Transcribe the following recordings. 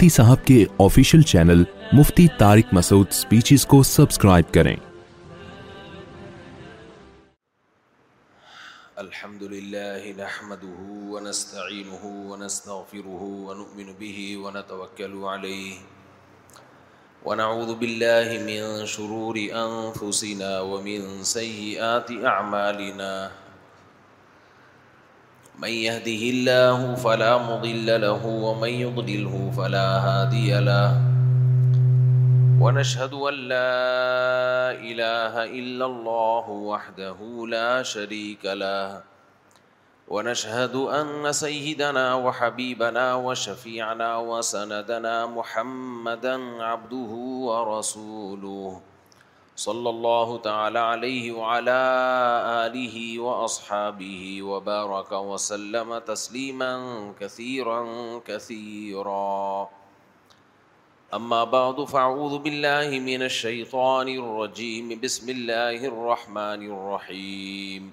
مفتی صاحب کے چینل مفتی طارق مسعود سپیچز کو سبسکرائب کریں الحمد لله نحمده ونستعينه ونستغفره ونؤمن به ونتوكل عليه ونعوذ بالله من شرور أنفسنا ومن سيئات أعمالنا من يهده الله فلا مضل له ومن يضلله فلا هادي له ونشهد أن لا إله إلا الله وحده لا شريك له ونشهد أن سيدنا وحبيبنا وشفيعنا وسندنا محمدا عبده ورسوله صلی اللہ تعالی علیہ وعلا آلہ واصحابہ وبارک وسلم تسلیما كثيرا كثيرا اما بعد فاعوذ بالله من الشیطان الرجیم بسم اللہ الرحمن الرحیم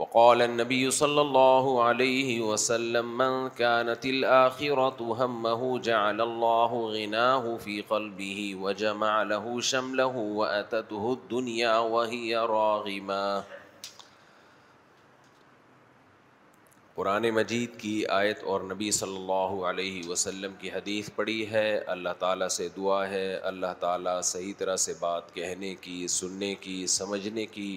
وقال النبي صلى الله عليه وسلم من كانت الآخرة همه جعل الله غناه في قلبه وجمع له شمله وأتته الدنيا وهي راغمة قرآن مجید کی آیت اور نبی صلی اللہ علیہ وسلم کی حدیث پڑھی ہے اللہ تعالیٰ سے دعا ہے اللہ تعالیٰ صحیح طرح سے بات کہنے کی سننے کی سمجھنے کی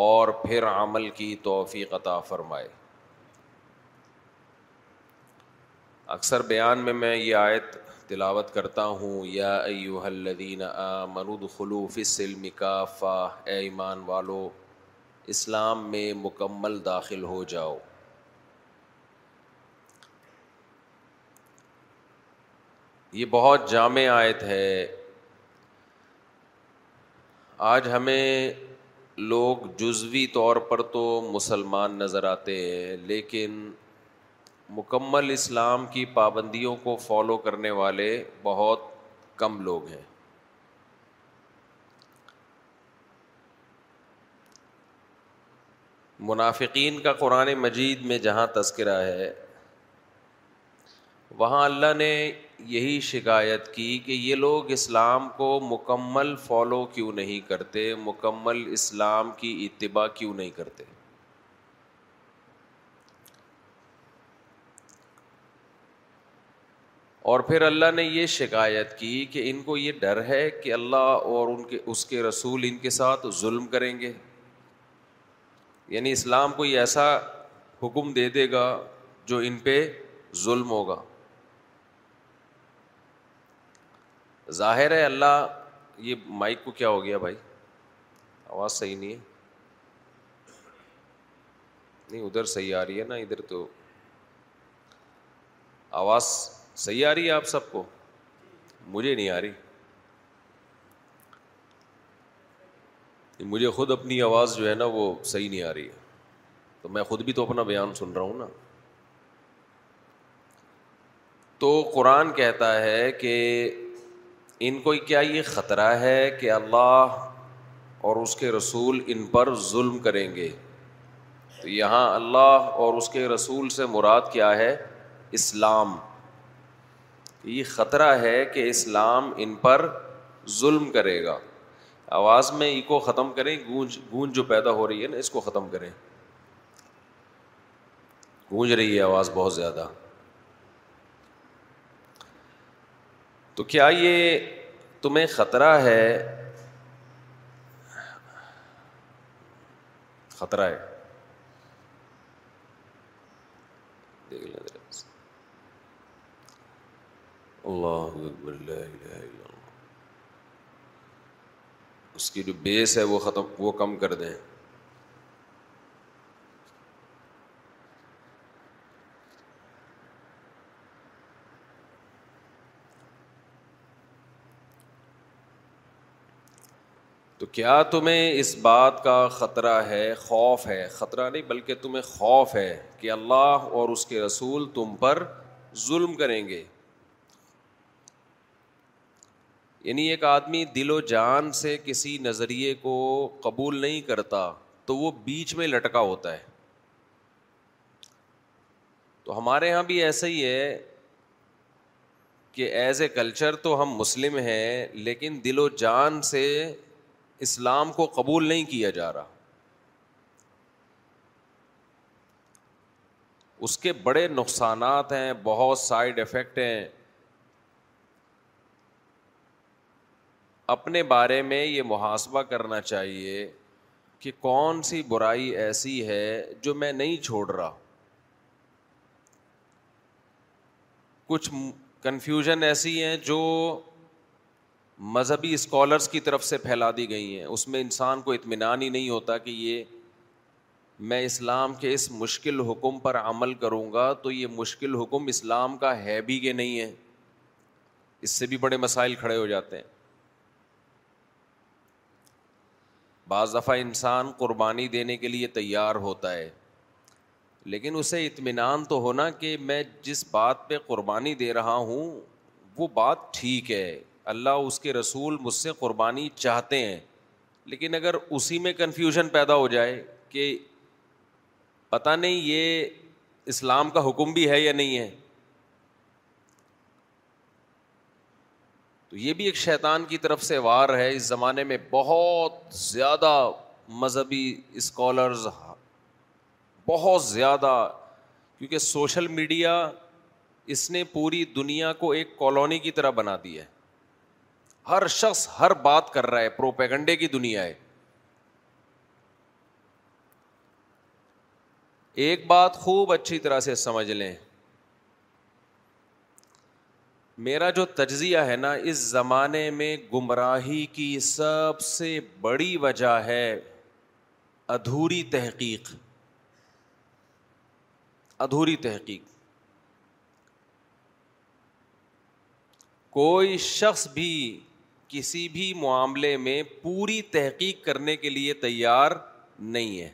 اور پھر عمل کی توفیق عطا فرمائے اکثر بیان میں میں یہ آیت تلاوت کرتا ہوں یا الذین آمنود خلوف السلم اے ایمان والو اسلام میں مکمل داخل ہو جاؤ یہ بہت جامع آیت ہے آج ہمیں لوگ جزوی طور پر تو مسلمان نظر آتے ہیں لیکن مکمل اسلام کی پابندیوں کو فالو کرنے والے بہت کم لوگ ہیں منافقین کا قرآن مجید میں جہاں تذکرہ ہے وہاں اللہ نے یہی شکایت کی کہ یہ لوگ اسلام کو مکمل فالو کیوں نہیں کرتے مکمل اسلام کی اتباع کیوں نہیں کرتے اور پھر اللہ نے یہ شکایت کی کہ ان کو یہ ڈر ہے کہ اللہ اور ان کے اس کے رسول ان کے ساتھ ظلم کریں گے یعنی اسلام کوئی ایسا حکم دے دے گا جو ان پہ ظلم ہوگا ظاہر ہے اللہ یہ مائک کو کیا ہو گیا بھائی آواز صحیح نہیں ہے نہیں ادھر صحیح آ رہی ہے نا ادھر تو آواز صحیح آ رہی ہے آپ سب کو مجھے نہیں آ رہی مجھے خود اپنی آواز جو ہے نا وہ صحیح نہیں آ رہی ہے تو میں خود بھی تو اپنا بیان سن رہا ہوں نا تو قرآن کہتا ہے کہ ان کو کیا یہ خطرہ ہے کہ اللہ اور اس کے رسول ان پر ظلم کریں گے تو یہاں اللہ اور اس کے رسول سے مراد کیا ہے اسلام یہ خطرہ ہے کہ اسلام ان پر ظلم کرے گا آواز میں ای کو ختم کریں گونج گونج جو پیدا ہو رہی ہے نا اس کو ختم کریں گونج رہی ہے آواز بہت زیادہ تو کیا یہ تمہیں خطرہ ہے خطرہ ہے اللہ اکبر اس کی جو بیس ہے وہ ختم وہ کم کر دیں کیا تمہیں اس بات کا خطرہ ہے خوف ہے خطرہ نہیں بلکہ تمہیں خوف ہے کہ اللہ اور اس کے رسول تم پر ظلم کریں گے یعنی ایک آدمی دل و جان سے کسی نظریے کو قبول نہیں کرتا تو وہ بیچ میں لٹکا ہوتا ہے تو ہمارے یہاں بھی ایسا ہی ہے کہ ایز اے کلچر تو ہم مسلم ہیں لیکن دل و جان سے اسلام کو قبول نہیں کیا جا رہا اس کے بڑے نقصانات ہیں بہت سائڈ افیکٹ ہیں اپنے بارے میں یہ محاسبہ کرنا چاہیے کہ کون سی برائی ایسی ہے جو میں نہیں چھوڑ رہا کچھ کنفیوژن ایسی ہیں جو مذہبی اسکالرس کی طرف سے پھیلا دی گئی ہیں اس میں انسان کو اطمینان ہی نہیں ہوتا کہ یہ میں اسلام کے اس مشکل حکم پر عمل کروں گا تو یہ مشکل حکم اسلام کا ہے بھی کہ نہیں ہے اس سے بھی بڑے مسائل کھڑے ہو جاتے ہیں بعض دفعہ انسان قربانی دینے کے لیے تیار ہوتا ہے لیکن اسے اطمینان تو ہونا کہ میں جس بات پہ قربانی دے رہا ہوں وہ بات ٹھیک ہے اللہ اس کے رسول مجھ سے قربانی چاہتے ہیں لیکن اگر اسی میں کنفیوژن پیدا ہو جائے کہ پتہ نہیں یہ اسلام کا حکم بھی ہے یا نہیں ہے تو یہ بھی ایک شیطان کی طرف سے وار ہے اس زمانے میں بہت زیادہ مذہبی اسکالرز بہت زیادہ کیونکہ سوشل میڈیا اس نے پوری دنیا کو ایک کالونی کی طرح بنا دی ہے ہر شخص ہر بات کر رہا ہے پروپیگنڈے کی دنیا ہے ایک بات خوب اچھی طرح سے سمجھ لیں میرا جو تجزیہ ہے نا اس زمانے میں گمراہی کی سب سے بڑی وجہ ہے ادھوری تحقیق ادھوری تحقیق کوئی شخص بھی کسی بھی معاملے میں پوری تحقیق کرنے کے لیے تیار نہیں ہے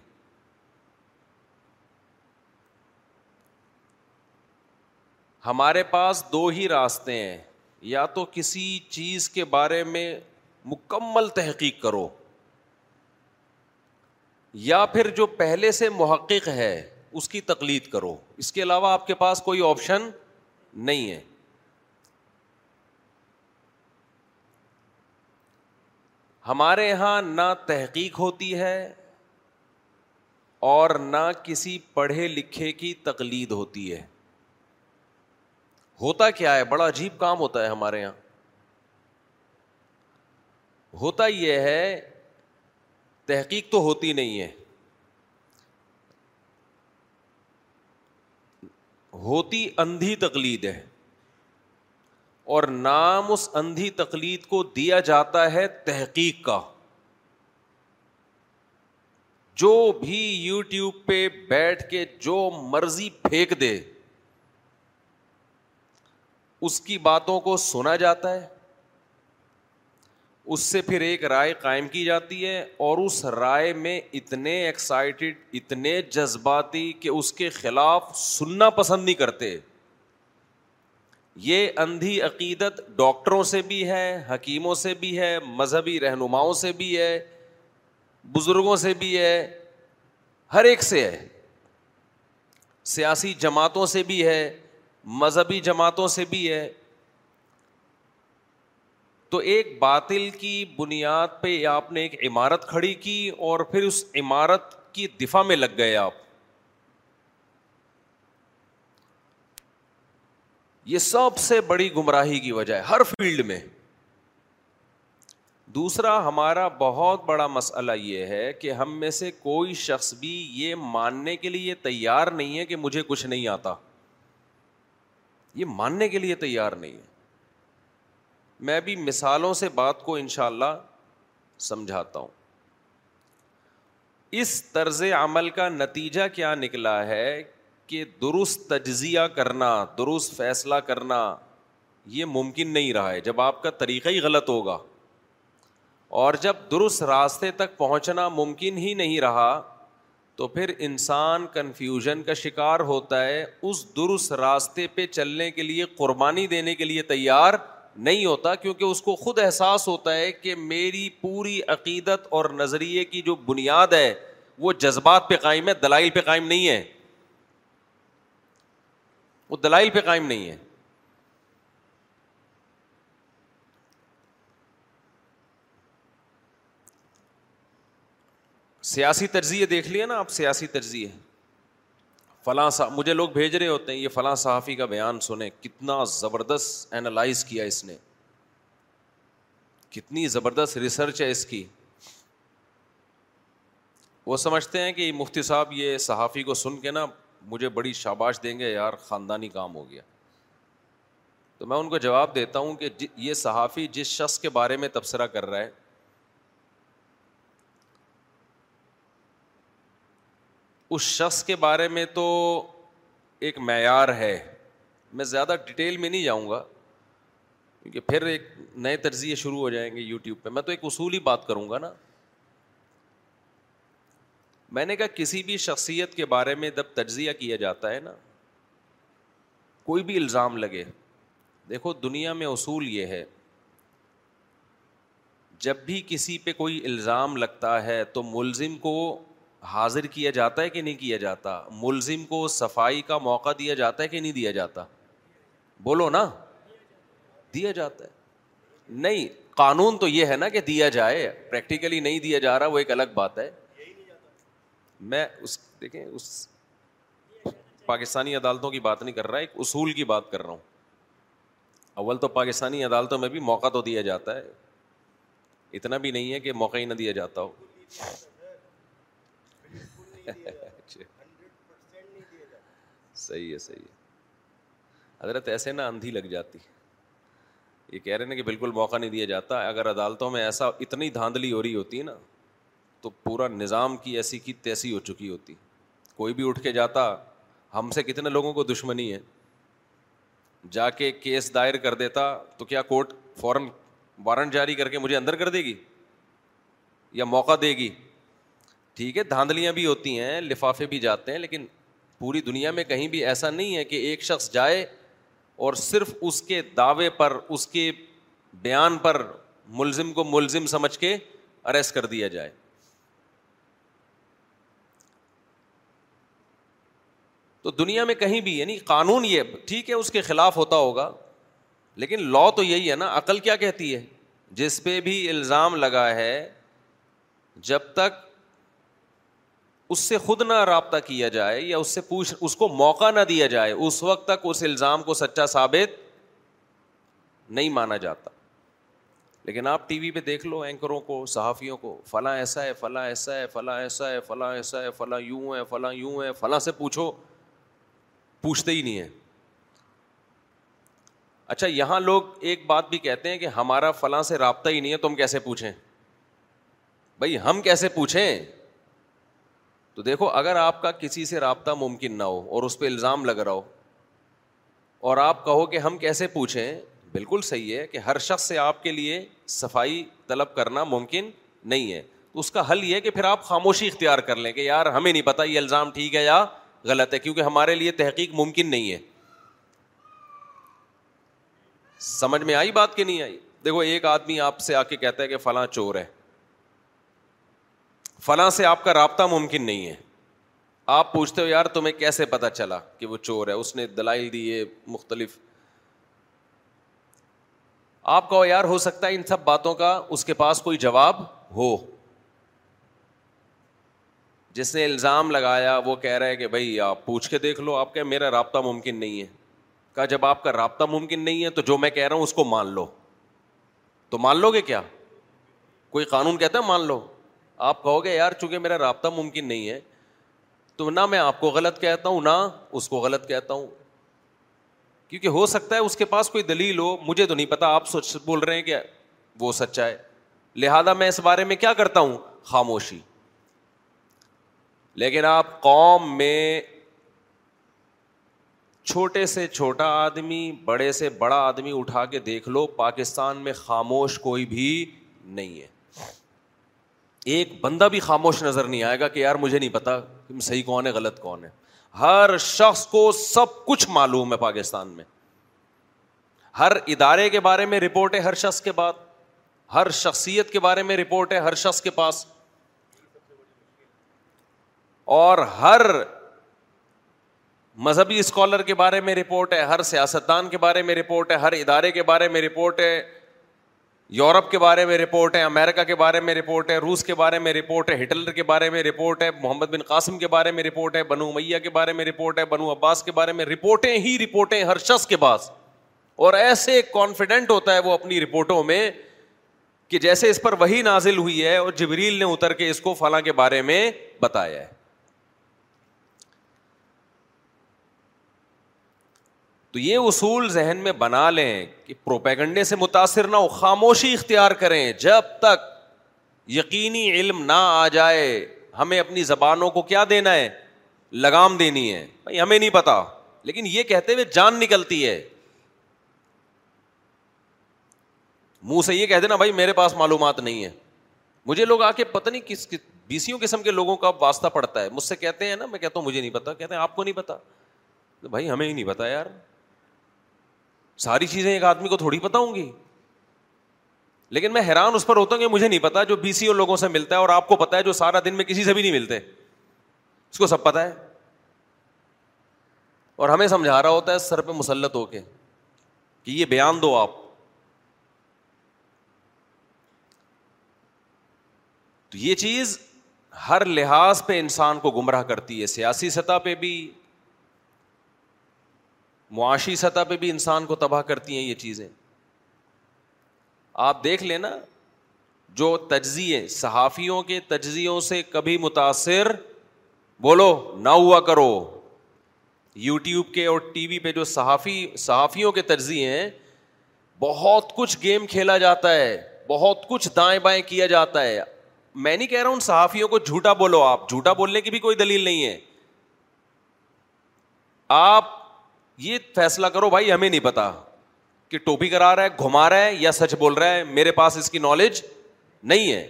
ہمارے پاس دو ہی راستے ہیں یا تو کسی چیز کے بارے میں مکمل تحقیق کرو یا پھر جو پہلے سے محقق ہے اس کی تقلید کرو اس کے علاوہ آپ کے پاس کوئی آپشن نہیں ہے ہمارے یہاں نہ تحقیق ہوتی ہے اور نہ کسی پڑھے لکھے کی تقلید ہوتی ہے ہوتا کیا ہے بڑا عجیب کام ہوتا ہے ہمارے یہاں ہوتا یہ ہے تحقیق تو ہوتی نہیں ہے ہوتی اندھی تقلید ہے اور نام اس اندھی تقلید کو دیا جاتا ہے تحقیق کا جو بھی یو ٹیوب پہ بیٹھ کے جو مرضی پھینک دے اس کی باتوں کو سنا جاتا ہے اس سے پھر ایک رائے قائم کی جاتی ہے اور اس رائے میں اتنے ایکسائٹیڈ اتنے جذباتی کہ اس کے خلاف سننا پسند نہیں کرتے یہ اندھی عقیدت ڈاکٹروں سے بھی ہے حکیموں سے بھی ہے مذہبی رہنماؤں سے بھی ہے بزرگوں سے بھی ہے ہر ایک سے ہے سیاسی جماعتوں سے بھی ہے مذہبی جماعتوں سے بھی ہے تو ایک باطل کی بنیاد پہ آپ نے ایک عمارت کھڑی کی اور پھر اس عمارت کی دفاع میں لگ گئے آپ یہ سب سے بڑی گمراہی کی وجہ ہے ہر فیلڈ میں دوسرا ہمارا بہت بڑا مسئلہ یہ ہے کہ ہم میں سے کوئی شخص بھی یہ ماننے کے لیے تیار نہیں ہے کہ مجھے کچھ نہیں آتا یہ ماننے کے لیے تیار نہیں ہے میں بھی مثالوں سے بات کو ان شاء اللہ سمجھاتا ہوں اس طرز عمل کا نتیجہ کیا نکلا ہے کہ درست تجزیہ کرنا درست فیصلہ کرنا یہ ممکن نہیں رہا ہے جب آپ کا طریقہ ہی غلط ہوگا اور جب درست راستے تک پہنچنا ممکن ہی نہیں رہا تو پھر انسان کنفیوژن کا شکار ہوتا ہے اس درست راستے پہ چلنے کے لیے قربانی دینے کے لیے تیار نہیں ہوتا کیونکہ اس کو خود احساس ہوتا ہے کہ میری پوری عقیدت اور نظریے کی جو بنیاد ہے وہ جذبات پہ قائم ہے دلائل پہ قائم نہیں ہے وہ دلائل پہ قائم نہیں ہے سیاسی تجزیے دیکھ لیے نا آپ سیاسی تجزیے فلاں مجھے لوگ بھیج رہے ہوتے ہیں یہ فلاں صحافی کا بیان سنیں کتنا زبردست اینالائز کیا اس نے کتنی زبردست ریسرچ ہے اس کی وہ سمجھتے ہیں کہ مفتی صاحب یہ صحافی کو سن کے نا مجھے بڑی شاباش دیں گے یار خاندانی کام ہو گیا تو میں ان کو جواب دیتا ہوں کہ جی، یہ صحافی جس شخص کے بارے میں تبصرہ کر رہا ہے اس شخص کے بارے میں تو ایک معیار ہے میں زیادہ ڈیٹیل میں نہیں جاؤں گا کیونکہ پھر ایک نئے تجزیے شروع ہو جائیں گے یوٹیوب پہ میں تو ایک اصول ہی بات کروں گا نا میں نے کہا کسی بھی شخصیت کے بارے میں جب تجزیہ کیا جاتا ہے نا کوئی بھی الزام لگے دیکھو دنیا میں اصول یہ ہے جب بھی کسی پہ کوئی الزام لگتا ہے تو ملزم کو حاضر کیا جاتا ہے کہ نہیں کیا جاتا ملزم کو صفائی کا موقع دیا جاتا ہے کہ نہیں دیا جاتا بولو نا دیا جاتا ہے نہیں قانون تو یہ ہے نا کہ دیا جائے پریکٹیکلی نہیں دیا جا رہا وہ ایک الگ بات ہے میں اس دیکھیں اس پاکستانی عدالتوں کی بات نہیں کر رہا ایک اصول کی بات کر رہا ہوں اول تو پاکستانی عدالتوں میں بھی موقع تو دیا جاتا ہے اتنا بھی نہیں ہے کہ موقع ہی نہ دیا جاتا ہو صحیح صحیح ہے ہے حضرت ایسے نہ اندھی لگ جاتی یہ کہہ رہے نا کہ بالکل موقع نہیں دیا جاتا اگر عدالتوں میں ایسا اتنی دھاندلی ہو رہی ہوتی ہے نا تو پورا نظام کی ایسی کی تیسی ہو چکی ہوتی کوئی بھی اٹھ کے جاتا ہم سے کتنے لوگوں کو دشمنی ہے جا کے کیس دائر کر دیتا تو کیا کورٹ فوراً وارنٹ جاری کر کے مجھے اندر کر دے گی یا موقع دے گی ٹھیک ہے دھاندلیاں بھی ہوتی ہیں لفافے بھی جاتے ہیں لیکن پوری دنیا میں کہیں بھی ایسا نہیں ہے کہ ایک شخص جائے اور صرف اس کے دعوے پر اس کے بیان پر ملزم کو ملزم سمجھ کے اریسٹ کر دیا جائے تو دنیا میں کہیں بھی یعنی قانون یہ ٹھیک ہے اس کے خلاف ہوتا ہوگا لیکن لا تو یہی ہے نا عقل کیا کہتی ہے جس پہ بھی الزام لگا ہے جب تک اس سے خود نہ رابطہ کیا جائے یا اس سے پوچھ اس کو موقع نہ دیا جائے اس وقت تک اس الزام کو سچا ثابت نہیں مانا جاتا لیکن آپ ٹی وی پہ دیکھ لو اینکروں کو صحافیوں کو فلاں ایسا ہے فلاں ایسا ہے فلاں ایسا ہے فلاں ایسا ہے فلاں یوں ہے فلاں یوں ہے فلاں سے پوچھو پوچھتے ہی نہیں ہیں اچھا یہاں لوگ ایک بات بھی کہتے ہیں کہ ہمارا فلاں سے رابطہ ہی نہیں ہے تم کیسے پوچھیں بھائی ہم کیسے پوچھیں تو دیکھو اگر آپ کا کسی سے رابطہ ممکن نہ ہو اور اس پہ الزام لگ رہا ہو اور آپ کہو کہ ہم کیسے پوچھیں بالکل صحیح ہے کہ ہر شخص سے آپ کے لیے صفائی طلب کرنا ممکن نہیں ہے تو اس کا حل یہ کہ پھر آپ خاموشی اختیار کر لیں کہ یار ہمیں نہیں پتہ یہ الزام ٹھیک ہے یا غلط ہے کیونکہ ہمارے لیے تحقیق ممکن نہیں ہے سمجھ میں آئی بات کہ نہیں آئی دیکھو ایک آدمی آپ سے آ کے کہتا ہے کہ فلاں چور ہے فلاں سے آپ کا رابطہ ممکن نہیں ہے آپ پوچھتے ہو یار تمہیں کیسے پتا چلا کہ وہ چور ہے اس نے دلائل دیے مختلف آپ کہو یار ہو سکتا ہے ان سب باتوں کا اس کے پاس کوئی جواب ہو جس نے الزام لگایا وہ کہہ رہا ہے کہ بھائی آپ پوچھ کے دیکھ لو آپ کہ میرا رابطہ ممکن نہیں ہے کہا جب آپ کا رابطہ ممکن نہیں ہے تو جو میں کہہ رہا ہوں اس کو مان لو تو مان لو گے کیا کوئی قانون کہتا ہے مان لو آپ کہو گے یار چونکہ میرا رابطہ ممکن نہیں ہے تو نہ میں آپ کو غلط کہتا ہوں نہ اس کو غلط کہتا ہوں کیونکہ ہو سکتا ہے اس کے پاس کوئی دلیل ہو مجھے تو نہیں پتا آپ سوچ بول رہے ہیں کہ وہ سچا ہے لہٰذا میں اس بارے میں کیا کرتا ہوں خاموشی لیکن آپ قوم میں چھوٹے سے چھوٹا آدمی بڑے سے بڑا آدمی اٹھا کے دیکھ لو پاکستان میں خاموش کوئی بھی نہیں ہے ایک بندہ بھی خاموش نظر نہیں آئے گا کہ یار مجھے نہیں پتا کہ صحیح کون ہے غلط کون ہے ہر شخص کو سب کچھ معلوم ہے پاکستان میں ہر ادارے کے بارے میں رپورٹ ہے ہر شخص کے بعد ہر شخصیت کے بارے میں رپورٹ ہے ہر شخص کے پاس اور ہر مذہبی اسکالر کے بارے میں رپورٹ ہے ہر سیاستدان کے بارے میں رپورٹ ہے ہر ادارے کے بارے میں رپورٹ ہے یورپ کے بارے میں رپورٹ ہے امریکہ کے بارے میں رپورٹ ہے روس کے بارے میں رپورٹ ہے ہٹلر کے بارے میں رپورٹ ہے محمد بن قاسم کے بارے میں رپورٹ ہے بنو میاں کے بارے میں رپورٹ ہے بنو عباس کے بارے میں رپورٹیں ہی رپورٹیں ہر شخص کے پاس اور ایسے کانفیڈنٹ ہوتا ہے وہ اپنی رپورٹوں میں کہ جیسے اس پر وہی نازل ہوئی ہے اور جبریل نے اتر کے اس کو فلاں کے بارے میں بتایا ہے تو یہ اصول ذہن میں بنا لیں کہ پروپیگنڈے سے متاثر نہ ہو خاموشی اختیار کریں جب تک یقینی علم نہ آ جائے ہمیں اپنی زبانوں کو کیا دینا ہے لگام دینی ہے بھائی ہمیں نہیں پتا لیکن یہ کہتے ہوئے جان نکلتی ہے منہ سے یہ کہہ دینا بھائی میرے پاس معلومات نہیں ہے مجھے لوگ آ کے پتہ نہیں کس بیسیوں قسم کے لوگوں کا واسطہ پڑتا ہے مجھ سے کہتے ہیں نا میں کہتا ہوں مجھے نہیں پتا کہتے ہیں آپ کو نہیں پتا بھائی ہمیں ہی نہیں پتا یار ساری چیزیں ایک آدمی کو تھوڑی پتا ہوں گی لیکن میں حیران اس پر ہوتا ہوں کہ مجھے نہیں پتا جو بی سی او لوگوں سے ملتا ہے اور آپ کو پتا ہے جو سارا دن میں کسی سے بھی نہیں ملتے اس کو سب پتہ ہے اور ہمیں سمجھا رہا ہوتا ہے سر پہ مسلط ہو کے کہ یہ بیان دو آپ تو یہ چیز ہر لحاظ پہ انسان کو گمراہ کرتی ہے سیاسی سطح پہ بھی معاشی سطح پہ بھی انسان کو تباہ کرتی ہیں یہ چیزیں آپ دیکھ لیں نا جو تجزیے صحافیوں کے تجزیوں سے کبھی متاثر بولو نہ ہوا کرو یو ٹیوب کے اور ٹی وی پہ جو صحافی صحافیوں کے تجزیے ہیں بہت کچھ گیم کھیلا جاتا ہے بہت کچھ دائیں بائیں کیا جاتا ہے میں نہیں کہہ رہا ہوں صحافیوں کو جھوٹا بولو آپ جھوٹا بولنے کی بھی کوئی دلیل نہیں ہے آپ یہ فیصلہ کرو بھائی ہمیں نہیں پتا کہ ٹوپی کرا رہا ہے گھما رہا ہے یا سچ بول رہا ہے میرے پاس اس کی نالج نہیں ہے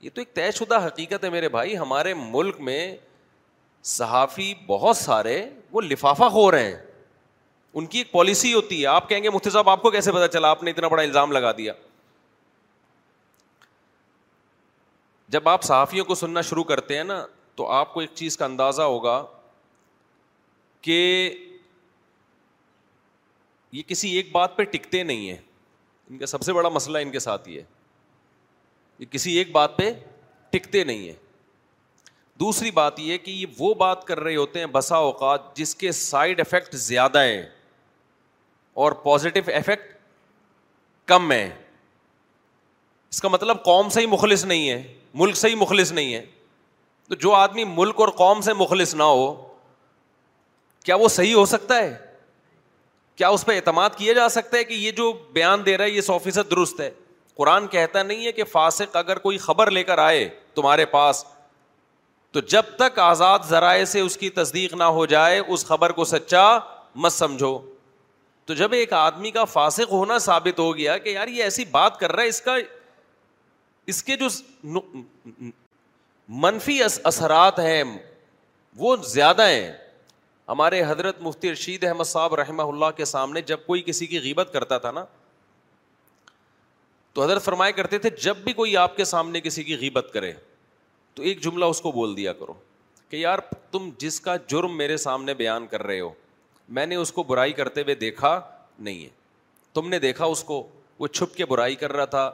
یہ تو ایک طے شدہ حقیقت ہے میرے بھائی ہمارے ملک میں صحافی بہت سارے وہ لفافہ ہو رہے ہیں ان کی ایک پالیسی ہوتی ہے آپ کہیں گے مفتی صاحب آپ کو کیسے پتا چلا آپ نے اتنا بڑا الزام لگا دیا جب آپ صحافیوں کو سننا شروع کرتے ہیں نا تو آپ کو ایک چیز کا اندازہ ہوگا کہ یہ کسی ایک بات پہ ٹکتے نہیں ہیں ان کا سب سے بڑا مسئلہ ان کے ساتھ یہ ہے یہ کسی ایک بات پہ ٹکتے نہیں ہیں دوسری بات یہ کہ یہ وہ بات کر رہے ہوتے ہیں بسا اوقات جس کے سائڈ افیکٹ زیادہ ہیں اور پازیٹو افیکٹ کم ہیں اس کا مطلب قوم سے ہی مخلص نہیں ہے ملک سے ہی مخلص نہیں ہے تو جو آدمی ملک اور قوم سے مخلص نہ ہو کیا وہ صحیح ہو سکتا ہے کیا اس پہ اعتماد کیا جا سکتا ہے کہ یہ جو بیان دے رہا ہے یہ سو فیصد درست ہے قرآن کہتا نہیں ہے کہ فاسق اگر کوئی خبر لے کر آئے تمہارے پاس تو جب تک آزاد ذرائع سے اس کی تصدیق نہ ہو جائے اس خبر کو سچا مت سمجھو تو جب ایک آدمی کا فاسق ہونا ثابت ہو گیا کہ یار یہ ایسی بات کر رہا ہے اس کا اس کے جو منفی اثرات ہیں وہ زیادہ ہیں ہمارے حضرت مفتی رشید احمد صاحب رحمہ اللہ کے سامنے جب کوئی کسی کی غیبت کرتا تھا نا تو حضرت فرمایا کرتے تھے جب بھی کوئی آپ کے سامنے کسی کی غیبت کرے تو ایک جملہ اس کو بول دیا کرو کہ یار تم جس کا جرم میرے سامنے بیان کر رہے ہو میں نے اس کو برائی کرتے ہوئے دیکھا نہیں ہے تم نے دیکھا اس کو وہ چھپ کے برائی کر رہا تھا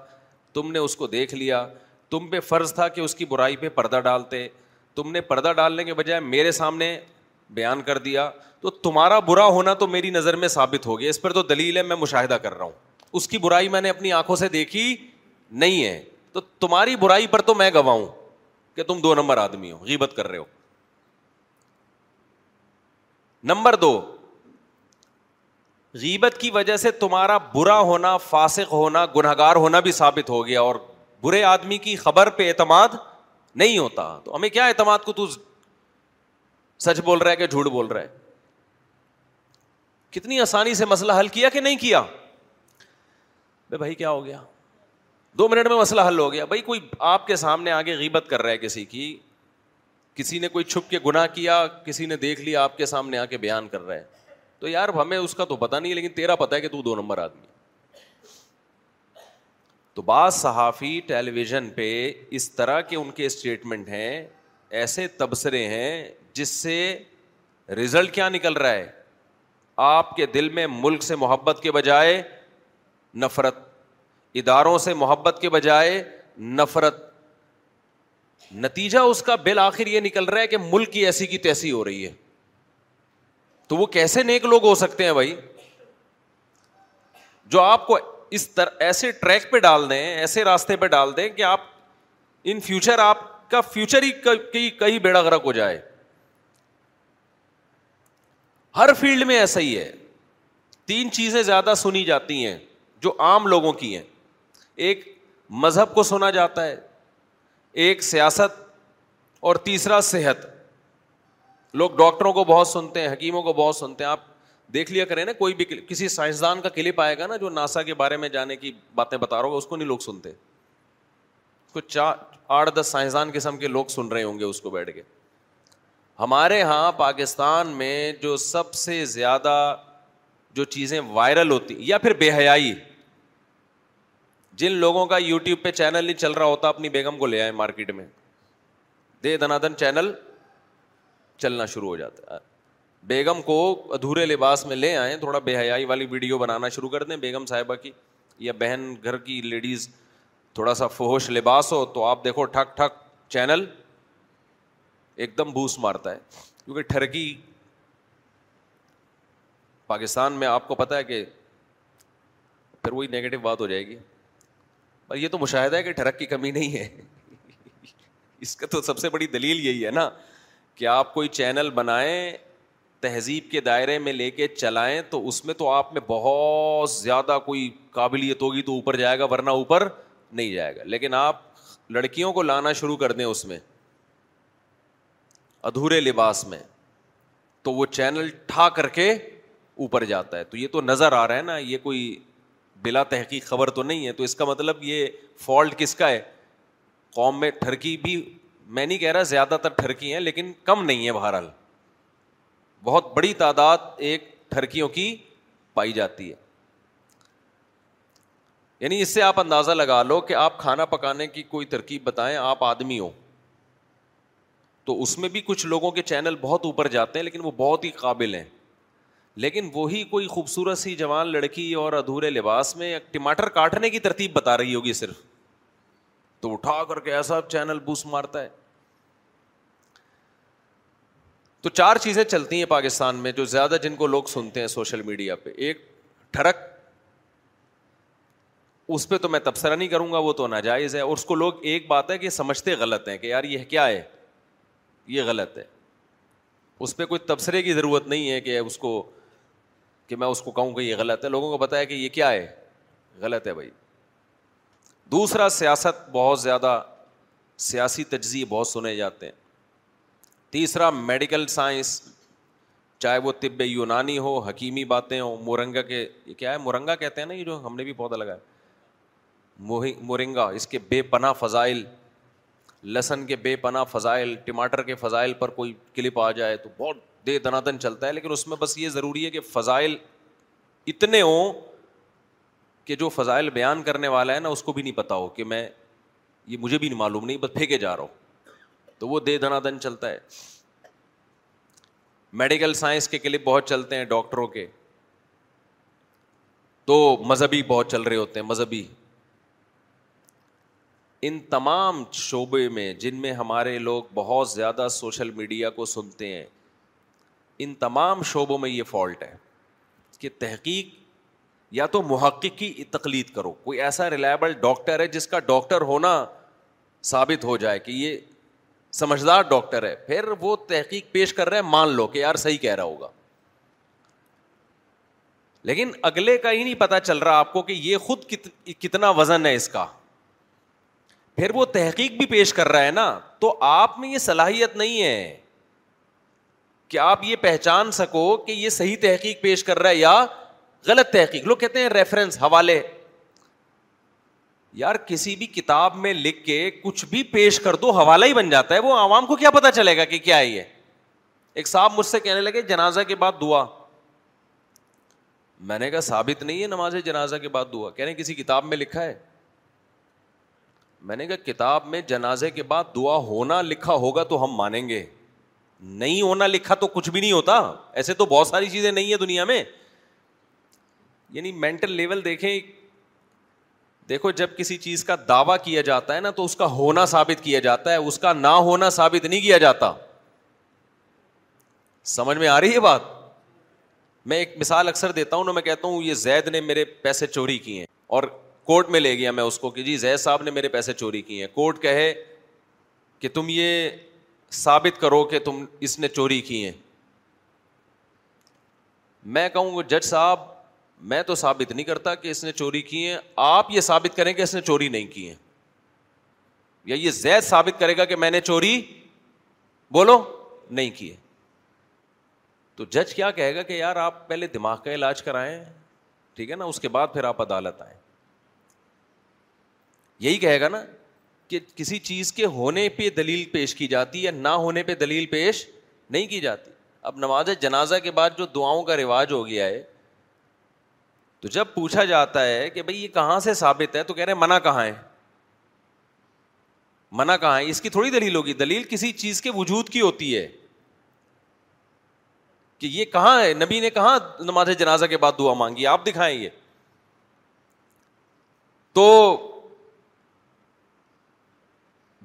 تم نے اس کو دیکھ لیا تم پہ فرض تھا کہ اس کی برائی پہ پردہ ڈالتے تم نے پردہ ڈالنے کے بجائے میرے سامنے بیان کر دیا تو تمہارا برا ہونا تو میری نظر میں ثابت ہو گیا اس پر تو دلیل ہے میں مشاہدہ کر رہا ہوں اس کی برائی میں نے اپنی آنکھوں سے دیکھی نہیں ہے تو تمہاری برائی پر تو میں گواؤں کہ تم دو نمبر آدمی ہو غیبت کر رہے ہو نمبر دو غیبت کی وجہ سے تمہارا برا ہونا فاسق ہونا گنہگار ہونا بھی ثابت ہو گیا اور برے آدمی کی خبر پہ اعتماد نہیں ہوتا تو ہمیں کیا اعتماد کو تو سچ بول رہا ہے کہ جھوٹ بول رہا ہے کتنی آسانی سے مسئلہ حل کیا کہ نہیں کیا بے بھائی کیا ہو گیا دو منٹ میں مسئلہ حل ہو گیا بھائی کوئی آپ کے سامنے آگے غیبت کر رہا ہے کسی کی کسی نے کوئی چھپ کے گنا کیا کسی نے دیکھ لیا آپ کے سامنے آ کے بیان کر رہا ہے تو یار ہمیں اس کا تو پتا نہیں لیکن تیرا پتا کہ تو دو نمبر آدمی تو بعض صحافی ٹیلی ویژن پہ اس طرح کے ان کے اسٹیٹمنٹ ہیں ایسے تبصرے ہیں جس سے رزلٹ کیا نکل رہا ہے آپ کے دل میں ملک سے محبت کے بجائے نفرت اداروں سے محبت کے بجائے نفرت نتیجہ اس کا بل آخر یہ نکل رہا ہے کہ ملک کی ایسی کی تیسی ہو رہی ہے تو وہ کیسے نیک لوگ ہو سکتے ہیں بھائی جو آپ کو اس طرح ایسے ٹریک پہ ڈال دیں ایسے راستے پہ ڈال دیں کہ آپ ان فیوچر آپ کا فیوچر ہی کہیں بیڑا گرک ہو جائے ہر فیلڈ میں ایسا ہی ہے تین چیزیں زیادہ سنی جاتی ہیں جو عام لوگوں کی ہیں ایک مذہب کو سنا جاتا ہے ایک سیاست اور تیسرا صحت لوگ ڈاکٹروں کو بہت سنتے ہیں حکیموں کو بہت سنتے ہیں آپ دیکھ لیا کریں نا کوئی بھی کسی سائنسدان کا کلپ آئے گا نا جو ناسا کے بارے میں جانے کی باتیں بتا رہا ہوگا اس کو نہیں لوگ سنتے کچھ چار آٹھ دس سائنسدان قسم کے لوگ سن رہے ہوں گے اس کو بیٹھ کے ہمارے یہاں پاکستان میں جو سب سے زیادہ جو چیزیں وائرل ہوتی یا پھر بے حیائی جن لوگوں کا یوٹیوب پہ چینل نہیں چل رہا ہوتا اپنی بیگم کو لے آئے مارکیٹ میں دے دنا دن چینل چلنا شروع ہو جاتا ہے بیگم کو ادھورے لباس میں لے آئیں تھوڑا بے حیائی والی ویڈیو بنانا شروع کر دیں بیگم صاحبہ کی یا بہن گھر کی لیڈیز تھوڑا سا فہوش لباس ہو تو آپ دیکھو ٹھک ٹھک چینل ایک دم بوس مارتا ہے کیونکہ ٹھرکی پاکستان میں آپ کو پتا ہے کہ پھر وہی نگیٹو بات ہو جائے گی پر یہ تو مشاہدہ ہے کہ کی کمی نہیں ہے اس کا تو سب سے بڑی دلیل یہی ہے نا کہ آپ کوئی چینل بنائیں تہذیب کے دائرے میں لے کے چلائیں تو اس میں تو آپ میں بہت زیادہ کوئی قابلیت ہوگی تو اوپر جائے گا ورنہ اوپر نہیں جائے گا لیکن آپ لڑکیوں کو لانا شروع کر دیں اس میں ادھورے لباس میں تو وہ چینل ٹھا کر کے اوپر جاتا ہے تو یہ تو نظر آ رہا ہے نا یہ کوئی بلا تحقیق خبر تو نہیں ہے تو اس کا مطلب یہ فالٹ کس کا ہے قوم میں ٹھرکی بھی میں نہیں کہہ رہا زیادہ تر ٹھرکی ہیں لیکن کم نہیں ہے بہرحال بہت بڑی تعداد ایک ٹھرکیوں کی پائی جاتی ہے یعنی اس سے آپ اندازہ لگا لو کہ آپ کھانا پکانے کی کوئی ترکیب بتائیں آپ آدمی ہو تو اس میں بھی کچھ لوگوں کے چینل بہت اوپر جاتے ہیں لیکن وہ بہت ہی قابل ہیں لیکن وہی کوئی خوبصورت سی جوان لڑکی اور ادھورے لباس میں ٹماٹر کاٹنے کی ترتیب بتا رہی ہوگی صرف تو اٹھا کر کے ایسا چینل بوس مارتا ہے تو چار چیزیں چلتی ہیں پاکستان میں جو زیادہ جن کو لوگ سنتے ہیں سوشل میڈیا پہ ایک ٹھڑک اس پہ تو میں تبصرہ نہیں کروں گا وہ تو ناجائز ہے اور اس کو لوگ ایک بات ہے کہ سمجھتے غلط ہیں کہ یار یہ کیا ہے یہ غلط ہے اس پہ کوئی تبصرے کی ضرورت نہیں ہے کہ اس کو کہ میں اس کو کہوں کہ یہ غلط ہے لوگوں کو پتا ہے کہ یہ کیا ہے غلط ہے بھائی دوسرا سیاست بہت زیادہ سیاسی تجزیے بہت سنے جاتے ہیں تیسرا میڈیکل سائنس چاہے وہ طب یونانی ہو حکیمی باتیں ہوں مورنگا کے یہ کیا ہے مورنگا کہتے ہیں نا یہ جو ہم نے بھی پودا لگایا مورنگا اس کے بے پناہ فضائل لہسن کے بے پناہ فضائل ٹماٹر کے فضائل پر کوئی کلپ آ جائے تو بہت دے دنادن دن چلتا ہے لیکن اس میں بس یہ ضروری ہے کہ فضائل اتنے ہوں کہ جو فضائل بیان کرنے والا ہے نا اس کو بھی نہیں پتا ہو کہ میں یہ مجھے بھی نہیں معلوم نہیں بس پھینکے جا رہا ہوں تو وہ دے دنادن دن چلتا ہے میڈیکل سائنس کے کلپ بہت چلتے ہیں ڈاکٹروں کے تو مذہبی بہت چل رہے ہوتے ہیں مذہبی ان تمام شعبے میں جن میں ہمارے لوگ بہت زیادہ سوشل میڈیا کو سنتے ہیں ان تمام شعبوں میں یہ فالٹ ہے کہ تحقیق یا تو محقق کی تقلید کرو کوئی ایسا ریلائبل ڈاکٹر ہے جس کا ڈاکٹر ہونا ثابت ہو جائے کہ یہ سمجھدار ڈاکٹر ہے پھر وہ تحقیق پیش کر رہے ہیں مان لو کہ یار صحیح کہہ رہا ہوگا لیکن اگلے کا ہی نہیں پتا چل رہا آپ کو کہ یہ خود کتنا وزن ہے اس کا پھر وہ تحقیق بھی پیش کر رہا ہے نا تو آپ میں یہ صلاحیت نہیں ہے کہ آپ یہ پہچان سکو کہ یہ صحیح تحقیق پیش کر رہا ہے یا غلط تحقیق لوگ کہتے ہیں ریفرنس حوالے یار کسی بھی کتاب میں لکھ کے کچھ بھی پیش کر دو حوالہ ہی بن جاتا ہے وہ عوام کو کیا پتا چلے گا کہ کیا ہے یہ ایک صاحب مجھ سے کہنے لگے جنازہ کے بعد دعا میں نے کہا ثابت نہیں ہے نماز جنازہ کے بعد دعا کہنے کسی کتاب میں لکھا ہے میں نے کہا کتاب میں جنازے کے بعد دعا ہونا لکھا ہوگا تو ہم مانیں گے نہیں ہونا لکھا تو کچھ بھی نہیں ہوتا ایسے تو بہت ساری چیزیں نہیں ہے دنیا میں یعنی مینٹل لیول دیکھیں دیکھو جب کسی چیز کا دعوی کیا جاتا ہے نا تو اس کا ہونا ثابت کیا جاتا ہے اس کا نہ ہونا ثابت نہیں کیا جاتا سمجھ میں آ رہی ہے بات میں ایک مثال اکثر دیتا ہوں نا میں کہتا ہوں یہ زید نے میرے پیسے چوری کیے اور کورٹ میں لے گیا میں اس کو کہ جی زید صاحب نے میرے پیسے چوری کیے ہیں کورٹ کہے کہ تم یہ ثابت کرو کہ تم اس نے چوری کی ہیں میں کہوں گا جج صاحب میں تو ثابت نہیں کرتا کہ اس نے چوری کی ہیں آپ یہ ثابت کریں کہ اس نے چوری نہیں کی ہیں یا یہ زید ثابت کرے گا کہ میں نے چوری بولو نہیں کیے تو جج کیا کہے گا کہ یار آپ پہلے دماغ کا علاج کرائیں ٹھیک ہے نا اس کے بعد پھر آپ عدالت آئیں یہی کہے گا نا کہ کسی چیز کے ہونے پہ دلیل پیش کی جاتی یا نہ ہونے پہ دلیل پیش نہیں کی جاتی اب نماز جنازہ کے بعد جو دعاؤں کا رواج ہو گیا ہے تو جب پوچھا جاتا ہے کہ بھائی یہ کہاں سے ثابت ہے تو کہہ رہے ہیں منع کہاں ہے منع کہاں ہے اس کی تھوڑی دلیل ہوگی دلیل کسی چیز کے وجود کی ہوتی ہے کہ یہ کہاں ہے نبی نے کہاں نماز جنازہ کے بعد دعا مانگی آپ دکھائیں یہ تو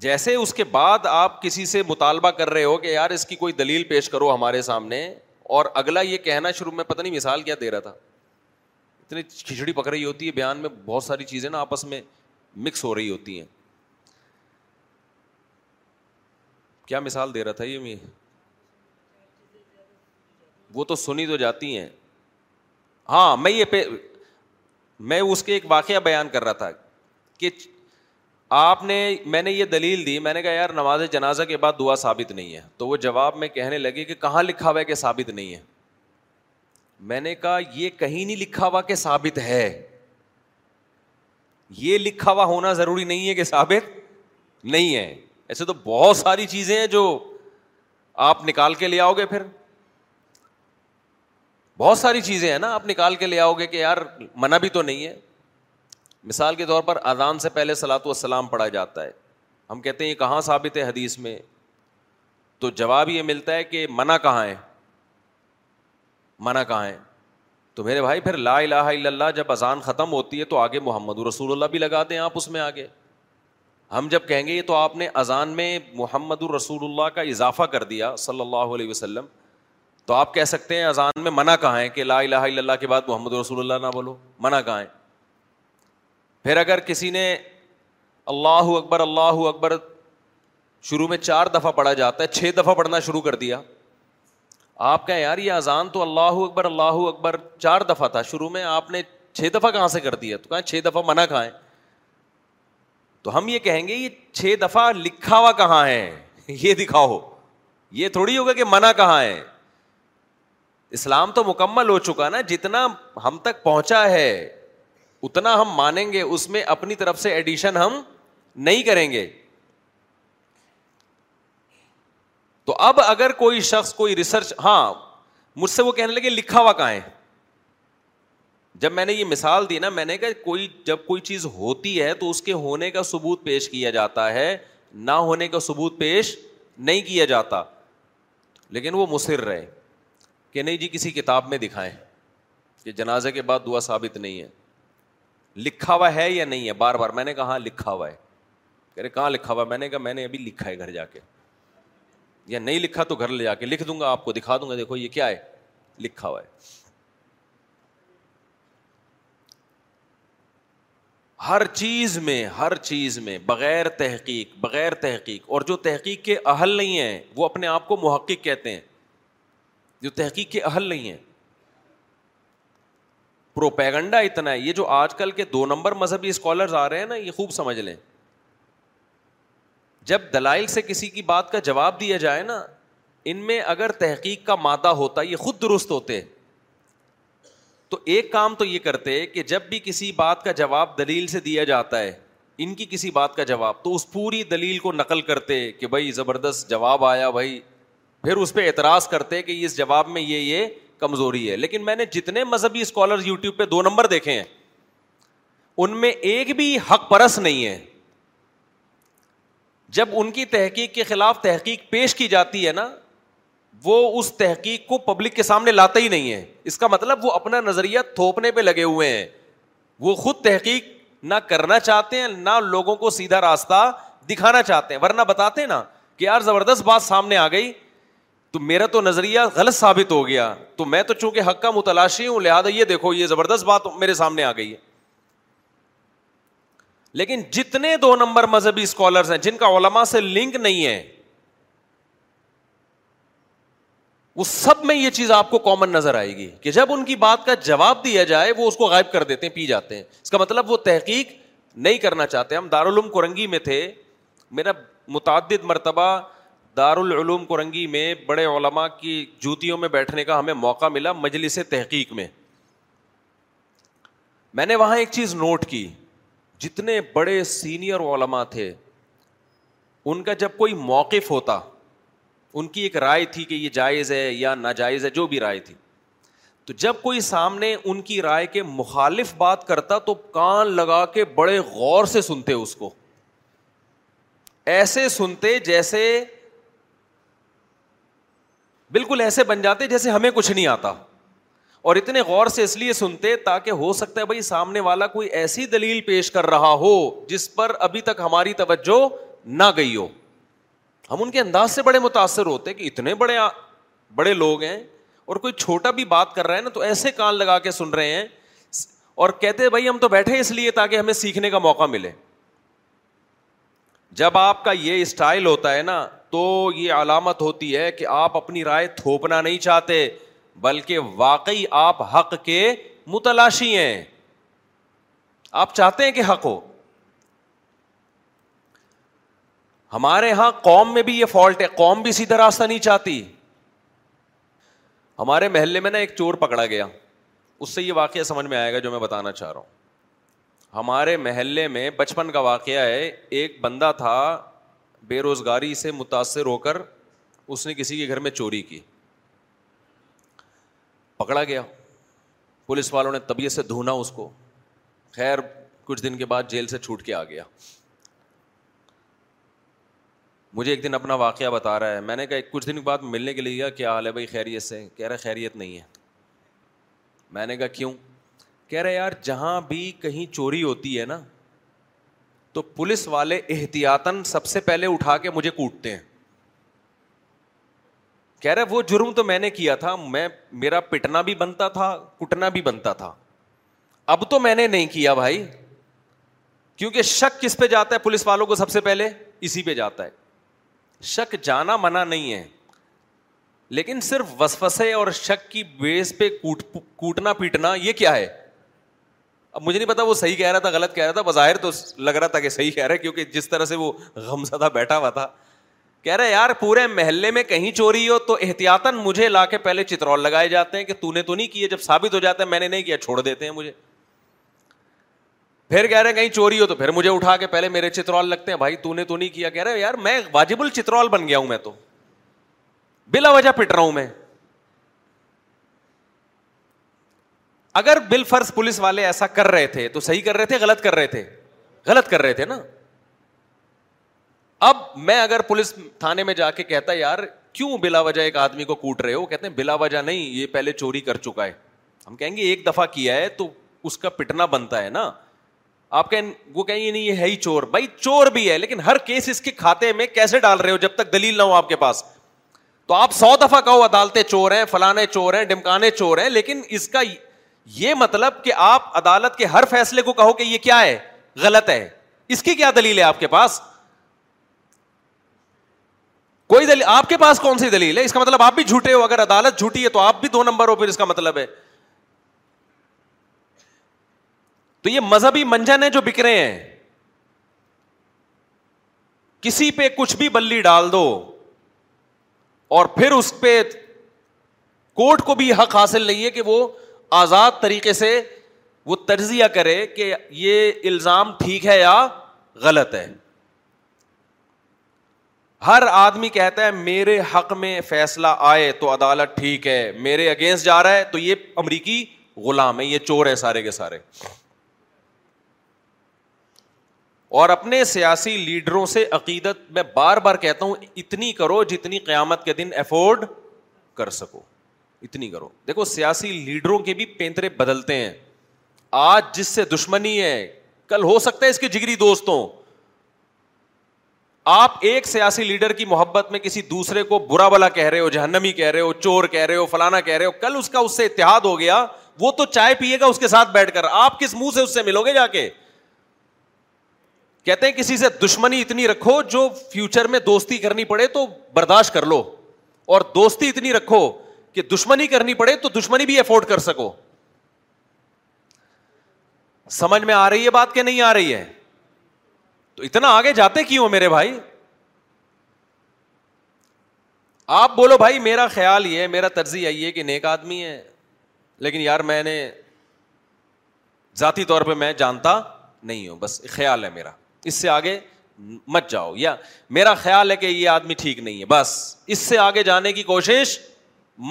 جیسے اس کے بعد آپ کسی سے مطالبہ کر رہے ہو کہ یار اس کی کوئی دلیل پیش کرو ہمارے سامنے اور اگلا یہ کہنا شروع میں پتہ نہیں مثال کیا دے رہا تھا اتنی کھچڑی پک رہی ہوتی ہے بیان میں بہت ساری چیزیں نا آپس میں مکس ہو رہی ہوتی ہیں کیا مثال دے رہا تھا یہ وہ تو سنی تو جاتی ہیں ہاں میں یہ پہ میں اس کے ایک واقعہ بیان کر رہا تھا کہ آپ نے میں نے یہ دلیل دی میں نے کہا یار نماز جنازہ کے بعد دعا ثابت نہیں ہے تو وہ جواب میں کہنے لگے کہ کہاں لکھا ہوا ہے کہ ثابت نہیں ہے میں نے کہا یہ کہیں نہیں لکھا ہوا کہ ثابت ہے یہ لکھا ہوا ہونا ضروری نہیں ہے کہ ثابت نہیں ہے ایسے تو بہت ساری چیزیں ہیں جو آپ نکال کے لے آؤ گے پھر بہت ساری چیزیں ہیں نا آپ نکال کے لے آؤ گے کہ یار منع بھی تو نہیں ہے مثال کے طور پر اذان سے پہلے سلاۃ والسلام پڑھا جاتا ہے ہم کہتے ہیں یہ کہاں ثابت ہے حدیث میں تو جواب یہ ملتا ہے کہ منع کہاں ہے منع کہاں ہے تو میرے بھائی پھر لا الہ الا اللہ جب اذان ختم ہوتی ہے تو آگے محمد الرسول اللہ بھی لگا دیں آپ اس میں آگے ہم جب کہیں گے یہ تو آپ نے اذان میں محمد الرسول اللہ کا اضافہ کر دیا صلی اللہ علیہ وسلم تو آپ کہہ سکتے ہیں اذان میں منع کہاں ہے کہ لا الہ الا اللہ کے بعد محمد رسول اللہ نہ بولو منع کہاں ہے پھر اگر کسی نے اللہ اکبر اللہ اکبر شروع میں چار دفعہ پڑھا جاتا ہے چھ دفعہ پڑھنا شروع کر دیا آپ کہیں یار یہ اذان تو اللہ اکبر اللہ اکبر چار دفعہ تھا شروع میں آپ نے چھ دفعہ کہاں سے کر دیا تو کہاں چھ دفعہ منع کہاں ہے تو ہم یہ کہیں گے یہ چھ دفعہ لکھا ہوا کہاں ہے یہ دکھا ہو یہ تھوڑی ہوگا کہ منع کہاں ہے اسلام تو مکمل ہو چکا نا جتنا ہم تک پہنچا ہے اتنا ہم مانیں گے اس میں اپنی طرف سے ایڈیشن ہم نہیں کریں گے تو اب اگر کوئی شخص کوئی ریسرچ ہاں مجھ سے وہ کہنے لگے لکھا ہوا کہاں ہے جب میں نے یہ مثال دی نا میں نے کہا کوئی جب کوئی چیز ہوتی ہے تو اس کے ہونے کا ثبوت پیش کیا جاتا ہے نہ ہونے کا ثبوت پیش نہیں کیا جاتا لیکن وہ مصر رہے کہ نہیں جی کسی کتاب میں دکھائیں کہ جنازے کے بعد دعا ثابت نہیں ہے لکھا ہوا ہے یا نہیں ہے بار بار میں نے کہا ہاں لکھا ہوا ہے کہہ رہے کہاں لکھا ہوا میں نے کہا میں نے ابھی لکھا ہے گھر جا کے یا نہیں لکھا تو گھر لے جا کے لکھ دوں گا آپ کو دکھا دوں گا دیکھو یہ کیا ہے لکھا ہوا ہے ہر چیز میں ہر چیز میں بغیر تحقیق بغیر تحقیق اور جو تحقیق کے اہل نہیں ہیں وہ اپنے آپ کو محقق کہتے ہیں جو تحقیق کے اہل نہیں ہیں پروپیگنڈا اتنا ہے یہ جو آج کل کے دو نمبر مذہبی اسکالرز آ رہے ہیں نا یہ خوب سمجھ لیں جب دلائل سے کسی کی بات کا جواب دیا جائے نا ان میں اگر تحقیق کا مادہ ہوتا یہ خود درست ہوتے تو ایک کام تو یہ کرتے کہ جب بھی کسی بات کا جواب دلیل سے دیا جاتا ہے ان کی کسی بات کا جواب تو اس پوری دلیل کو نقل کرتے کہ بھائی زبردست جواب آیا بھائی پھر اس پہ اعتراض کرتے کہ اس جواب میں یہ یہ کمزوری ہے لیکن میں نے جتنے مذہبی اسکالر پہ دو نمبر دیکھے ہیں ان میں ایک بھی حق پرس نہیں ہے جب ان کی تحقیق کے خلاف تحقیق پیش کی جاتی ہے نا وہ اس تحقیق کو پبلک کے سامنے لاتا ہی نہیں ہے اس کا مطلب وہ اپنا نظریہ تھوپنے پہ لگے ہوئے ہیں وہ خود تحقیق نہ کرنا چاہتے ہیں نہ لوگوں کو سیدھا راستہ دکھانا چاہتے ہیں ورنہ بتاتے ہیں نا کہ یار زبردست بات سامنے آ گئی تو میرا تو نظریہ غلط ثابت ہو گیا تو میں تو چونکہ حق کا متلاشی ہوں لہٰذا یہ دیکھو یہ زبردست بات میرے سامنے آ گئی ہے لیکن جتنے دو نمبر مذہبی اسکالرس ہیں جن کا علما سے لنک نہیں ہے وہ سب میں یہ چیز آپ کو کامن نظر آئے گی کہ جب ان کی بات کا جواب دیا جائے وہ اس کو غائب کر دیتے ہیں پی جاتے ہیں اس کا مطلب وہ تحقیق نہیں کرنا چاہتے ہم دارالعلوم کرنگی میں تھے میرا متعدد مرتبہ دار العلوم کرنگی میں بڑے علماء کی جوتیوں میں بیٹھنے کا ہمیں موقع ملا مجلس تحقیق میں میں نے وہاں ایک چیز نوٹ کی جتنے بڑے سینئر علماء تھے ان کا جب کوئی موقف ہوتا ان کی ایک رائے تھی کہ یہ جائز ہے یا ناجائز ہے جو بھی رائے تھی تو جب کوئی سامنے ان کی رائے کے مخالف بات کرتا تو کان لگا کے بڑے غور سے سنتے اس کو ایسے سنتے جیسے بالکل ایسے بن جاتے جیسے ہمیں کچھ نہیں آتا اور اتنے غور سے اس لیے سنتے تاکہ ہو سکتا ہے بھائی سامنے والا کوئی ایسی دلیل پیش کر رہا ہو جس پر ابھی تک ہماری توجہ نہ گئی ہو ہم ان کے انداز سے بڑے متاثر ہوتے کہ اتنے بڑے بڑے لوگ ہیں اور کوئی چھوٹا بھی بات کر رہا ہے نا تو ایسے کان لگا کے سن رہے ہیں اور کہتے بھائی ہم تو بیٹھے اس لیے تاکہ ہمیں سیکھنے کا موقع ملے جب آپ کا یہ اسٹائل ہوتا ہے نا تو یہ علامت ہوتی ہے کہ آپ اپنی رائے تھوپنا نہیں چاہتے بلکہ واقعی آپ حق کے متلاشی ہیں آپ چاہتے ہیں کہ حق ہو ہمارے یہاں قوم میں بھی یہ فالٹ ہے قوم بھی سیدھا راستہ نہیں چاہتی ہمارے محلے میں نا ایک چور پکڑا گیا اس سے یہ واقعہ سمجھ میں آئے گا جو میں بتانا چاہ رہا ہوں ہمارے محلے میں بچپن کا واقعہ ہے ایک بندہ تھا بے روزگاری سے متاثر ہو کر اس نے کسی کے گھر میں چوری کی پکڑا گیا پولیس والوں نے طبیعت سے دھونا اس کو خیر کچھ دن کے بعد جیل سے چھوٹ کے آ گیا مجھے ایک دن اپنا واقعہ بتا رہا ہے میں نے کہا کچھ دن کے بعد ملنے کے لیے کیا حال ہے بھائی خیریت سے کہہ رہا خیریت نہیں ہے میں نے کہا کیوں کہہ رہے یار جہاں بھی کہیں چوری ہوتی ہے نا تو پولیس والے احتیاطن سب سے پہلے اٹھا کے مجھے کوٹتے ہیں کہہ رہے وہ جرم تو میں نے کیا تھا میں میرا پٹنا بھی بنتا تھا کٹنا بھی بنتا تھا اب تو میں نے نہیں کیا بھائی کیونکہ شک کس پہ جاتا ہے پولیس والوں کو سب سے پہلے اسی پہ جاتا ہے شک جانا منع نہیں ہے لیکن صرف وسفسے اور شک کی بیس پہ کوٹنا پیٹنا یہ کیا ہے اب مجھے نہیں پتا وہ صحیح کہہ رہا تھا غلط کہہ رہا تھا بظاہر تو لگ رہا تھا کہ صحیح کہہ رہا ہے کیونکہ جس طرح سے وہ زدہ بیٹھا ہوا تھا کہہ ہے یار پورے محلے میں کہیں چوری ہو تو احتیاطاً مجھے لا کے پہلے چترول لگائے جاتے ہیں کہ تو نے تو نہیں کیے جب ثابت ہو جاتا ہے میں نے نہیں کیا چھوڑ دیتے ہیں مجھے پھر کہہ رہے ہیں کہیں چوری ہو تو پھر مجھے اٹھا کے پہلے میرے چترول لگتے ہیں بھائی تو نے تو نہیں کیا کہہ رہے یار میں واجب الچترول بن گیا ہوں میں تو بلا وجہ پٹ رہا ہوں میں اگر بال فرض پولیس والے ایسا کر رہے تھے تو صحیح کر رہے تھے غلط کر رہے تھے غلط کر رہے تھے نا اب میں اگر پولیس تھانے میں جا کے کہتا یار کیوں بلا وجہ ایک آدمی کو کوٹ رہے ہو کہتے ہیں بلا وجہ نہیں یہ پہلے چوری کر چکا ہے ہم کہیں گے ایک دفعہ کیا ہے تو اس کا پٹنا بنتا ہے نا آپ کہیں وہ کہیں گے نہیں یہ ہے ہی چور بھائی چور بھی ہے لیکن ہر کیس اس کے کھاتے میں کیسے ڈال رہے ہو جب تک دلیل نہ ہو آپ کے پاس تو آپ سو دفعہ کہو عدالتیں چور ہیں فلانے چور ہیں ڈمکانے چور ہیں لیکن اس کا یہ مطلب کہ آپ عدالت کے ہر فیصلے کو کہو کہ یہ کیا ہے غلط ہے اس کی کیا دلیل ہے آپ کے پاس کوئی دلیل آپ کے پاس کون سی دلیل ہے اس کا مطلب آپ بھی جھوٹے ہو اگر عدالت جھوٹی ہے تو آپ بھی دو نمبر ہو پھر اس کا مطلب ہے تو یہ مذہبی منجن ہے جو بک رہے ہیں کسی پہ کچھ بھی بلی ڈال دو اور پھر اس پہ کوٹ کو بھی حق حاصل نہیں ہے کہ وہ آزاد طریقے سے وہ تجزیہ کرے کہ یہ الزام ٹھیک ہے یا غلط ہے ہر آدمی کہتا ہے میرے حق میں فیصلہ آئے تو عدالت ٹھیک ہے میرے اگینسٹ جا رہا ہے تو یہ امریکی غلام ہے یہ چور ہے سارے کے سارے اور اپنے سیاسی لیڈروں سے عقیدت میں بار بار کہتا ہوں اتنی کرو جتنی قیامت کے دن افورڈ کر سکو اتنی کرو دیکھو سیاسی لیڈروں کے بھی پینترے بدلتے ہیں آج جس سے دشمنی ہے کل ہو سکتا ہے اس کے جگری دوستوں آپ ایک سیاسی لیڈر کی محبت میں کسی دوسرے کو برا بلا کہہ رہے ہو جہنمی کہہ رہے ہو چور کہہ رہے ہو فلانا کہہ رہے ہو کل اس کا اس سے اتحاد ہو گیا وہ تو چائے پیے گا اس کے ساتھ بیٹھ کر آپ کس منہ سے اس سے ملو گے جا کے کہتے ہیں کسی سے دشمنی اتنی رکھو جو فیوچر میں دوستی کرنی پڑے تو برداشت کر لو اور دوستی اتنی رکھو کہ دشمنی کرنی پڑے تو دشمنی بھی افورڈ کر سکو سمجھ میں آ رہی ہے بات کہ نہیں آ رہی ہے تو اتنا آگے جاتے کیوں میرے بھائی آپ بولو بھائی میرا خیال یہ میرا ترجیح ہے کہ نیک آدمی ہے لیکن یار میں نے ذاتی طور پہ میں جانتا نہیں ہوں بس خیال ہے میرا اس سے آگے مت جاؤ یا میرا خیال ہے کہ یہ آدمی ٹھیک نہیں ہے بس اس سے آگے جانے کی کوشش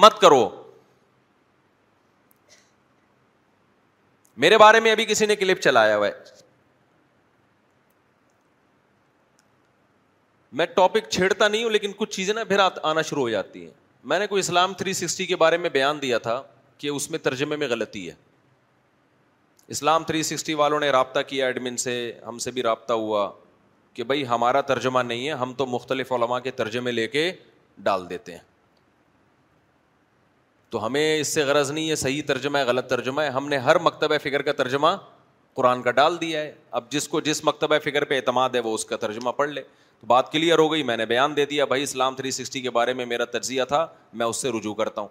مت کرو میرے بارے میں ابھی کسی نے کلپ چلایا ہوا ہے میں ٹاپک چھیڑتا نہیں ہوں لیکن کچھ چیزیں نا پھر آنا شروع ہو جاتی ہیں میں نے کوئی اسلام تھری سکسٹی کے بارے میں بیان دیا تھا کہ اس میں ترجمے میں غلطی ہے اسلام تھری سکسٹی والوں نے رابطہ کیا ایڈمن سے ہم سے بھی رابطہ ہوا کہ بھائی ہمارا ترجمہ نہیں ہے ہم تو مختلف علماء کے ترجمے لے کے ڈال دیتے ہیں تو ہمیں اس سے غرض نہیں ہے صحیح ترجمہ ہے غلط ترجمہ ہے ہم نے ہر مکتبہ فکر کا ترجمہ قرآن کا ڈال دیا ہے اب جس کو جس مکتبہ فکر پہ اعتماد ہے وہ اس کا ترجمہ پڑھ لے تو بات کلیئر ہو گئی میں نے بیان دے دیا بھائی اسلام تھری سکسٹی کے بارے میں میرا تجزیہ تھا میں اس سے رجوع کرتا ہوں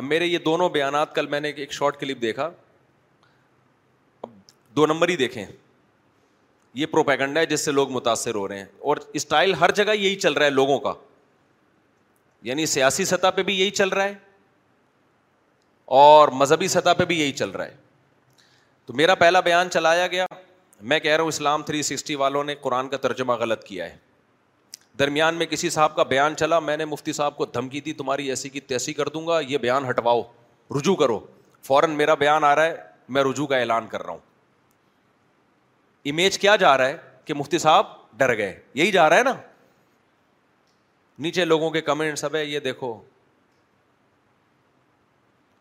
اب میرے یہ دونوں بیانات کل میں نے ایک شارٹ کلپ دیکھا اب دو نمبر ہی دیکھیں یہ پروپیگنڈا ہے جس سے لوگ متاثر ہو رہے ہیں اور اسٹائل ہر جگہ یہی چل رہا ہے لوگوں کا یعنی سیاسی سطح پہ بھی یہی چل رہا ہے اور مذہبی سطح پہ بھی یہی چل رہا ہے تو میرا پہلا بیان چلایا گیا میں کہہ رہا ہوں اسلام تھری سکسٹی والوں نے قرآن کا ترجمہ غلط کیا ہے درمیان میں کسی صاحب کا بیان چلا میں نے مفتی صاحب کو دھمکی دی تمہاری ایسی کی تیسی کر دوں گا یہ بیان ہٹواؤ رجوع کرو فوراً میرا بیان آ رہا ہے میں رجوع کا اعلان کر رہا ہوں امیج کیا جا رہا ہے کہ مفتی صاحب ڈر گئے یہی جا رہا ہے نا نیچے لوگوں کے کمنٹ سب ہے یہ دیکھو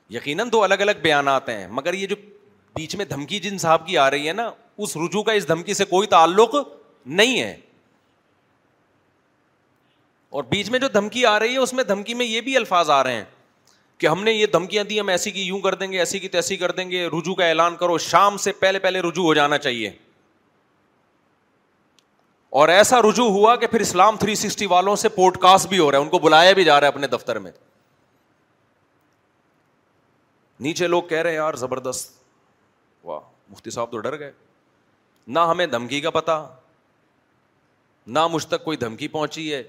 یقیناً دو الگ الگ بیانات ہیں مگر یہ جو بیچ میں دھمکی جن صاحب کی آ رہی ہے نا اس رجوع کا اس دھمکی سے کوئی تعلق نہیں ہے اور بیچ میں جو دھمکی آ رہی ہے اس میں دھمکی میں یہ بھی الفاظ آ رہے ہیں کہ ہم نے یہ دھمکیاں دی ہم ایسی کی یوں کر دیں گے ایسی کی تیسی کر دیں گے رجوع کا اعلان کرو شام سے پہلے پہلے رجوع ہو جانا چاہیے اور ایسا رجوع ہوا کہ پھر اسلام تھری سکسٹی والوں سے پوڈ کاسٹ بھی ہو رہا ہے ان کو بلایا بھی جا رہا ہے اپنے دفتر میں نیچے لوگ کہہ رہے ہیں یار زبردست واہ مفتی صاحب تو ڈر گئے نہ ہمیں دھمکی کا پتا نہ مجھ تک کوئی دھمکی پہنچی ہے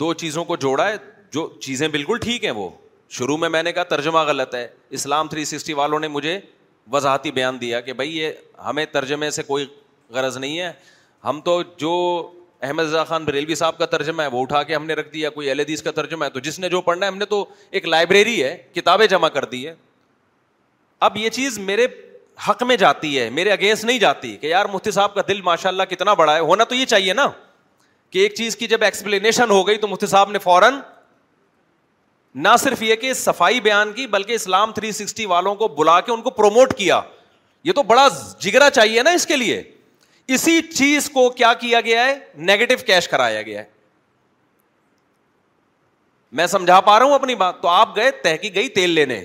دو چیزوں کو جوڑا ہے جو چیزیں بالکل ٹھیک ہیں وہ شروع میں میں نے کہا ترجمہ غلط ہے اسلام تھری سکسٹی والوں نے مجھے وضاحتی بیان دیا کہ بھائی یہ ہمیں ترجمے سے کوئی غرض نہیں ہے ہم تو جو احمد رضا خان بریلوی صاحب کا ترجمہ ہے وہ اٹھا کے ہم نے رکھ دیا کوئی الحدیز کا ترجمہ ہے تو جس نے جو پڑھنا ہے ہم نے تو ایک لائبریری ہے کتابیں جمع کر دی ہے اب یہ چیز میرے حق میں جاتی ہے میرے اگینسٹ نہیں جاتی کہ یار مفتی صاحب کا دل ماشاء اللہ کتنا بڑا ہے ہونا تو یہ چاہیے نا کہ ایک چیز کی جب ایکسپلینیشن ہو گئی تو مفتی صاحب نے فوراً نہ صرف یہ کہ صفائی بیان کی بلکہ اسلام تھری سکسٹی والوں کو بلا کے ان کو پروموٹ کیا یہ تو بڑا جگرا چاہیے نا اس کے لیے اسی چیز کو کیا کیا گیا ہے نیگیٹو کیش کرایا گیا ہے میں سمجھا پا رہا ہوں اپنی بات تو آپ گئے تحقیق گئی تیل لینے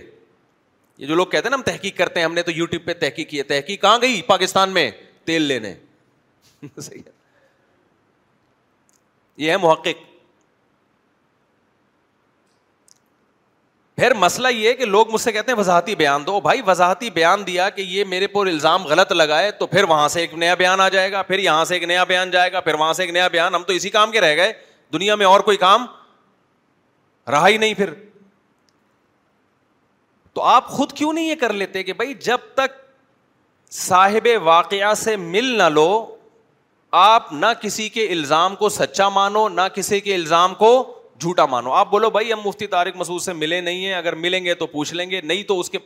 یہ جو لوگ کہتے ہیں نا ہم تحقیق کرتے ہیں ہم نے تو یو ٹیوب پہ تحقیق کی ہے تحقیق کہاں گئی پاکستان میں تیل لینے یہ ہے محقق پھر مسئلہ یہ کہ لوگ مجھ سے کہتے ہیں وضاحتی بیان دو بھائی وضاحتی بیان دیا کہ یہ میرے پر الزام غلط لگائے تو پھر وہاں سے ایک نیا بیان آ جائے گا پھر یہاں سے ایک نیا بیان جائے گا پھر وہاں سے ایک نیا بیان ہم تو اسی کام کے رہ گئے دنیا میں اور کوئی کام رہا ہی نہیں پھر تو آپ خود کیوں نہیں یہ کر لیتے کہ بھائی جب تک صاحب واقعہ سے مل نہ لو آپ نہ کسی کے الزام کو سچا مانو نہ کسی کے الزام کو جھوٹا مانو آپ بولو بھائی ہم مفتی طارق مسود سے ملے نہیں ہیں اگر ملیں گے تو پوچھ لیں گے نہیں تو اس کے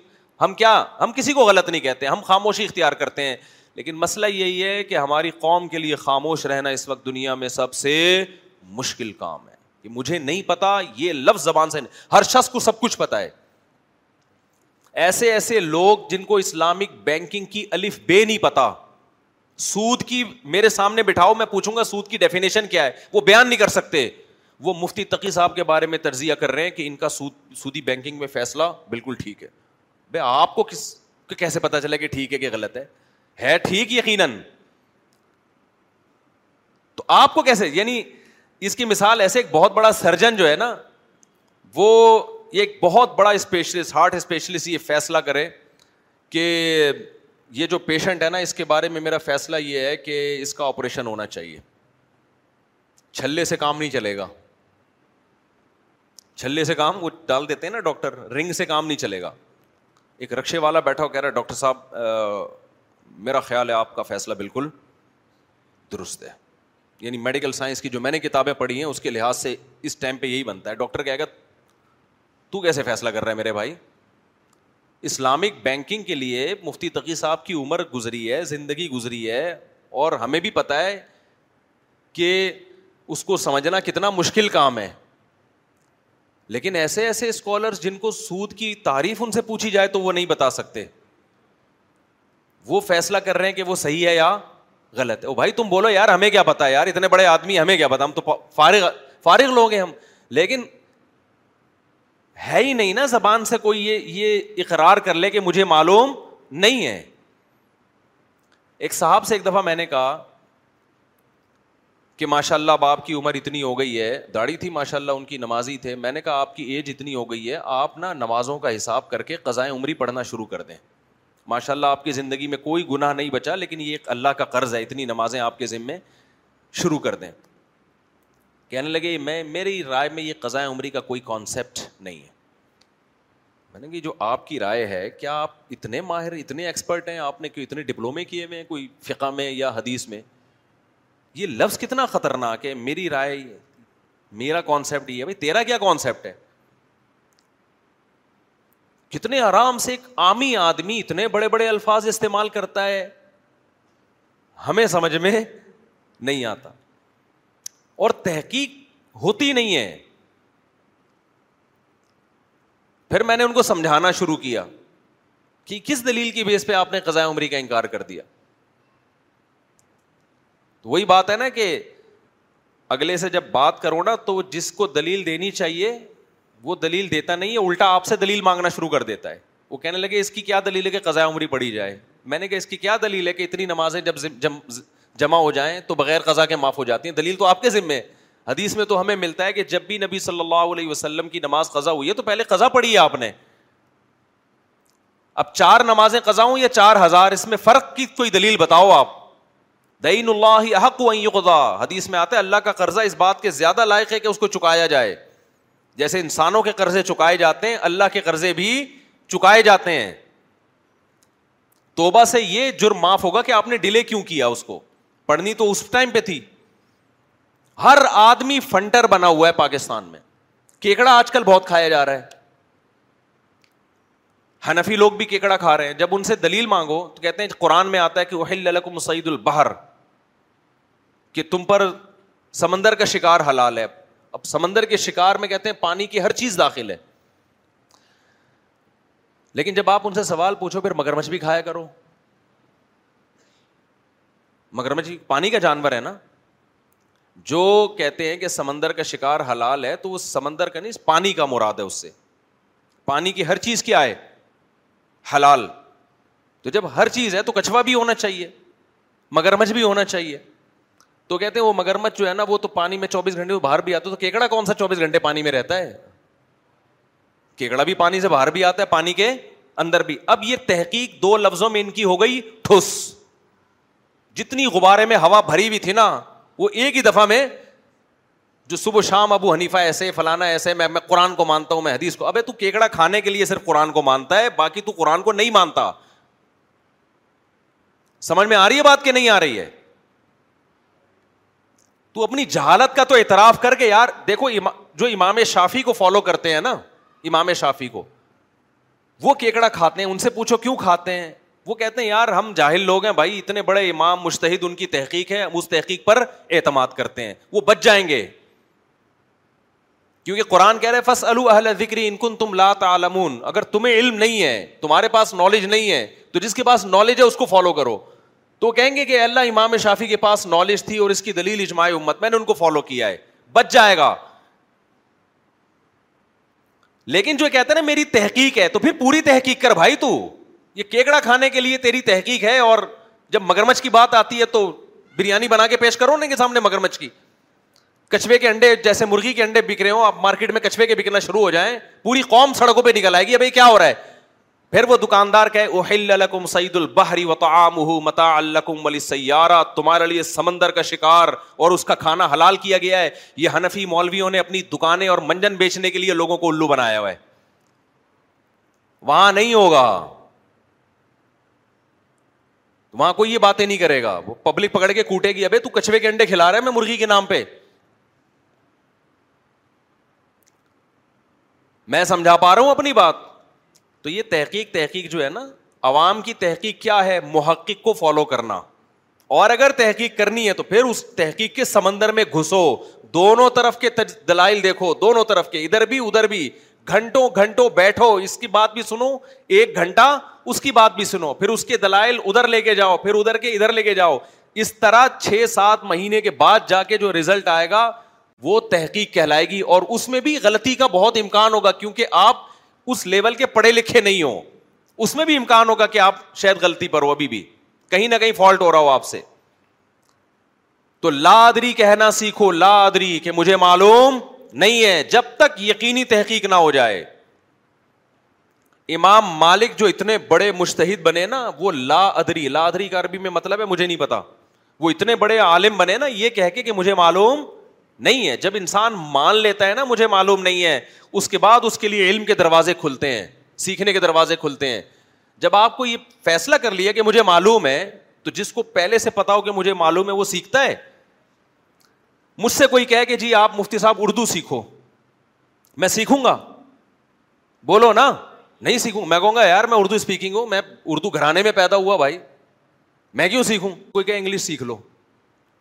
ہم کیا ہم کسی کو غلط نہیں کہتے ہم خاموشی اختیار کرتے ہیں لیکن مسئلہ یہی ہے کہ ہماری قوم کے لیے خاموش رہنا اس وقت دنیا میں سب سے مشکل کام ہے کہ مجھے نہیں پتا یہ لفظ زبان سے نہیں ہر شخص کو سب کچھ پتا ہے ایسے ایسے لوگ جن کو اسلامک بینکنگ کی الف بے نہیں پتا سود کی میرے سامنے بٹھاؤ میں پوچھوں گا سود کی ڈیفینیشن کیا ہے وہ بیان نہیں کر سکتے وہ مفتی تقی صاحب کے بارے میں تجزیہ کر رہے ہیں کہ ان کا سود سودی بینکنگ میں فیصلہ بالکل ٹھیک ہے بھائی آپ کو کس کیسے پتا چلا کہ ٹھیک ہے کہ غلط ہے ہے ٹھیک یقیناً تو آپ کو کیسے یعنی اس کی مثال ایسے ایک بہت بڑا سرجن جو ہے نا وہ ایک بہت بڑا اسپیشلسٹ ہارٹ اسپیشلسٹ یہ فیصلہ کرے کہ یہ جو پیشنٹ ہے نا اس کے بارے میں میرا فیصلہ یہ ہے کہ اس کا آپریشن ہونا چاہیے چھلے سے کام نہیں چلے گا چھلے سے کام وہ ڈال دیتے ہیں نا ڈاکٹر رنگ سے کام نہیں چلے گا ایک رقشے والا بیٹھا ہو کہہ رہا ہے ڈاکٹر صاحب میرا خیال ہے آپ کا فیصلہ بالکل درست ہے یعنی میڈیکل سائنس کی جو میں نے کتابیں پڑھی ہیں اس کے لحاظ سے اس ٹائم پہ یہی بنتا ہے ڈاکٹر کہے گا تو کیسے فیصلہ کر رہا ہے میرے بھائی اسلامک بینکنگ کے لیے مفتی تقی صاحب کی عمر گزری ہے زندگی گزری ہے اور ہمیں بھی پتہ ہے کہ اس کو سمجھنا کتنا مشکل کام ہے لیکن ایسے ایسے اسکالرس جن کو سود کی تعریف ان سے پوچھی جائے تو وہ نہیں بتا سکتے وہ فیصلہ کر رہے ہیں کہ وہ صحیح ہے یا غلط ہے وہ بھائی تم بولو یار ہمیں کیا پتا یار اتنے بڑے آدمی ہمیں کیا پتا ہم تو فارغ فارغ لوگ ہیں ہم لیکن ہے ہی نہیں نا زبان سے کوئی یہ یہ اقرار کر لے کہ مجھے معلوم نہیں ہے ایک صاحب سے ایک دفعہ میں نے کہا کہ ماشاء اللہ اب آپ کی عمر اتنی ہو گئی ہے داڑھی تھی ماشاء اللہ ان کی نمازی تھے میں نے کہا آپ کی ایج اتنی ہو گئی ہے آپ نا نمازوں کا حساب کر کے قضائیں عمری پڑھنا شروع کر دیں ماشاء اللہ آپ کی زندگی میں کوئی گناہ نہیں بچا لیکن یہ ایک اللہ کا قرض ہے اتنی نمازیں آپ کے ذمے شروع کر دیں کہنے لگے میں میری رائے میں یہ کزائیں عمری کا کوئی کانسیپٹ نہیں ہے میں نے کہ جو آپ کی رائے ہے کیا آپ اتنے ماہر اتنے ایکسپرٹ ہیں آپ نے کہ اتنے ڈپلومے کیے ہوئے ہیں کوئی فقہ میں یا حدیث میں یہ لفظ کتنا خطرناک ہے میری رائے میرا کانسیپٹ یہ بھائی تیرا کیا کانسیپٹ ہے کتنے آرام سے ایک عامی آدمی اتنے بڑے بڑے الفاظ استعمال کرتا ہے ہمیں سمجھ میں نہیں آتا اور تحقیق ہوتی نہیں ہے پھر میں نے ان کو سمجھانا شروع کیا کہ کس دلیل کی بیس پہ آپ نے قزائے عمری کا انکار کر دیا تو وہی بات ہے نا کہ اگلے سے جب بات کرو نا تو جس کو دلیل دینی چاہیے وہ دلیل دیتا نہیں ہے الٹا آپ سے دلیل مانگنا شروع کر دیتا ہے وہ کہنے لگے اس کی کیا دلیل ہے کہ قضاء عمری پڑھی جائے میں نے کہا اس کی کیا دلیل ہے کہ اتنی نمازیں جب جمع ہو جائیں تو بغیر قضا کے معاف ہو جاتی ہیں دلیل تو آپ کے ذمے حدیث میں تو ہمیں ملتا ہے کہ جب بھی نبی صلی اللہ علیہ وسلم کی نماز قضا ہوئی ہے تو پہلے قضا پڑھی ہے آپ نے اب چار نمازیں قضا ہوں یا چار ہزار اس میں فرق کی کوئی دلیل بتاؤ آپ اللہ حق و یقضا حدیث میں آتا ہے اللہ کا قرضہ اس بات کے زیادہ لائق ہے کہ اس کو چکایا جائے جیسے انسانوں کے قرضے چکائے جاتے ہیں اللہ کے قرضے بھی چکائے جاتے ہیں توبہ سے یہ جرم معاف ہوگا کہ آپ نے ڈیلے کیوں کیا اس کو پڑھنی تو اس ٹائم پہ تھی ہر آدمی فنٹر بنا ہوا ہے پاکستان میں کیکڑا آج کل بہت کھایا جا رہا ہے ہنفی لوگ بھی کیکڑا کھا رہے ہیں جب ان سے دلیل مانگو تو کہتے ہیں قرآن میں آتا ہے کہ وہ سعید البہر کہ تم پر سمندر کا شکار حلال ہے اب سمندر کے شکار میں کہتے ہیں پانی کی ہر چیز داخل ہے لیکن جب آپ ان سے سوال پوچھو پھر مگرمچھ بھی کھایا کرو مگرمچھ پانی کا جانور ہے نا جو کہتے ہیں کہ سمندر کا شکار حلال ہے تو وہ سمندر کا نہیں پانی کا مراد ہے اس سے پانی کی ہر چیز کیا ہے حلال تو جب ہر چیز ہے تو کچھوا بھی ہونا چاہیے مگرمچھ بھی ہونا چاہیے تو کہتے ہیں وہ مگرمچ جو ہے نا وہ تو پانی میں چوبیس گھنٹے باہر بھی آتا تو کیکڑا کون سا چوبیس گھنٹے پانی میں رہتا ہے کیکڑا بھی پانی سے باہر بھی آتا ہے پانی کے اندر بھی اب یہ تحقیق دو لفظوں میں ان کی ہو گئی ٹھوس جتنی غبارے میں ہوا بھری ہوئی تھی نا وہ ایک ہی دفعہ میں جو صبح شام ابو حنیفہ ایسے فلانا ایسے میں میں قرآن کو مانتا ہوں میں حدیث کو تو کیکڑا کھانے کے لیے صرف قرآن کو مانتا ہے باقی تو قرآن کو نہیں مانتا سمجھ میں آ رہی ہے بات کہ نہیں آ رہی ہے تو اپنی جہالت کا تو اعتراف کر کے یار دیکھو جو امام شافی کو فالو کرتے ہیں نا امام شافی کو وہ کیکڑا کھاتے ہیں ان سے پوچھو کیوں کھاتے ہیں وہ کہتے ہیں یار ہم جاہل لوگ ہیں بھائی اتنے بڑے امام مشتحد ان کی تحقیق ہے ہم اس تحقیق پر اعتماد کرتے ہیں وہ بچ جائیں گے کیونکہ قرآن کہہ رہے فس ذکری انکن تم تعلمون اگر تمہیں علم نہیں ہے تمہارے پاس نالج نہیں ہے تو جس کے پاس نالج ہے اس کو فالو کرو تو کہیں گے کہ اللہ امام شافی کے پاس نالج تھی اور اس کی دلیل اجماع امت میں نے ان کو فالو کیا ہے بچ جائے گا لیکن جو کہتے ہیں نا میری تحقیق ہے تو پھر پوری تحقیق کر بھائی تو یہ کیکڑا کھانے کے لیے تیری تحقیق ہے اور جب مگرمچ کی بات آتی ہے تو بریانی بنا کے پیش کرو کے سامنے مگرمچھ کی کچھوے کے انڈے جیسے مرغی کے انڈے بک رہے ہوں آپ مارکیٹ میں کچھوے کے بکنا شروع ہو جائیں پوری قوم سڑکوں پہ نکل آئے گی بھائی کیا ہو رہا ہے پھر وہ دکاندار دکاندارے لکم سعید البحری تعام متا الکم ولی سیارہ تمہارے لیے سمندر کا شکار اور اس کا کھانا حلال کیا گیا ہے یہ ہنفی مولویوں نے اپنی دکانیں اور منجن بیچنے کے لیے لوگوں کو الو بنایا ہوا ہے وہاں نہیں ہوگا وہاں کوئی یہ باتیں نہیں کرے گا وہ پبلک پکڑ کے کوٹے گی ابھی کچھوے کے انڈے کھلا رہے میں مرغی کے نام پہ میں سمجھا پا رہا ہوں اپنی بات تو یہ تحقیق تحقیق جو ہے نا عوام کی تحقیق کیا ہے محقق کو فالو کرنا اور اگر تحقیق کرنی ہے تو پھر اس تحقیق کے سمندر میں گھسو دونوں طرف کے دلائل دیکھو دونوں طرف کے ادھر بھی ادھر بھی گھنٹوں گھنٹوں بیٹھو اس کی بات بھی سنو ایک گھنٹہ اس کی بات بھی سنو پھر اس کے دلائل ادھر لے کے جاؤ پھر ادھر کے ادھر لے کے جاؤ اس طرح چھ سات مہینے کے بعد جا کے جو ریزلٹ آئے گا وہ تحقیق کہلائے گی اور اس میں بھی غلطی کا بہت امکان ہوگا کیونکہ آپ اس لیول کے پڑھے لکھے نہیں ہو اس میں بھی امکان ہوگا کہ آپ شاید غلطی پر ہو ابھی بھی کہیں نہ کہیں فالٹ ہو رہا ہو آپ سے تو لادری کہنا سیکھو لادری کہ مجھے معلوم نہیں ہے جب تک یقینی تحقیق نہ ہو جائے امام مالک جو اتنے بڑے مشتحد بنے نا وہ لا ادری لا ادری کا عربی میں مطلب ہے مجھے نہیں پتا وہ اتنے بڑے عالم بنے نا یہ کہہ کے کہ مجھے معلوم نہیں ہے جب انسان مان لیتا ہے نا مجھے معلوم نہیں ہے اس کے بعد اس کے لیے علم کے دروازے کھلتے ہیں سیکھنے کے دروازے کھلتے ہیں جب آپ کو یہ فیصلہ کر لیا کہ مجھے معلوم ہے تو جس کو پہلے سے پتا ہو کہ مجھے معلوم ہے وہ سیکھتا ہے مجھ سے کوئی کہے کہ جی آپ مفتی صاحب اردو سیکھو میں سیکھوں گا بولو نا نہیں سیکھوں میں کہوں گا یار میں اردو اسپیکنگ ہوں میں اردو گھرانے میں پیدا ہوا بھائی میں کیوں سیکھوں کوئی کہ انگلش سیکھ لو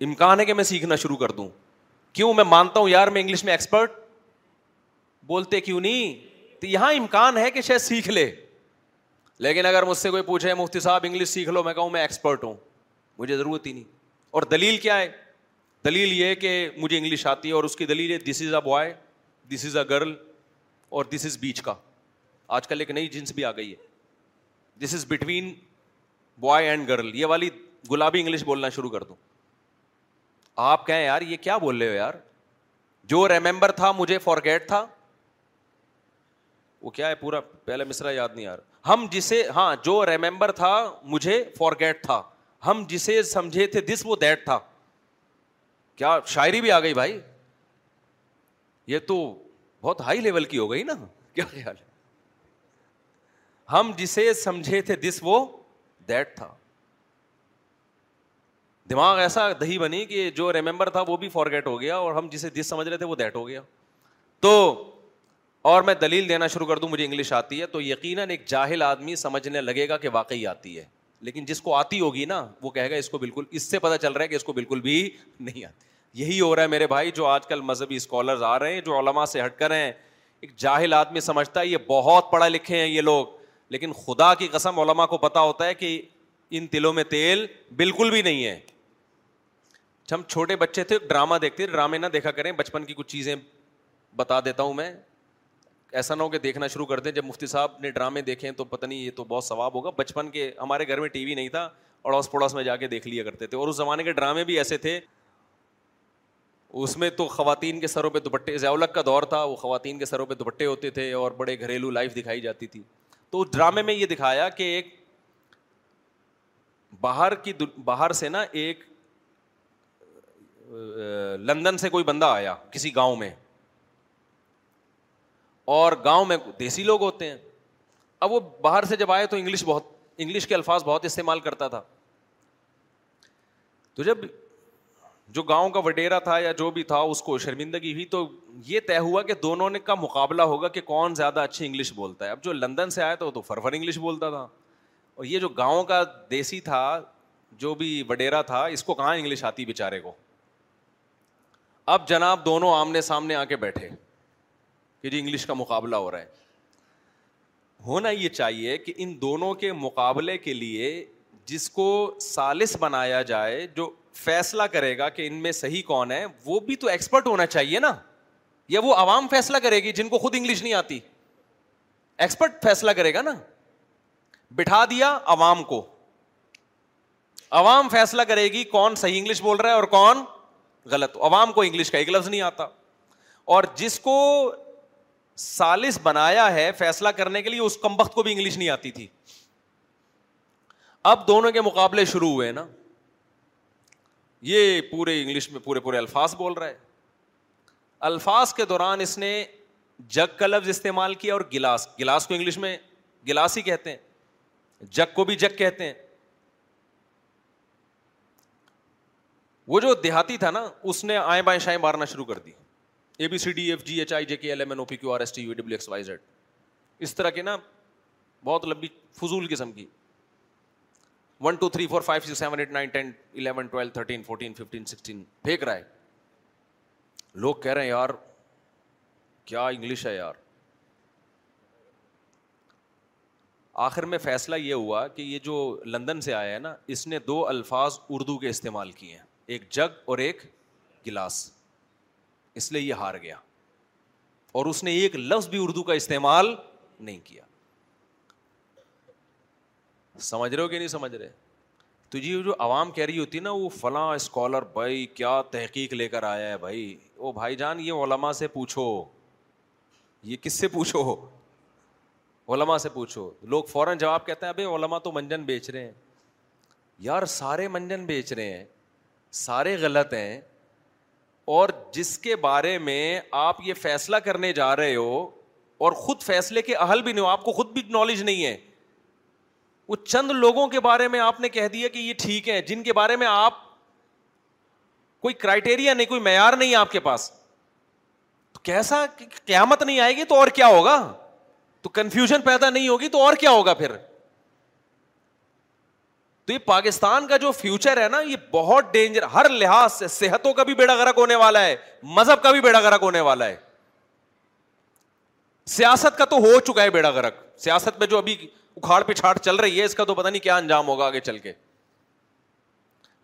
امکان ہے کہ میں سیکھنا شروع کر دوں کیوں میں مانتا ہوں یار میں انگلش میں ایکسپرٹ بولتے کیوں نہیں تو یہاں امکان ہے کہ شاید سیکھ لے لیکن اگر مجھ سے کوئی پوچھے مفتی صاحب انگلش سیکھ لو میں کہوں میں ایکسپرٹ ہوں مجھے ضرورت ہی نہیں اور دلیل کیا ہے دلیل یہ کہ مجھے انگلش آتی ہے اور اس کی دلیل ہے this is a boy this is a girl اور دس از بیچ کا آج کل ایک نئی جنس بھی آ گئی ہے this is between boy and girl یہ والی گلابی انگلش بولنا شروع کر دوں آپ کہیں یار یہ کیا بول رہے ہو یار جو ریمبر تھا مجھے فار گیٹ تھا وہ کیا ہے پورا پہلا مصرا یاد نہیں یار ہم جسے ہاں جو ریمبر تھا مجھے فار گیٹ تھا ہم جسے سمجھے تھے دس وہ دیٹ تھا کیا شاعری بھی آ گئی بھائی یہ تو بہت ہائی لیول کی ہو گئی نا کیا خیال ہے ہم جسے سمجھے تھے دس وہ دیٹ تھا دماغ ایسا دہی بنی کہ جو ریمبر تھا وہ بھی فارگیٹ ہو گیا اور ہم جسے جس سمجھ رہے تھے وہ دیٹ ہو گیا تو اور میں دلیل دینا شروع کر دوں مجھے انگلش آتی ہے تو یقیناً ایک جاہل آدمی سمجھنے لگے گا کہ واقعی آتی ہے لیکن جس کو آتی ہوگی نا وہ کہے گا اس کو بالکل اس سے پتہ چل رہا ہے کہ اس کو بالکل بھی نہیں آتی یہی ہو رہا ہے میرے بھائی جو آج کل مذہبی اسکالرز آ رہے ہیں جو علما سے ہٹ کر رہے ہیں ایک جاہل آدمی سمجھتا ہے یہ بہت پڑھے لکھے ہیں یہ لوگ لیکن خدا کی قسم علما کو پتا ہوتا ہے کہ ان تلوں میں تیل بالکل بھی نہیں ہے ہم چھوٹے بچے تھے ڈرامہ دیکھتے ڈرامے نہ دیکھا کریں بچپن کی کچھ چیزیں بتا دیتا ہوں میں ایسا نہ ہو کہ دیکھنا شروع کر دیں جب مفتی صاحب نے ڈرامے دیکھے تو پتہ نہیں یہ تو بہت ثواب ہوگا بچپن کے ہمارے گھر میں ٹی وی نہیں تھا اڑوس پڑوس میں جا کے دیکھ لیا کرتے تھے اور اس زمانے کے ڈرامے بھی ایسے تھے اس میں تو خواتین کے سروں پہ دوپٹے زیاولگ کا دور تھا وہ خواتین کے سروں پہ دوپٹے ہوتے تھے اور بڑے گھریلو لائف دکھائی جاتی تھی تو ڈرامے میں یہ دکھایا کہ ایک باہر کی باہر سے نا ایک لندن سے کوئی بندہ آیا کسی گاؤں میں اور گاؤں میں دیسی لوگ ہوتے ہیں اب وہ باہر سے جب آئے تو انگلش بہت انگلش کے الفاظ بہت استعمال کرتا تھا تو جب جو گاؤں کا وڈیرا تھا یا جو بھی تھا اس کو شرمندگی ہوئی تو یہ طے ہوا کہ دونوں نے کا مقابلہ ہوگا کہ کون زیادہ اچھی انگلش بولتا ہے اب جو لندن سے آیا تو فرفر انگلش بولتا تھا اور یہ جو گاؤں کا دیسی تھا جو بھی وڈیرا تھا اس کو کہاں انگلش آتی بیچارے کو اب جناب دونوں آمنے سامنے آ کے بیٹھے کہ جی انگلش کا مقابلہ ہو رہا ہے ہونا یہ چاہیے کہ ان دونوں کے مقابلے کے لیے جس کو سالس بنایا جائے جو فیصلہ کرے گا کہ ان میں صحیح کون ہے وہ بھی تو ایکسپرٹ ہونا چاہیے نا یا وہ عوام فیصلہ کرے گی جن کو خود انگلش نہیں آتی ایکسپرٹ فیصلہ کرے گا نا بٹھا دیا عوام کو عوام فیصلہ کرے گی کون صحیح انگلش بول رہا ہے اور کون غلط عوام کو انگلش کا ایک لفظ نہیں آتا اور جس کو سالس بنایا ہے فیصلہ کرنے کے لیے اس کم وقت کو بھی انگلش نہیں آتی تھی اب دونوں کے مقابلے شروع ہوئے نا یہ پورے انگلش میں پورے پورے الفاظ بول رہا ہے الفاظ کے دوران اس نے جگ کا لفظ استعمال کیا اور گلاس گلاس کو انگلش میں گلاس ہی کہتے ہیں جگ کو بھی جگ کہتے ہیں وہ جو دیہاتی تھا نا اس نے آئیں بائیں شائیں مارنا شروع کر دی A B C D F G H I J K L M N O P Q R S T U X Y Z اس طرح کے نا بہت لمبی فضول قسم کی one two three four five six seven eight nine ten eleven twelve thirteen fourteen fifteen sixteen پھینک رہا ہے لوگ کہہ رہے ہیں یار کیا انگلش ہے یار آخر میں فیصلہ یہ ہوا کہ یہ جو لندن سے آیا ہے نا اس نے دو الفاظ اردو کے استعمال کیے ہیں ایک جگ اور ایک گلاس اس لیے یہ ہار گیا اور اس نے ایک لفظ بھی اردو کا استعمال نہیں کیا سمجھ رہے ہو کہ نہیں سمجھ رہے تو یہ جو عوام کہہ رہی ہوتی ہے نا وہ فلاں اسکالر بھائی کیا تحقیق لے کر آیا ہے بھائی وہ بھائی جان یہ علما سے پوچھو یہ کس سے پوچھو علما سے پوچھو لوگ فوراً جواب کہتے ہیں ابھی علما تو منجن بیچ رہے ہیں یار سارے منجن بیچ رہے ہیں سارے غلط ہیں اور جس کے بارے میں آپ یہ فیصلہ کرنے جا رہے ہو اور خود فیصلے کے اہل بھی نہیں ہو آپ کو خود بھی نالج نہیں ہے وہ چند لوگوں کے بارے میں آپ نے کہہ دیا کہ یہ ٹھیک ہے جن کے بارے میں آپ کوئی کرائٹیریا نہیں کوئی معیار نہیں آپ کے پاس تو کیسا قیامت نہیں آئے گی تو اور کیا ہوگا تو کنفیوژن پیدا نہیں ہوگی تو اور کیا ہوگا پھر تو یہ پاکستان کا جو فیوچر ہے نا یہ بہت ڈینجر ہر لحاظ سے صحتوں کا بھی بیڑا گرک ہونے والا ہے مذہب کا بھی بیڑا گرک ہونے والا ہے سیاست کا تو ہو چکا ہے بیڑا گرک سیاست میں جو ابھی اکھاڑ پچھاڑ چل رہی ہے اس کا تو پتا نہیں کیا انجام ہوگا آگے چل کے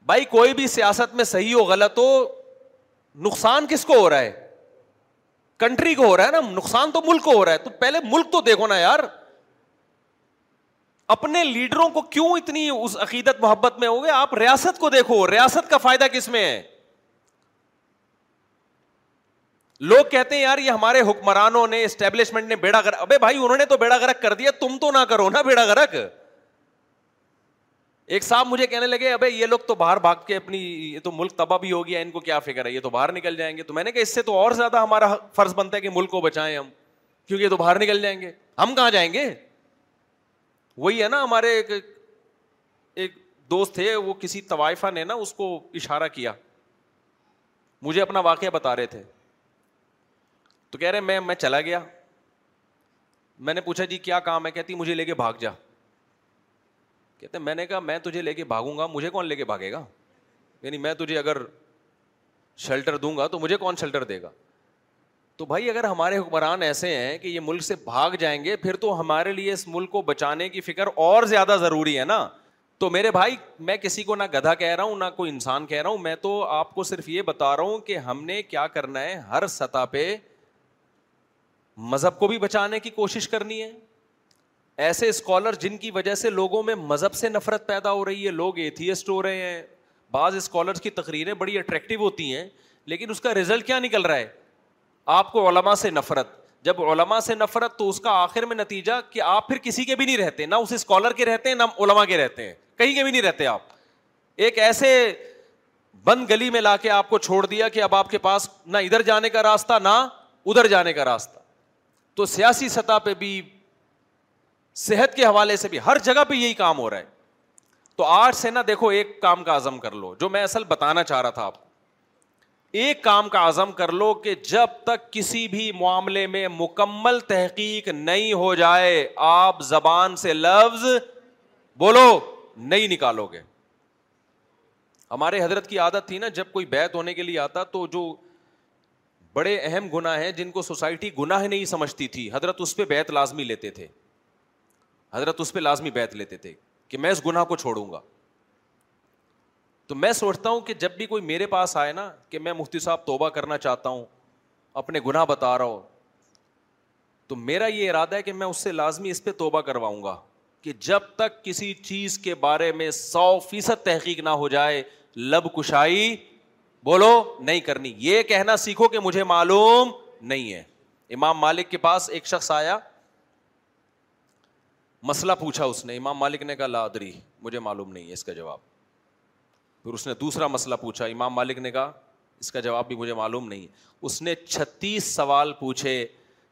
بھائی کوئی بھی سیاست میں صحیح ہو غلط ہو نقصان کس کو ہو رہا ہے کنٹری کو ہو رہا ہے نا نقصان تو ملک کو ہو رہا ہے تو پہلے ملک تو دیکھو نا یار اپنے لیڈروں کو کیوں اتنی اس عقیدت محبت میں ہو گئے آپ ریاست کو دیکھو ریاست کا فائدہ کس میں ہے لوگ کہتے ہیں یار یہ ہمارے حکمرانوں نے اسٹیبلشمنٹ نے بیڑا بھائی انہوں نے تو بیڑا گرک کر دیا تم تو نہ کرو نا بیڑا گرک ایک صاحب مجھے کہنے لگے ابے یہ لوگ تو باہر بھاگ کے اپنی یہ تو ملک تباہ بھی ہو گیا ان کو کیا فکر ہے یہ تو باہر نکل جائیں گے تو میں نے کہا اس سے تو اور زیادہ ہمارا فرض بنتا ہے کہ ملک کو بچائیں ہم کیونکہ یہ تو باہر نکل جائیں گے ہم کہاں جائیں گے وہی ہے نا ہمارے ایک ایک دوست تھے وہ کسی طوائفہ نے نا اس کو اشارہ کیا مجھے اپنا واقعہ بتا رہے تھے تو کہہ رہے میں میں چلا گیا میں نے پوچھا جی کیا کام ہے کہتی مجھے لے کے بھاگ جا کہتے میں نے کہا میں تجھے لے کے بھاگوں گا مجھے کون لے کے بھاگے گا یعنی میں تجھے اگر شیلٹر دوں گا تو مجھے کون شیلٹر دے گا تو بھائی اگر ہمارے حکمران ایسے ہیں کہ یہ ملک سے بھاگ جائیں گے پھر تو ہمارے لیے اس ملک کو بچانے کی فکر اور زیادہ ضروری ہے نا تو میرے بھائی میں کسی کو نہ گدھا کہہ رہا ہوں نہ کوئی انسان کہہ رہا ہوں میں تو آپ کو صرف یہ بتا رہا ہوں کہ ہم نے کیا کرنا ہے ہر سطح پہ مذہب کو بھی بچانے کی کوشش کرنی ہے ایسے اسکالر جن کی وجہ سے لوگوں میں مذہب سے نفرت پیدا ہو رہی ہے لوگ ایتھیسٹ ہو رہے ہیں بعض اسکالرس کی تقریریں بڑی اٹریکٹیو ہوتی ہیں لیکن اس کا ریزلٹ کیا نکل رہا ہے آپ کو علماء سے نفرت جب علما سے نفرت تو اس کا آخر میں نتیجہ کہ آپ پھر کسی کے بھی نہیں رہتے نہ اس اسکالر کے رہتے ہیں نہ علما کے رہتے ہیں کہیں کے بھی نہیں رہتے آپ ایک ایسے بند گلی میں لا کے آپ کو چھوڑ دیا کہ اب آپ کے پاس نہ ادھر جانے کا راستہ نہ ادھر جانے کا راستہ تو سیاسی سطح پہ بھی صحت کے حوالے سے بھی ہر جگہ پہ یہی کام ہو رہا ہے تو آج سے نہ دیکھو ایک کام کا عزم کر لو جو میں اصل بتانا چاہ رہا تھا آپ کو ایک کام کا عزم کر لو کہ جب تک کسی بھی معاملے میں مکمل تحقیق نہیں ہو جائے آپ زبان سے لفظ بولو نہیں نکالو گے ہمارے حضرت کی عادت تھی نا جب کوئی بیت ہونے کے لیے آتا تو جو بڑے اہم گناہ ہیں جن کو سوسائٹی گناہ نہیں سمجھتی تھی حضرت اس پہ بیت لازمی لیتے تھے حضرت اس پہ لازمی بیت لیتے تھے کہ میں اس گناہ کو چھوڑوں گا تو میں سوچتا ہوں کہ جب بھی کوئی میرے پاس آئے نا کہ میں مفتی صاحب توبہ کرنا چاہتا ہوں اپنے گناہ بتا رہا ہوں تو میرا یہ ارادہ ہے کہ میں اس سے لازمی اس پہ توبہ کرواؤں گا کہ جب تک کسی چیز کے بارے میں سو فیصد تحقیق نہ ہو جائے لب کشائی بولو نہیں کرنی یہ کہنا سیکھو کہ مجھے معلوم نہیں ہے امام مالک کے پاس ایک شخص آیا مسئلہ پوچھا اس نے امام مالک نے کہا لادری مجھے معلوم نہیں ہے اس کا جواب پھر اس نے دوسرا مسئلہ پوچھا امام مالک نے کہا اس کا جواب بھی مجھے معلوم نہیں اس نے چھتیس سوال پوچھے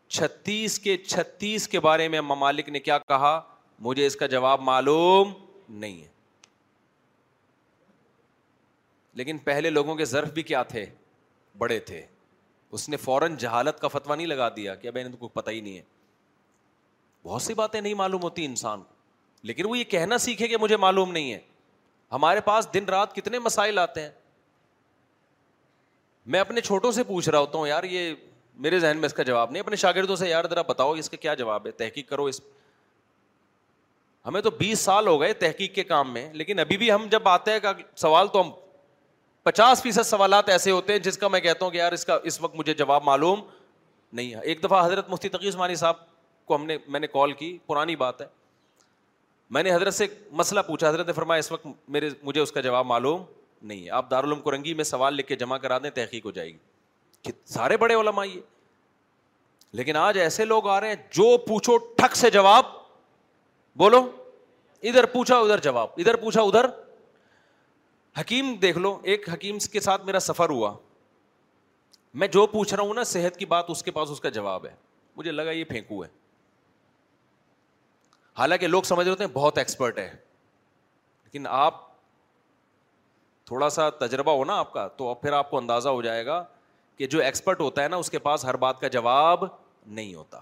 چھتیس کے چھتیس کے بارے میں مالک نے کیا کہا مجھے اس کا جواب معلوم نہیں ہے لیکن پہلے لوگوں کے ظرف بھی کیا تھے بڑے تھے اس نے فوراً جہالت کا فتویٰ نہیں لگا دیا کہ اب کو پتہ ہی نہیں ہے بہت سی باتیں نہیں معلوم ہوتی انسان کو لیکن وہ یہ کہنا سیکھے کہ مجھے معلوم نہیں ہے ہمارے پاس دن رات کتنے مسائل آتے ہیں میں اپنے چھوٹوں سے پوچھ رہا ہوتا ہوں یار یہ میرے ذہن میں اس کا جواب نہیں اپنے شاگردوں سے یار ذرا بتاؤ اس کا کیا جواب ہے تحقیق کرو اس ہمیں تو بیس سال ہو گئے تحقیق کے کام میں لیکن ابھی بھی ہم جب آتے ہیں سوال تو ہم پچاس فیصد سوالات ایسے ہوتے ہیں جس کا میں کہتا ہوں کہ یار اس کا اس وقت مجھے جواب معلوم نہیں ہے ایک دفعہ حضرت مفتی تقی عثمانی صاحب کو ہم نے میں نے کال کی پرانی بات ہے میں نے حضرت سے مسئلہ پوچھا حضرت نے فرمایا اس وقت میرے مجھے اس کا جواب معلوم نہیں ہے آپ دارالعلوم کرنگی میں سوال لکھ کے جمع کرا دیں تحقیق ہو جائے گی کہ سارے بڑے علماء یہ لیکن آج ایسے لوگ آ رہے ہیں جو پوچھو ٹھک سے جواب بولو ادھر پوچھا ادھر جواب ادھر پوچھا ادھر حکیم دیکھ لو ایک حکیم کے ساتھ میرا سفر ہوا میں جو پوچھ رہا ہوں نا صحت کی بات اس کے پاس اس کا جواب ہے مجھے لگا یہ پھینکو ہے حالانکہ لوگ سمجھ رہے ہیں بہت ایکسپرٹ ہے لیکن آپ تھوڑا سا تجربہ ہونا آپ کا تو پھر آپ کو اندازہ ہو جائے گا کہ جو ایکسپرٹ ہوتا ہے نا اس کے پاس ہر بات کا جواب نہیں ہوتا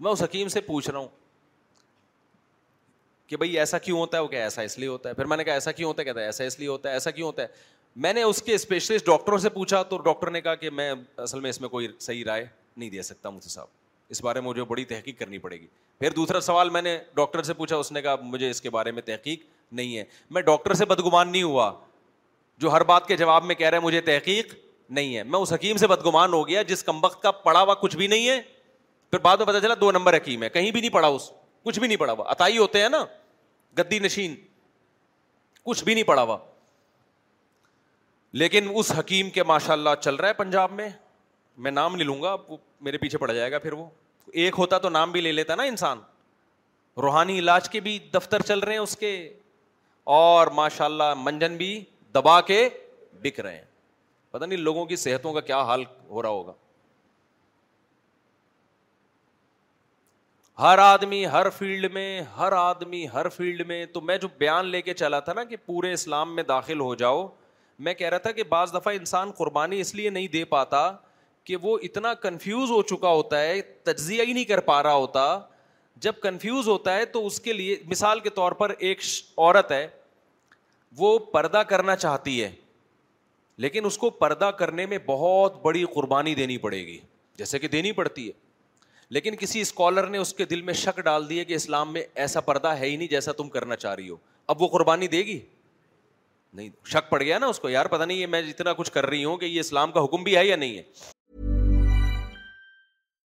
میں اس حکیم سے پوچھ رہا ہوں کہ بھائی ایسا کیوں ہوتا ہے وہ کہ ایسا اس لیے ہوتا ہے پھر میں نے کہا ایسا کیوں ہوتا ہے کہتا ہے ایسا اس لیے ہوتا ہے ایسا کیوں ہوتا ہے میں نے اس کے اسپیشلسٹ ڈاکٹروں سے پوچھا تو ڈاکٹر نے کہا کہ میں اصل میں اس میں کوئی صحیح رائے نہیں دے سکتا مجھے صاحب اس بارے میں مجھے بڑی تحقیق کرنی پڑے گی پھر دوسرا سوال میں نے ڈاکٹر سے پوچھا اس نے کہا مجھے اس کے بارے میں تحقیق نہیں ہے میں ڈاکٹر سے بدگمان نہیں ہوا جو ہر بات کے جواب میں کہہ رہے ہیں مجھے تحقیق نہیں ہے میں اس حکیم سے بدگمان ہو گیا جس کم وقت کا پڑھا ہوا کچھ بھی نہیں ہے پھر بعد میں پتا چلا دو نمبر حکیم ہے کہیں بھی نہیں پڑھا اس کچھ بھی نہیں پڑھا ہوا اتائی ہوتے ہیں نا گدی نشین کچھ بھی نہیں پڑھا ہوا لیکن اس حکیم کے ماشاء اللہ چل رہا ہے پنجاب میں میں نام لے لوں گا وہ میرے پیچھے پڑ جائے گا پھر وہ ایک ہوتا تو نام بھی لے لیتا نا انسان روحانی علاج کے بھی دفتر چل رہے ہیں اس کے اور ماشاء اللہ منجن بھی دبا کے بک رہے ہیں نہیں لوگوں کی صحتوں کا کیا حال ہو رہا ہوگا ہر آدمی ہر فیلڈ میں ہر آدمی ہر فیلڈ میں تو میں جو بیان لے کے چلا تھا نا کہ پورے اسلام میں داخل ہو جاؤ میں کہہ رہا تھا کہ بعض دفعہ انسان قربانی اس لیے نہیں دے پاتا کہ وہ اتنا کنفیوز ہو چکا ہوتا ہے تجزیہ ہی نہیں کر پا رہا ہوتا جب کنفیوز ہوتا ہے تو اس کے لیے مثال کے طور پر ایک عورت ہے وہ پردہ کرنا چاہتی ہے لیکن اس کو پردہ کرنے میں بہت بڑی قربانی دینی پڑے گی جیسے کہ دینی پڑتی ہے لیکن کسی اسکالر نے اس کے دل میں شک ڈال دی ہے کہ اسلام میں ایسا پردہ ہے ہی نہیں جیسا تم کرنا چاہ رہی ہو اب وہ قربانی دے گی نہیں شک پڑ گیا نا اس کو یار پتہ نہیں یہ میں اتنا کچھ کر رہی ہوں کہ یہ اسلام کا حکم بھی ہے یا نہیں ہے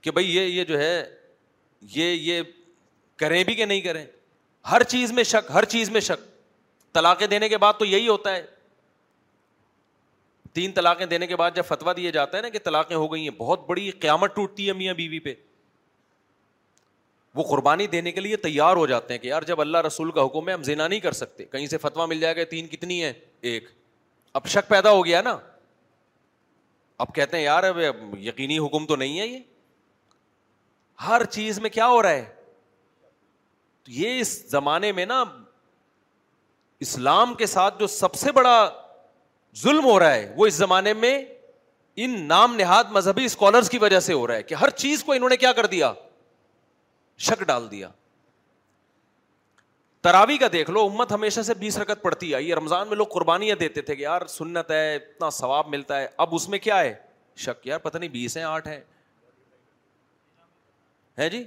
کہ بھائی یہ یہ جو ہے یہ یہ کریں بھی کہ نہیں کریں ہر چیز میں شک ہر چیز میں شک طلاقیں دینے کے بعد تو یہی ہوتا ہے تین طلاقیں دینے کے بعد جب فتویٰ دیے جاتا ہے نا کہ طلاقیں ہو گئی ہیں بہت بڑی قیامت ٹوٹتی ہے میاں بیوی پہ وہ قربانی دینے کے لیے تیار ہو جاتے ہیں کہ یار جب اللہ رسول کا حکم ہے ہم زینا نہیں کر سکتے کہیں سے فتوا مل جائے گا تین کتنی ہے ایک اب شک پیدا ہو گیا نا اب کہتے ہیں یار اب یقینی حکم تو نہیں ہے یہ ہر چیز میں کیا ہو رہا ہے یہ اس زمانے میں نا اسلام کے ساتھ جو سب سے بڑا ظلم ہو رہا ہے وہ اس زمانے میں ان نام نہاد مذہبی اسکالرس کی وجہ سے ہو رہا ہے کہ ہر چیز کو انہوں نے کیا کر دیا شک ڈال دیا تراوی کا دیکھ لو امت ہمیشہ سے بیس رکت پڑتی آئی رمضان میں لوگ قربانیاں دیتے تھے کہ یار سنت ہے اتنا ثواب ملتا ہے اب اس میں کیا ہے شک یار پتہ نہیں بیس ہے آٹھ ہے ہے جی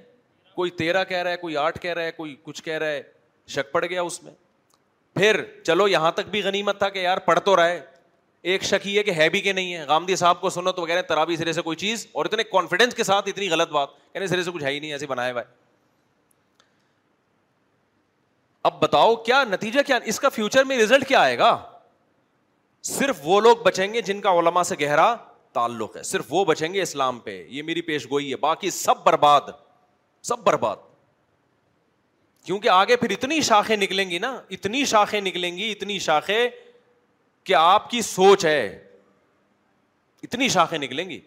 کوئی تیرہ کہہ رہا ہے کوئی آٹھ کہہ رہا ہے کوئی کچھ کہہ رہا ہے شک پڑ گیا اس میں پھر چلو یہاں تک بھی غنیمت تھا کہ یار پڑھ تو رہا ہے ایک شک یہ کہ ہے بھی کہ نہیں ہے گاندھی صاحب کو سنو تو کہہ رہے ترابی سرے سے کوئی چیز اور اتنے کانفیڈینس کے ساتھ اتنی غلط بات یا سرے سے کچھ ہے ہی نہیں ایسے بنایا ہے اب بتاؤ کیا نتیجہ کیا اس کا فیوچر میں ریزلٹ کیا آئے گا صرف وہ لوگ بچیں گے جن کا علما سے گہرا تعلق ہے صرف وہ بچیں گے اسلام پہ یہ میری پیش گوئی ہے باقی سب برباد سب برباد کیونکہ آگے پھر اتنی شاخیں نکلیں گی نا اتنی شاخیں نکلیں گی اتنی شاخیں کہ آپ کی سوچ ہے اتنی شاخیں نکلیں گی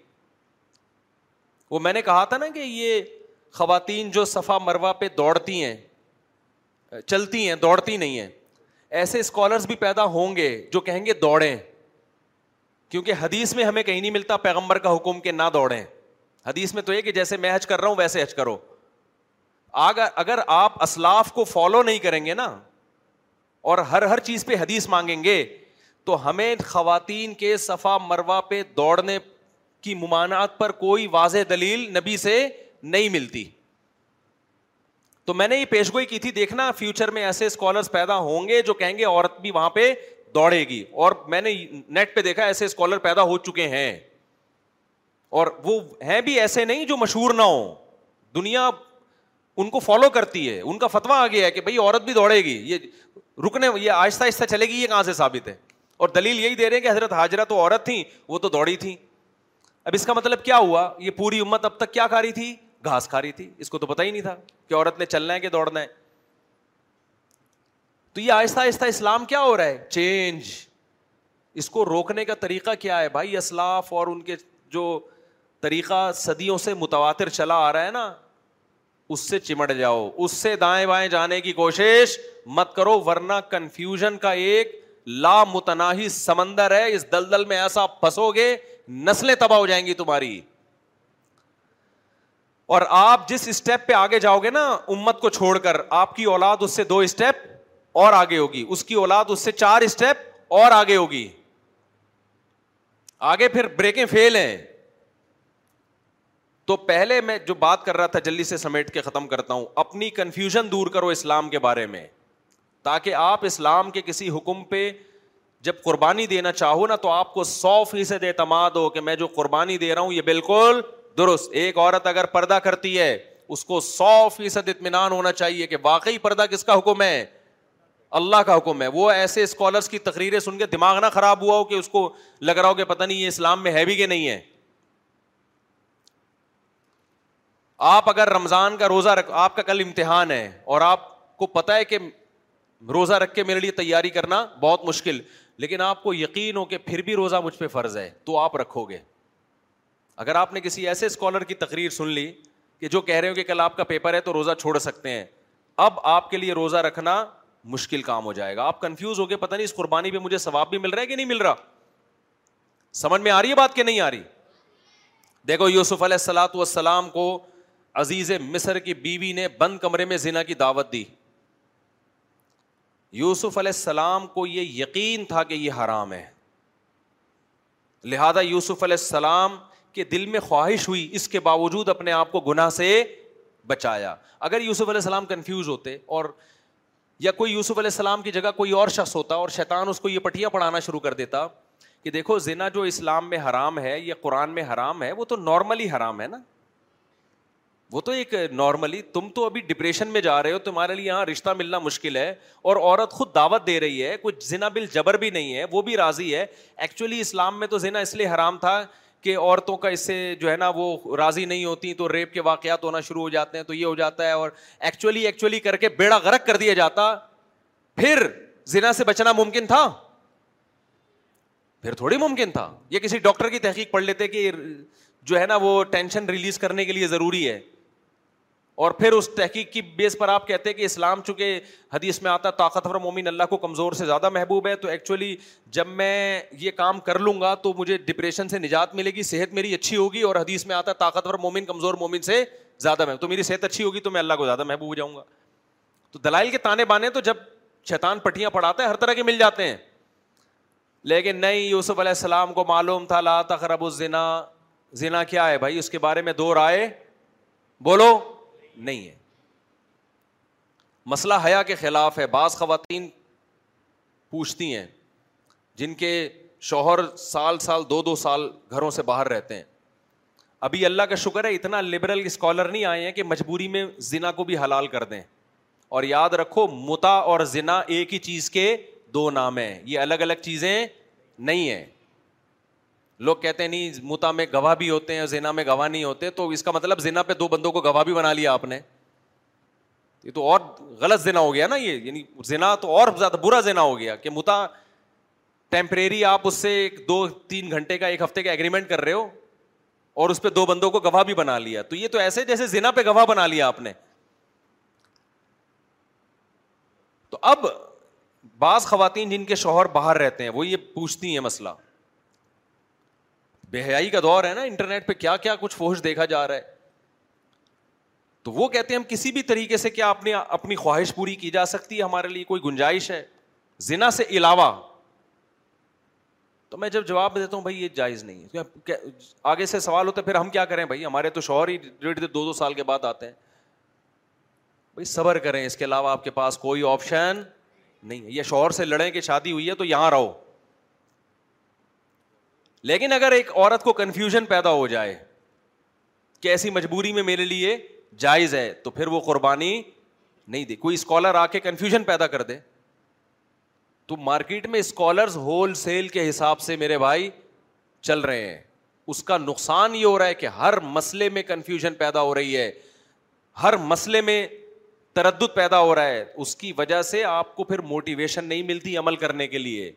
وہ میں نے کہا تھا نا کہ یہ خواتین جو صفا مروا پہ دوڑتی ہیں چلتی ہیں دوڑتی نہیں ہیں ایسے اسکالرس بھی پیدا ہوں گے جو کہیں گے دوڑیں کیونکہ حدیث میں ہمیں کہیں نہیں ملتا پیغمبر کا حکم کہ نہ دوڑے حدیث میں تو یہ کہ جیسے میں حج کر رہا ہوں ویسے حج کرو اگر اگر آپ اسلاف کو فالو نہیں کریں گے نا اور ہر ہر چیز پہ حدیث مانگیں گے تو ہمیں خواتین کے صفا مروا پہ دوڑنے کی ممانعت پر کوئی واضح دلیل نبی سے نہیں ملتی تو میں نے یہ پیشگوئی کی تھی دیکھنا فیوچر میں ایسے اسکالرس پیدا ہوں گے جو کہیں گے عورت بھی وہاں پہ دوڑے گی اور میں نے نیٹ پہ دیکھا ایسے اسکالر پیدا ہو چکے ہیں اور وہ ہیں بھی ایسے نہیں جو مشہور نہ ہوں دنیا ان کو فالو کرتی ہے ان کا فتویٰ آ گیا ہے کہ بھائی عورت بھی دوڑے گی یہ رکنے یہ آہستہ آہستہ چلے گی یہ کہاں سے ثابت ہے اور دلیل یہی دے رہے ہیں کہ حضرت حاجرہ تو عورت تھیں وہ تو دوڑی تھیں اب اس کا مطلب کیا ہوا یہ پوری امت اب تک کیا کھا رہی تھی گھاس کھا رہی تھی اس کو تو پتا ہی نہیں تھا کہ عورت نے چلنا ہے کہ دوڑنا ہے تو یہ آہستہ آہستہ اسلام کیا ہو رہا ہے چینج اس کو روکنے کا طریقہ کیا ہے بھائی اسلاف اور ان کے جو طریقہ صدیوں سے متواتر چلا آ رہا ہے نا اس سے چمٹ جاؤ اس سے دائیں بائیں جانے کی کوشش مت کرو ورنہ کنفیوژن کا ایک متناہی سمندر ہے اس دلدل میں ایسا پھنسو گے نسلیں تباہ ہو جائیں گی تمہاری اور آپ جس اسٹیپ پہ آگے جاؤ گے نا امت کو چھوڑ کر آپ کی اولاد اس سے دو اسٹیپ اور آگے ہوگی اس کی اولاد اس سے چار اسٹیپ اور آگے ہوگی آگے پھر بریکیں فیل ہیں تو پہلے میں جو بات کر رہا تھا جلدی سے سمیٹ کے ختم کرتا ہوں اپنی کنفیوژن دور کرو اسلام کے بارے میں تاکہ آپ اسلام کے کسی حکم پہ جب قربانی دینا چاہو نا تو آپ کو سو فیصد اعتماد ہو کہ میں جو قربانی دے رہا ہوں یہ بالکل درست ایک عورت اگر پردہ کرتی ہے اس کو سو فیصد اطمینان ہونا چاہیے کہ واقعی پردہ کس کا حکم ہے اللہ کا حکم ہے وہ ایسے اسکالرس کی تقریریں سن کے دماغ نہ خراب ہوا ہو کہ اس کو لگ رہا ہو کہ نہیں یہ اسلام میں ہے بھی کہ نہیں ہے آپ اگر رمضان کا روزہ رکھ آپ کا کل امتحان ہے اور آپ کو ہے کہ روزہ رکھ کے میرے لیے تیاری کرنا بہت مشکل لیکن آپ کو یقین ہو کہ پھر بھی روزہ مجھ پہ فرض ہے تو آپ رکھو گے اگر آپ نے کسی ایسے اسکالر کی تقریر سن لی کہ جو کہہ رہے ہو کہ کل آپ کا پیپر ہے تو روزہ چھوڑ سکتے ہیں اب آپ کے لیے روزہ رکھنا مشکل کام ہو جائے گا آپ کنفیوز ہو کے پتا نہیں اس قربانی پہ مجھے ثواب بھی مل رہا ہے کہ نہیں مل رہا سمجھ میں آ رہی ہے بات کہ نہیں آ رہی دیکھو یوسف علیہ السلاۃ والسلام کو عزیز مصر کی بیوی نے بند کمرے میں زنا کی دعوت دی یوسف علیہ السلام کو یہ یقین تھا کہ یہ حرام ہے لہذا یوسف علیہ السلام کے دل میں خواہش ہوئی اس کے باوجود اپنے آپ کو گناہ سے بچایا اگر یوسف علیہ السلام کنفیوز ہوتے اور یا کوئی یوسف علیہ السلام کی جگہ کوئی اور شخص ہوتا اور شیطان اس کو یہ پٹیاں پڑھانا شروع کر دیتا کہ دیکھو زنا جو اسلام میں حرام ہے یا قرآن میں حرام ہے وہ تو نارملی حرام ہے نا وہ تو ایک نارملی تم تو ابھی ڈپریشن میں جا رہے ہو تمہارے لیے یہاں رشتہ ملنا مشکل ہے اور عورت خود دعوت دے رہی ہے کچھ بل جبر بھی نہیں ہے وہ بھی راضی ہے ایکچولی اسلام میں تو زنا اس لیے حرام تھا کہ عورتوں کا اس سے جو ہے نا وہ راضی نہیں ہوتی تو ریپ کے واقعات ہونا شروع ہو جاتے ہیں تو یہ ہو جاتا ہے اور ایکچولی ایکچولی کر کے بیڑا غرق کر دیا جاتا پھر زنا سے بچنا ممکن تھا پھر تھوڑی ممکن تھا یہ کسی ڈاکٹر کی تحقیق پڑھ لیتے کہ جو ہے نا وہ ٹینشن ریلیز کرنے کے لیے ضروری ہے اور پھر اس تحقیق کی بیس پر آپ کہتے ہیں کہ اسلام چونکہ حدیث میں آتا طاقتور مومن اللہ کو کمزور سے زیادہ محبوب ہے تو ایکچولی جب میں یہ کام کر لوں گا تو مجھے ڈپریشن سے نجات ملے گی صحت میری اچھی ہوگی اور حدیث میں آتا طاقتور مومن کمزور مومن سے زیادہ محبوب تو میری صحت اچھی ہوگی تو میں اللہ کو زیادہ محبوب ہو جاؤں گا تو دلائل کے تانے بانے تو جب شیطان پٹیاں پڑھاتے ہیں ہر طرح کے مل جاتے ہیں لیکن نہیں یوسف علیہ السلام کو معلوم تھا لا تخرب الزنا زنا کیا ہے بھائی اس کے بارے میں دو رائے بولو نہیں ہے مسئلہ حیا کے خلاف ہے بعض خواتین پوچھتی ہیں جن کے شوہر سال سال دو دو سال گھروں سے باہر رہتے ہیں ابھی اللہ کا شکر ہے اتنا لبرل اسکالر نہیں آئے ہیں کہ مجبوری میں زنا کو بھی حلال کر دیں اور یاد رکھو متا اور زنا ایک ہی چیز کے دو نام ہیں یہ الگ الگ چیزیں نہیں ہیں لوگ کہتے ہیں نہیں متا میں گواہ بھی ہوتے ہیں زینا میں گواہ نہیں ہوتے تو اس کا مطلب زینا پہ دو بندوں کو گواہ بھی بنا لیا آپ نے یہ یہ تو تو اور اور غلط ہو گیا نا یعنی زیادہ برا زینا ہو گیا کہ متا ٹیمپریری آپ اس سے ایک دو تین گھنٹے کا ایک ہفتے کا اگریمنٹ کر رہے ہو اور اس پہ دو بندوں کو گواہ بھی بنا لیا تو یہ تو ایسے جیسے زینا پہ گواہ بنا لیا آپ نے تو اب بعض خواتین جن کے شوہر باہر رہتے ہیں وہ یہ پوچھتی ہیں مسئلہ بے حیائی کا دور ہے نا انٹرنیٹ پہ کیا کیا کچھ فوج دیکھا جا رہا ہے تو وہ کہتے ہیں ہم کسی بھی طریقے سے کیا اپنی اپنی خواہش پوری کی جا سکتی ہے ہمارے لیے کوئی گنجائش ہے زنا سے علاوہ تو میں جب جواب دیتا ہوں بھائی یہ جائز نہیں ہے آگے سے سوال ہوتا ہے پھر ہم کیا کریں بھائی ہمارے تو شوہر ہی ڈیڑھ دو دو سال کے بعد آتے ہیں بھائی صبر کریں اس کے علاوہ آپ کے پاس کوئی آپشن نہیں ہے یا شوہر سے لڑیں کہ شادی ہوئی ہے تو یہاں رہو لیکن اگر ایک عورت کو کنفیوژن پیدا ہو جائے کہ ایسی مجبوری میں میرے لیے جائز ہے تو پھر وہ قربانی نہیں دی کوئی اسکالر آ کے کنفیوژن پیدا کر دے تو مارکیٹ میں اسکالرز ہول سیل کے حساب سے میرے بھائی چل رہے ہیں اس کا نقصان یہ ہو رہا ہے کہ ہر مسئلے میں کنفیوژن پیدا ہو رہی ہے ہر مسئلے میں تردد پیدا ہو رہا ہے اس کی وجہ سے آپ کو پھر موٹیویشن نہیں ملتی عمل کرنے کے لیے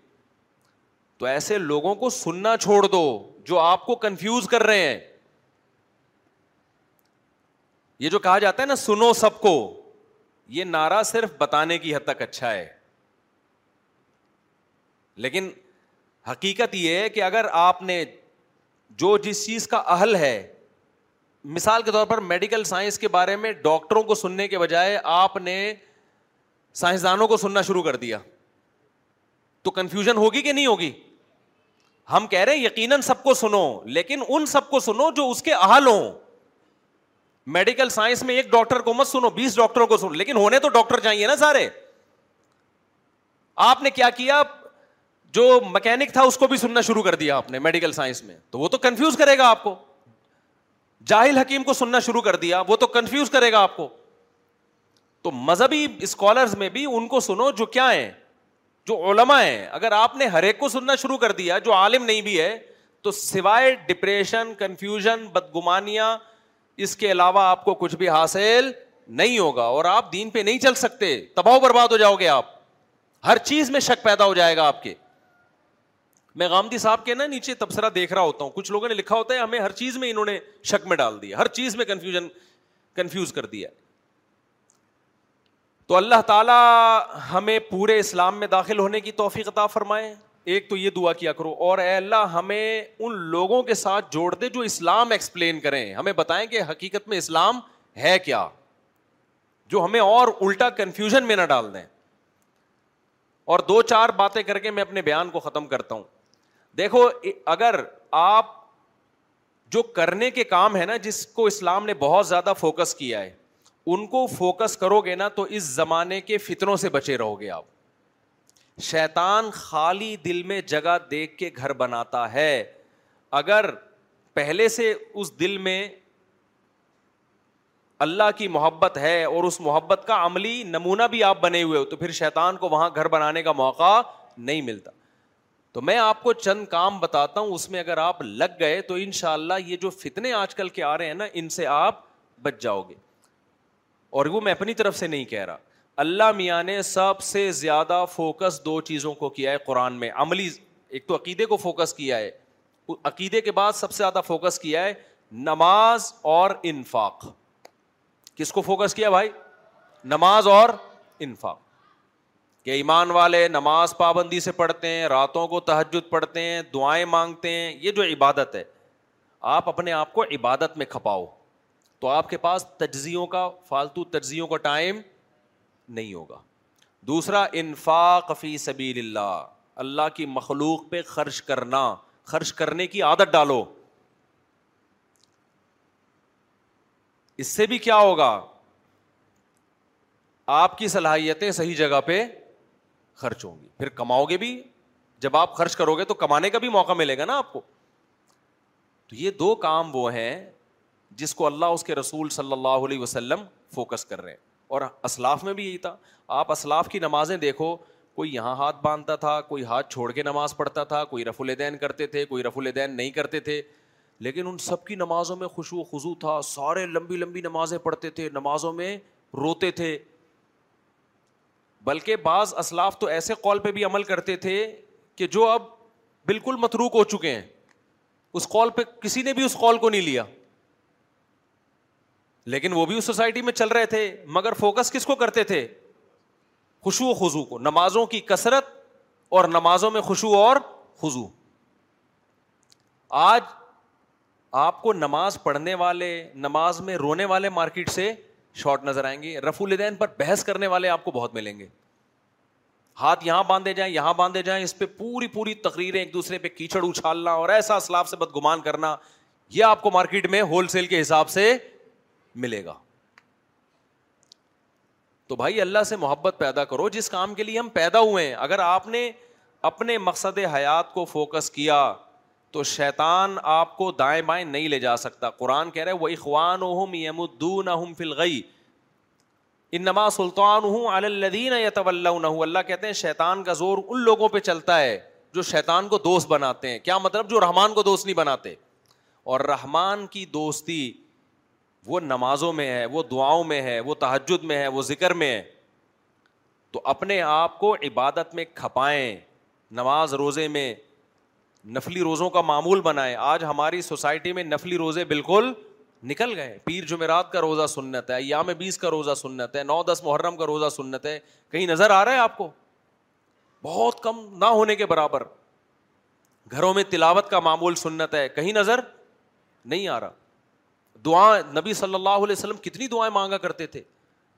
تو ایسے لوگوں کو سننا چھوڑ دو جو آپ کو کنفیوز کر رہے ہیں یہ جو کہا جاتا ہے نا سنو سب کو یہ نعرہ صرف بتانے کی حد تک اچھا ہے لیکن حقیقت یہ ہے کہ اگر آپ نے جو جس چیز کا اہل ہے مثال کے طور پر میڈیکل سائنس کے بارے میں ڈاکٹروں کو سننے کے بجائے آپ نے سائنسدانوں کو سننا شروع کر دیا تو کنفیوژن ہوگی کہ نہیں ہوگی ہم کہہ رہے ہیں یقیناً سب کو سنو لیکن ان سب کو سنو جو اس کے اہل ہوں میڈیکل سائنس میں ایک ڈاکٹر کو مت سنو بیس ڈاکٹروں کو سنو لیکن ہونے تو ڈاکٹر چاہیے نا سارے آپ نے کیا کیا جو مکینک تھا اس کو بھی سننا شروع کر دیا آپ نے میڈیکل سائنس میں تو وہ تو کنفیوز کرے گا آپ کو جاہل حکیم کو سننا شروع کر دیا وہ تو کنفیوز کرے گا آپ کو تو مذہبی اسکالرز میں بھی ان کو سنو جو کیا ہیں جو اگر آپ نے ہر ایک کو سننا شروع کر دیا جو عالم نہیں بھی ہے تو سوائے ڈپریشن کنفیوژن بدگمانیاں اس کے علاوہ آپ کو کچھ بھی حاصل نہیں ہوگا اور آپ دین پہ نہیں چل سکتے تباہ برباد ہو جاؤ گے آپ ہر چیز میں شک پیدا ہو جائے گا آپ کے میں غامدی صاحب کے نا نیچے تبصرہ دیکھ رہا ہوتا ہوں کچھ لوگوں نے لکھا ہوتا ہے ہمیں ہر چیز میں انہوں نے شک میں ڈال دیا ہر چیز میں کنفیوژن کنفیوز کر دیا تو اللہ تعالیٰ ہمیں پورے اسلام میں داخل ہونے کی توفیق عطا فرمائے ایک تو یہ دعا کیا کرو اور اے اللہ ہمیں ان لوگوں کے ساتھ جوڑ دے جو اسلام ایکسپلین کریں ہمیں بتائیں کہ حقیقت میں اسلام ہے کیا جو ہمیں اور الٹا کنفیوژن میں نہ ڈال دیں اور دو چار باتیں کر کے میں اپنے بیان کو ختم کرتا ہوں دیکھو اگر آپ جو کرنے کے کام ہے نا جس کو اسلام نے بہت زیادہ فوکس کیا ہے ان کو فوکس کرو گے نا تو اس زمانے کے فتنوں سے بچے رہو گے آپ شیطان خالی دل میں جگہ دیکھ کے گھر بناتا ہے اگر پہلے سے اس دل میں اللہ کی محبت ہے اور اس محبت کا عملی نمونہ بھی آپ بنے ہوئے ہو تو پھر شیطان کو وہاں گھر بنانے کا موقع نہیں ملتا تو میں آپ کو چند کام بتاتا ہوں اس میں اگر آپ لگ گئے تو ان شاء اللہ یہ جو فتنے آج کل کے آ رہے ہیں نا ان سے آپ بچ جاؤ گے اور وہ میں اپنی طرف سے نہیں کہہ رہا اللہ میاں نے سب سے زیادہ فوکس دو چیزوں کو کیا ہے قرآن میں عملی ایک تو عقیدے کو فوکس کیا ہے عقیدے کے بعد سب سے زیادہ فوکس کیا ہے نماز اور انفاق کس کو فوکس کیا بھائی نماز اور انفاق کہ ایمان والے نماز پابندی سے پڑھتے ہیں راتوں کو تہجد پڑھتے ہیں دعائیں مانگتے ہیں یہ جو عبادت ہے آپ اپنے آپ کو عبادت میں کھپاؤ تو آپ کے پاس تجزیوں کا فالتو تجزیوں کا ٹائم نہیں ہوگا دوسرا انفاق فی سبیل اللہ اللہ کی مخلوق پہ خرچ کرنا خرچ کرنے کی عادت ڈالو اس سے بھی کیا ہوگا آپ کی صلاحیتیں صحیح جگہ پہ خرچ ہوں گی پھر کماؤ گے بھی جب آپ خرچ کرو گے تو کمانے کا بھی موقع ملے گا نا آپ کو تو یہ دو کام وہ ہیں جس کو اللہ اس کے رسول صلی اللہ علیہ وسلم فوکس کر رہے ہیں اور اسلاف میں بھی یہی تھا آپ اسلاف کی نمازیں دیکھو کوئی یہاں ہاتھ باندھتا تھا کوئی ہاتھ چھوڑ کے نماز پڑھتا تھا کوئی رف الدین کرتے تھے کوئی رف الدین نہیں کرتے تھے لیکن ان سب کی نمازوں میں خوشو و خزو تھا سارے لمبی لمبی نمازیں پڑھتے تھے نمازوں میں روتے تھے بلکہ بعض اسلاف تو ایسے قول پہ بھی عمل کرتے تھے کہ جو اب بالکل متروک ہو چکے ہیں اس قول پہ کسی نے بھی اس قول کو نہیں لیا لیکن وہ بھی اس سوسائٹی میں چل رہے تھے مگر فوکس کس کو کرتے تھے و خزو کو نمازوں کی کثرت اور نمازوں میں خوشو اور خزو آج آپ کو نماز پڑھنے والے نماز میں رونے والے مارکیٹ سے شارٹ نظر آئیں گے رف الدین پر بحث کرنے والے آپ کو بہت ملیں گے ہاتھ یہاں باندھے جائیں یہاں باندھے جائیں اس پہ پوری پوری تقریریں ایک دوسرے پہ کیچڑ اچھالنا اور ایسا اسلاب سے بد گمان کرنا یہ آپ کو مارکیٹ میں ہول سیل کے حساب سے ملے گا تو بھائی اللہ سے محبت پیدا کرو جس کام کے لیے ہم پیدا ہوئے ہیں اگر آپ نے اپنے مقصد حیات کو فوکس کیا تو شیطان آپ کو دائیں بائیں نہیں لے جا سکتا قرآن کہہ رہے وہ اخوان اہم ان انما سلطان ہوں الدین اللہ کہتے ہیں شیطان کا زور ان لوگوں پہ چلتا ہے جو شیطان کو دوست بناتے ہیں کیا مطلب جو رحمان کو دوست نہیں بناتے اور رحمان کی دوستی وہ نمازوں میں ہے وہ دعاؤں میں ہے وہ تحجد میں ہے وہ ذکر میں ہے تو اپنے آپ کو عبادت میں کھپائیں نماز روزے میں نفلی روزوں کا معمول بنائیں آج ہماری سوسائٹی میں نفلی روزے بالکل نکل گئے پیر جمعرات کا روزہ سنت ہے یام بیس کا روزہ سنت ہے نو دس محرم کا روزہ سنت ہے کہیں نظر آ رہا ہے آپ کو بہت کم نہ ہونے کے برابر گھروں میں تلاوت کا معمول سنت ہے کہیں نظر نہیں آ رہا دعا نبی صلی اللہ علیہ وسلم کتنی دعائیں مانگا کرتے تھے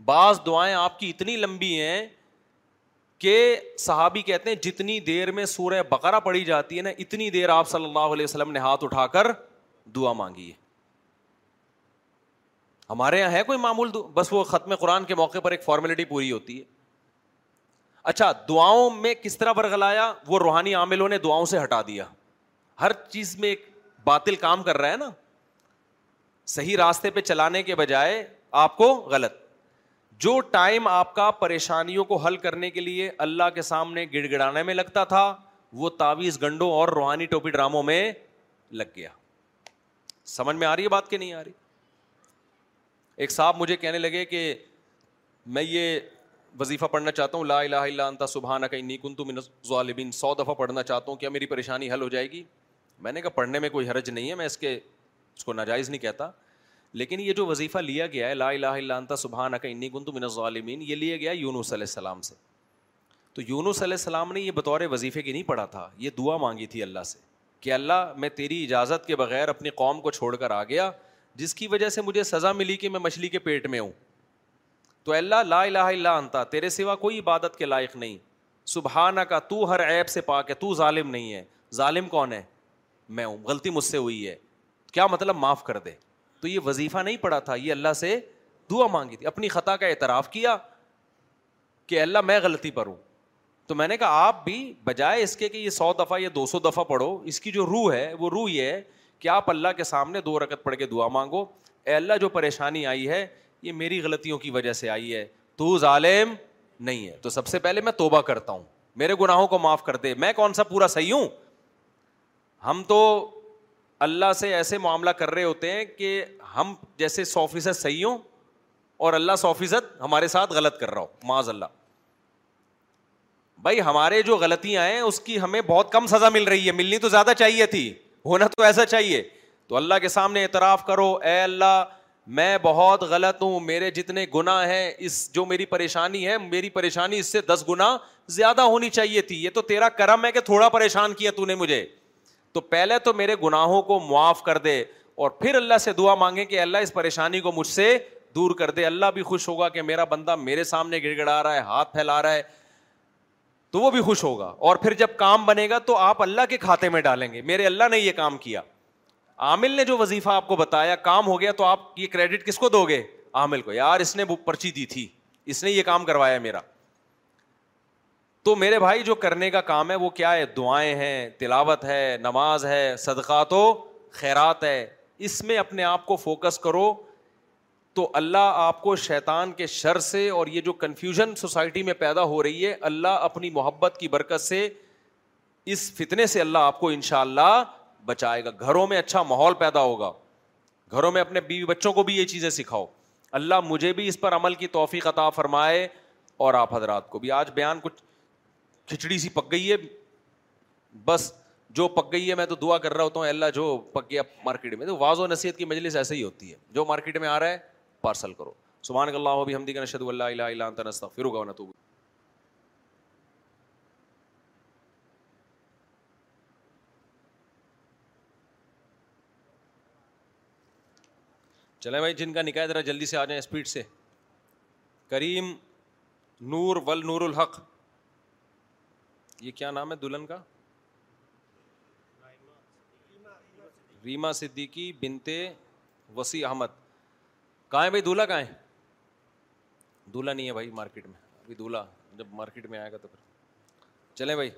بعض دعائیں آپ کی اتنی لمبی ہیں کہ صحابی کہتے ہیں جتنی دیر میں سورہ بقرہ پڑی جاتی ہے نا اتنی دیر آپ صلی اللہ علیہ وسلم نے ہاتھ اٹھا کر دعا مانگی ہے ہمارے یہاں ہے کوئی معمول بس وہ ختم قرآن کے موقع پر ایک فارمیلٹی پوری ہوتی ہے اچھا دعاؤں میں کس طرح برگلایا وہ روحانی عاملوں نے دعاؤں سے ہٹا دیا ہر چیز میں ایک باطل کام کر رہا ہے نا صحیح راستے پہ چلانے کے بجائے آپ کو غلط جو ٹائم آپ کا پریشانیوں کو حل کرنے کے لیے اللہ کے سامنے گڑ گڑانے میں لگتا تھا وہ تعویز گنڈوں اور روحانی ٹوپی ڈراموں میں لگ گیا سمجھ میں آ رہی ہے بات کہ نہیں آ رہی ایک صاحب مجھے کہنے لگے کہ میں یہ وظیفہ پڑھنا چاہتا ہوں لا الہ الا انت سبحانہ کہیں نی کن تو سو دفعہ پڑھنا چاہتا ہوں کیا میری پریشانی حل ہو جائے گی میں نے کہا پڑھنے میں کوئی حرج نہیں ہے میں اس کے اس کو ناجائز نہیں کہتا لیکن یہ جو وظیفہ لیا گیا ہے لا الہ الا انت سبحان کا انی گنت من الظالمین یہ لیا گیا یون صلی السلام سے تو یونس صلی السلام نے یہ بطور وظیفے کی نہیں پڑھا تھا یہ دعا مانگی تھی اللہ سے کہ اللہ میں تیری اجازت کے بغیر اپنی قوم کو چھوڑ کر آ گیا جس کی وجہ سے مجھے سزا ملی کہ میں مچھلی کے پیٹ میں ہوں تو اللہ لا الہ الا انت تیرے سوا کوئی عبادت کے لائق نہیں سبحان کا تو ہر عیب سے پاک ہے تو ظالم نہیں ہے ظالم کون ہے میں ہوں غلطی مجھ سے ہوئی ہے کیا مطلب معاف کر دے تو یہ وظیفہ نہیں پڑا تھا یہ اللہ سے دعا مانگی تھی اپنی خطا کا اعتراف کیا کہ اللہ میں غلطی پر ہوں تو میں نے کہا آپ بھی بجائے اس کے کہ یہ سو دفعہ یا دو سو دفعہ پڑھو اس کی جو روح ہے وہ روح یہ ہے کہ آپ اللہ کے سامنے دو رکت پڑھ کے دعا مانگو اے اللہ جو پریشانی آئی ہے یہ میری غلطیوں کی وجہ سے آئی ہے تو ظالم نہیں ہے تو سب سے پہلے میں توبہ کرتا ہوں میرے گناہوں کو معاف کر دے میں کون سا پورا صحیح ہوں ہم تو اللہ سے ایسے معاملہ کر رہے ہوتے ہیں کہ ہم جیسے سو فیصد صحیح ہوں اور اللہ سو فیصد ہمارے ساتھ غلط کر رہا ہو معاذ اللہ بھائی ہمارے جو غلطیاں ہیں اس کی ہمیں بہت کم سزا مل رہی ہے ملنی تو زیادہ چاہیے تھی ہونا تو ایسا چاہیے تو اللہ کے سامنے اعتراف کرو اے اللہ میں بہت غلط ہوں میرے جتنے گناہ ہیں اس جو میری پریشانی ہے میری پریشانی اس سے دس گنا زیادہ ہونی چاہیے تھی یہ تو تیرا کرم ہے کہ تھوڑا پریشان کیا تو نے مجھے تو پہلے تو میرے گناہوں کو معاف کر دے اور پھر اللہ سے دعا مانگے کہ اللہ اس پریشانی کو مجھ سے دور کر دے اللہ بھی خوش ہوگا کہ میرا بندہ میرے سامنے گڑ گڑا رہا ہے ہاتھ پھیلا رہا ہے تو وہ بھی خوش ہوگا اور پھر جب کام بنے گا تو آپ اللہ کے کھاتے میں ڈالیں گے میرے اللہ نے یہ کام کیا عامل نے جو وظیفہ آپ کو بتایا کام ہو گیا تو آپ یہ کریڈٹ کس کو دو گے عامل کو یار اس نے وہ پرچی دی تھی اس نے یہ کام کروایا میرا تو میرے بھائی جو کرنے کا کام ہے وہ کیا ہے دعائیں ہیں تلاوت ہے نماز ہے صدقات و خیرات ہے اس میں اپنے آپ کو فوکس کرو تو اللہ آپ کو شیطان کے شر سے اور یہ جو کنفیوژن سوسائٹی میں پیدا ہو رہی ہے اللہ اپنی محبت کی برکت سے اس فتنے سے اللہ آپ کو ان شاء اللہ بچائے گا گھروں میں اچھا ماحول پیدا ہوگا گھروں میں اپنے بیوی بچوں کو بھی یہ چیزیں سکھاؤ اللہ مجھے بھی اس پر عمل کی توفیق عطا فرمائے اور آپ حضرات کو بھی آج بیان کچھ کھچڑی سی پک گئی ہے بس جو پک گئی ہے میں تو دعا کر رہا ہوتا ہوں اللہ جو پک گیا مارکیٹ میں تو واضح نصیحت کی مجلس ایسے ہی ہوتی ہے جو مارکیٹ میں آ رہا ہے پارسل کرو سبحان سمان نشد اللہ ہمدیغ نشید اللہ فروغ نہ تو چلیں بھائی جن کا نکاح ذرا جلدی سے آ جائیں اسپیڈ سے کریم نور ول نور الحق یہ کیا نام ہے دلہن کا ریما صدیقی بنتے وسیع احمد کہاں بھائی دولہا کہاں ہے دولہا نہیں ہے بھائی مارکیٹ میں ابھی دولہا جب مارکیٹ میں آئے گا تو پھر چلیں بھائی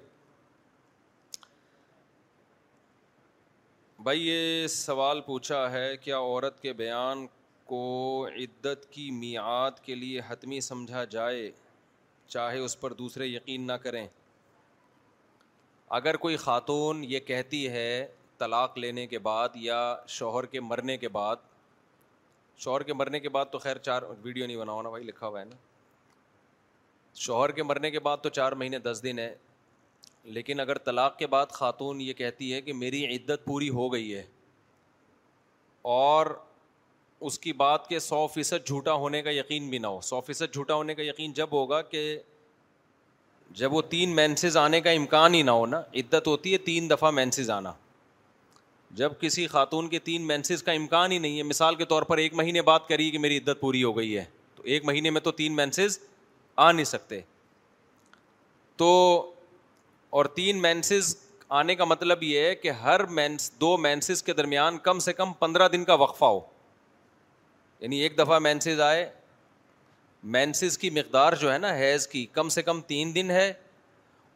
بھائی یہ سوال پوچھا ہے کیا عورت کے بیان کو عدت کی میعاد کے لیے حتمی سمجھا جائے چاہے اس پر دوسرے یقین نہ کریں اگر کوئی خاتون یہ کہتی ہے طلاق لینے کے بعد یا شوہر کے مرنے کے بعد شوہر کے مرنے کے بعد تو خیر چار ویڈیو نہیں بناؤ نا بھائی لکھا ہوا ہے نا شوہر کے مرنے کے بعد تو چار مہینے دس دن ہے لیکن اگر طلاق کے بعد خاتون یہ کہتی ہے کہ میری عدت پوری ہو گئی ہے اور اس کی بات کے سو فیصد جھوٹا ہونے کا یقین بھی نہ ہو سو فیصد جھوٹا ہونے کا یقین جب ہوگا کہ جب وہ تین مینسز آنے کا امکان ہی نہ ہو نا عدت ہوتی ہے تین دفعہ مینسز آنا جب کسی خاتون کے تین مینسز کا امکان ہی نہیں ہے مثال کے طور پر ایک مہینے بات کری کہ میری عدت پوری ہو گئی ہے تو ایک مہینے میں تو تین مینسز آ نہیں سکتے تو اور تین مینسز آنے کا مطلب یہ ہے کہ ہر مینس دو مینسز کے درمیان کم سے کم پندرہ دن کا وقفہ ہو یعنی ایک دفعہ مینسز آئے مینسز کی مقدار جو ہے نا حیض کی کم سے کم تین دن ہے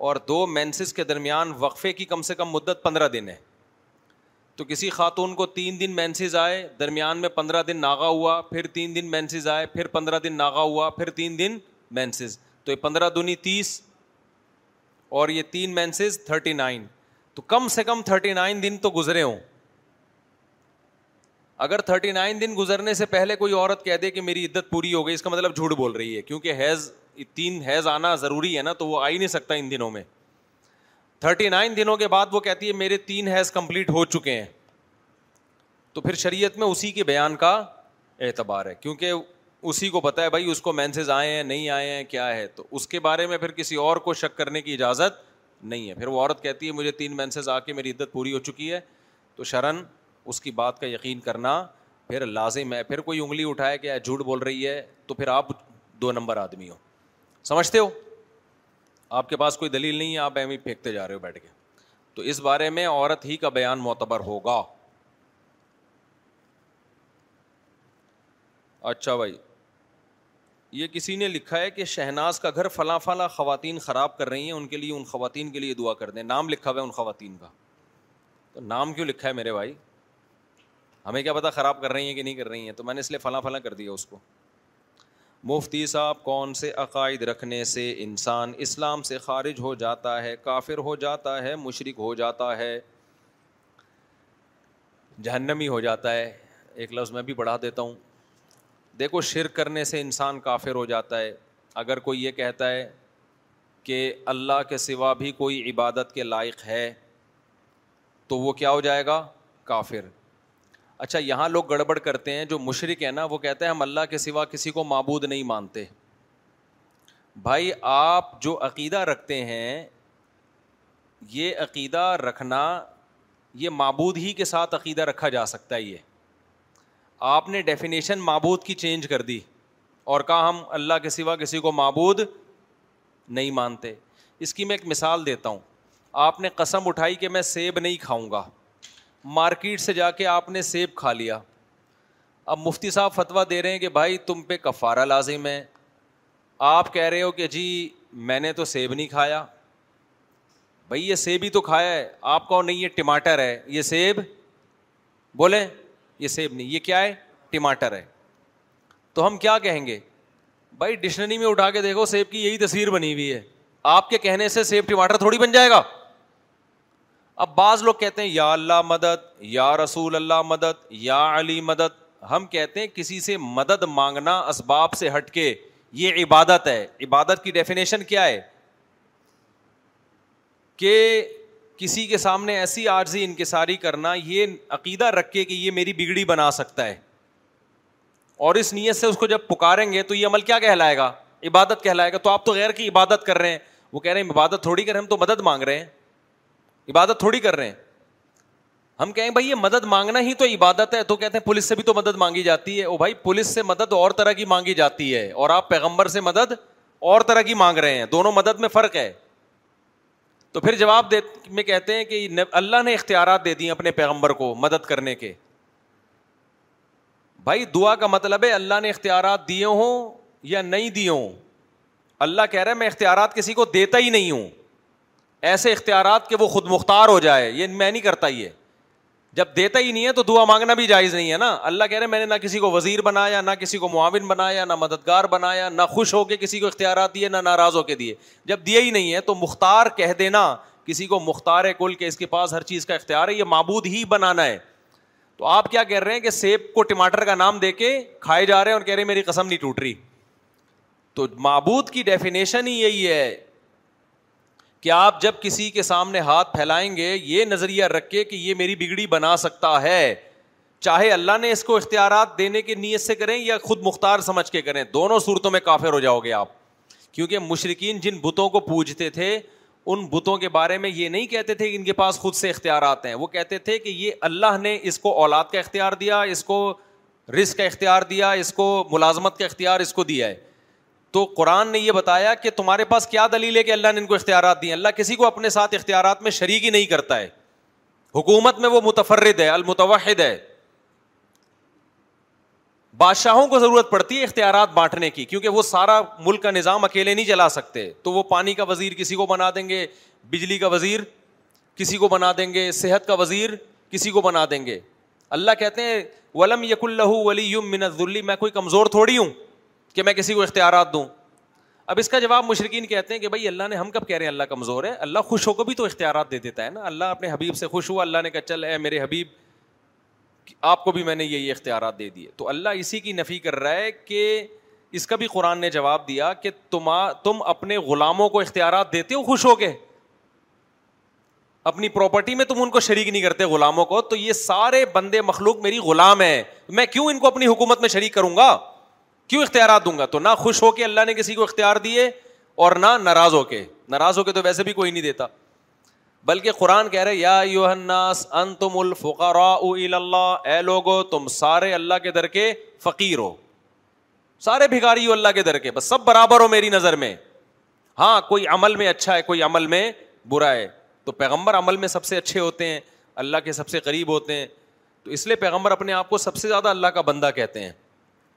اور دو مینسز کے درمیان وقفے کی کم سے کم مدت پندرہ دن ہے تو کسی خاتون کو تین دن مینسز آئے درمیان میں پندرہ دن ناغا ہوا پھر تین دن مینسز آئے پھر پندرہ دن ناغا ہوا پھر تین دن مینسز تو یہ پندرہ دنی تیس اور یہ تین مینسز تھرٹی نائن تو کم سے کم تھرٹی نائن دن تو گزرے ہوں اگر تھرٹی نائن دن گزرنے سے پہلے کوئی عورت کہہ دے کہ میری عدت پوری ہو گئی اس کا مطلب جھوٹ بول رہی ہے کیونکہ حیض تین حیض آنا ضروری ہے نا تو وہ آ ہی نہیں سکتا ان دنوں میں تھرٹی نائن دنوں کے بعد وہ کہتی ہے میرے تین حیض کمپلیٹ ہو چکے ہیں تو پھر شریعت میں اسی کے بیان کا اعتبار ہے کیونکہ اسی کو پتا ہے بھائی اس کو مینسز آئے ہیں نہیں آئے ہیں کیا ہے تو اس کے بارے میں پھر کسی اور کو شک کرنے کی اجازت نہیں ہے پھر وہ عورت کہتی ہے مجھے تین مینسز آ کے میری عدت پوری ہو چکی ہے تو شرن اس کی بات کا یقین کرنا پھر لازم ہے پھر کوئی انگلی اٹھائے کہ جھوٹ بول رہی ہے تو پھر آپ دو نمبر آدمی ہو سمجھتے ہو آپ کے پاس کوئی دلیل نہیں ہے آپ ایم ہی پھینکتے جا رہے ہو بیٹھ کے تو اس بارے میں عورت ہی کا بیان معتبر ہوگا اچھا بھائی یہ کسی نے لکھا ہے کہ شہناز کا گھر فلاں فلاں خواتین خراب کر رہی ہیں ان کے لیے ان خواتین کے لیے دعا کر دیں نام لکھا ہوا ہے ان خواتین کا تو نام کیوں لکھا ہے میرے بھائی ہمیں کیا پتا خراب کر رہی ہیں کہ نہیں کر رہی ہیں تو میں نے اس لیے فلاں فلاں کر دیا اس کو مفتی صاحب کون سے عقائد رکھنے سے انسان اسلام سے خارج ہو جاتا ہے کافر ہو جاتا ہے مشرق ہو جاتا ہے جہنمی ہو جاتا ہے ایک لفظ میں بھی بڑھا دیتا ہوں دیکھو شرک کرنے سے انسان کافر ہو جاتا ہے اگر کوئی یہ کہتا ہے کہ اللہ کے سوا بھی کوئی عبادت کے لائق ہے تو وہ کیا ہو جائے گا کافر اچھا یہاں لوگ گڑبڑ کرتے ہیں جو مشرق ہے نا وہ کہتے ہیں ہم اللہ کے سوا کسی کو معبود نہیں مانتے بھائی آپ جو عقیدہ رکھتے ہیں یہ عقیدہ رکھنا یہ معبود ہی کے ساتھ عقیدہ رکھا جا سکتا ہے یہ آپ نے ڈیفینیشن معبود کی چینج کر دی اور کہا ہم اللہ کے سوا کسی کو معبود نہیں مانتے اس کی میں ایک مثال دیتا ہوں آپ نے قسم اٹھائی کہ میں سیب نہیں کھاؤں گا مارکیٹ سے جا کے آپ نے سیب کھا لیا اب مفتی صاحب فتویٰ دے رہے ہیں کہ بھائی تم پہ کفارہ لازم ہے آپ کہہ رہے ہو کہ جی میں نے تو سیب نہیں کھایا بھائی یہ سیب ہی تو کھایا ہے آپ کہو نہیں یہ ٹماٹر ہے یہ سیب بولیں یہ سیب نہیں یہ کیا ہے ٹماٹر ہے تو ہم کیا کہیں گے بھائی ڈکشنری میں اٹھا کے دیکھو سیب کی یہی تصویر بنی ہوئی ہے آپ کے کہنے سے سیب ٹماٹر تھوڑی بن جائے گا اب بعض لوگ کہتے ہیں یا اللہ مدد یا رسول اللہ مدد یا علی مدد ہم کہتے ہیں کسی سے مدد مانگنا اسباب سے ہٹ کے یہ عبادت ہے عبادت کی ڈیفینیشن کیا ہے کہ کسی کے سامنے ایسی عارضی انکساری کرنا یہ عقیدہ رکھ کے کہ یہ میری بگڑی بنا سکتا ہے اور اس نیت سے اس کو جب پکاریں گے تو یہ عمل کیا کہلائے گا عبادت کہلائے گا تو آپ تو غیر کی عبادت کر رہے ہیں وہ کہہ رہے ہیں عبادت تھوڑی کر ہم تو مدد مانگ رہے ہیں عبادت تھوڑی کر رہے ہیں ہم کہیں بھائی یہ مدد مانگنا ہی تو عبادت ہے تو کہتے ہیں پولیس سے بھی تو مدد مانگی جاتی ہے او بھائی پولیس سے مدد اور طرح کی مانگی جاتی ہے اور آپ پیغمبر سے مدد اور طرح کی مانگ رہے ہیں دونوں مدد میں فرق ہے تو پھر جواب دے میں کہتے ہیں کہ اللہ نے اختیارات دے دی اپنے پیغمبر کو مدد کرنے کے بھائی دعا کا مطلب ہے اللہ نے اختیارات دیے ہوں یا نہیں دیے ہوں اللہ کہہ رہے میں اختیارات کسی کو دیتا ہی نہیں ہوں ایسے اختیارات کہ وہ خود مختار ہو جائے یہ میں نہیں کرتا یہ جب دیتا ہی نہیں ہے تو دعا مانگنا بھی جائز نہیں ہے نا اللہ کہہ رہے میں نے نہ کسی کو وزیر بنایا نہ کسی کو معاون بنایا نہ مددگار بنایا نہ خوش ہو کے کسی کو اختیارات دیے نہ ناراض ہو کے دیے جب دیے ہی نہیں ہے تو مختار کہہ دینا کسی کو مختار ہے کل کے اس کے پاس ہر چیز کا اختیار ہے یہ معبود ہی بنانا ہے تو آپ کیا کہہ رہے ہیں کہ سیب کو ٹماٹر کا نام دے کے کھائے جا رہے ہیں اور کہہ رہے ہیں میری قسم نہیں ٹوٹ رہی تو معبود کی ڈیفینیشن ہی یہی ہے کہ آپ جب کسی کے سامنے ہاتھ پھیلائیں گے یہ نظریہ رکھ کے کہ یہ میری بگڑی بنا سکتا ہے چاہے اللہ نے اس کو اختیارات دینے کی نیت سے کریں یا خود مختار سمجھ کے کریں دونوں صورتوں میں کافر ہو جاؤ گے آپ کیونکہ مشرقین جن بتوں کو پوجتے تھے ان بتوں کے بارے میں یہ نہیں کہتے تھے کہ ان کے پاس خود سے اختیارات ہیں وہ کہتے تھے کہ یہ اللہ نے اس کو اولاد کا اختیار دیا اس کو رزق کا اختیار دیا اس کو ملازمت کا اختیار اس کو دیا ہے تو قرآن نے یہ بتایا کہ تمہارے پاس کیا دلیل ہے کہ اللہ نے ان کو اختیارات دی اللہ کسی کو اپنے ساتھ اختیارات میں شریک ہی نہیں کرتا ہے حکومت میں وہ متفرد ہے المتوحد ہے بادشاہوں کو ضرورت پڑتی ہے اختیارات بانٹنے کی کیونکہ وہ سارا ملک کا نظام اکیلے نہیں چلا سکتے تو وہ پانی کا وزیر کسی کو بنا دیں گے بجلی کا وزیر کسی کو بنا دیں گے صحت کا وزیر کسی کو بنا دیں گے اللہ کہتے ہیں ولم ولی میں کوئی کمزور تھوڑی ہوں کہ میں کسی کو اختیارات دوں اب اس کا جواب مشرقین کہتے ہیں کہ بھائی اللہ نے ہم کب کہہ رہے ہیں اللہ کمزور ہے اللہ خوش ہو کو بھی تو اختیارات دے دیتا ہے نا اللہ اپنے حبیب سے خوش ہوا اللہ نے کہا چل اے میرے حبیب آپ کو بھی میں نے یہ اختیارات دے دیے تو اللہ اسی کی نفی کر رہا ہے کہ اس کا بھی قرآن نے جواب دیا کہ تما تم اپنے غلاموں کو اختیارات دیتے ہو خوش ہو کے اپنی پراپرٹی میں تم ان کو شریک نہیں کرتے غلاموں کو تو یہ سارے بندے مخلوق میری غلام ہیں میں کیوں ان کو اپنی حکومت میں شریک کروں گا کیوں اختیارات دوں گا تو نہ خوش ہو کے اللہ نے کسی کو اختیار دیے اور نہ ناراض ہو کے ناراض ہو کے تو ویسے بھی کوئی نہیں دیتا بلکہ قرآن کہہ رہے یا یو انتم الفقراء اللہ اے لوگو تم سارے اللہ کے در کے فقیر ہو سارے بھگاری ہو اللہ کے در کے بس سب برابر ہو میری نظر میں ہاں کوئی عمل میں اچھا ہے کوئی عمل میں برا ہے تو پیغمبر عمل میں سب سے اچھے ہوتے ہیں اللہ کے سب سے قریب ہوتے ہیں تو اس لیے پیغمبر اپنے آپ کو سب سے زیادہ اللہ کا بندہ کہتے ہیں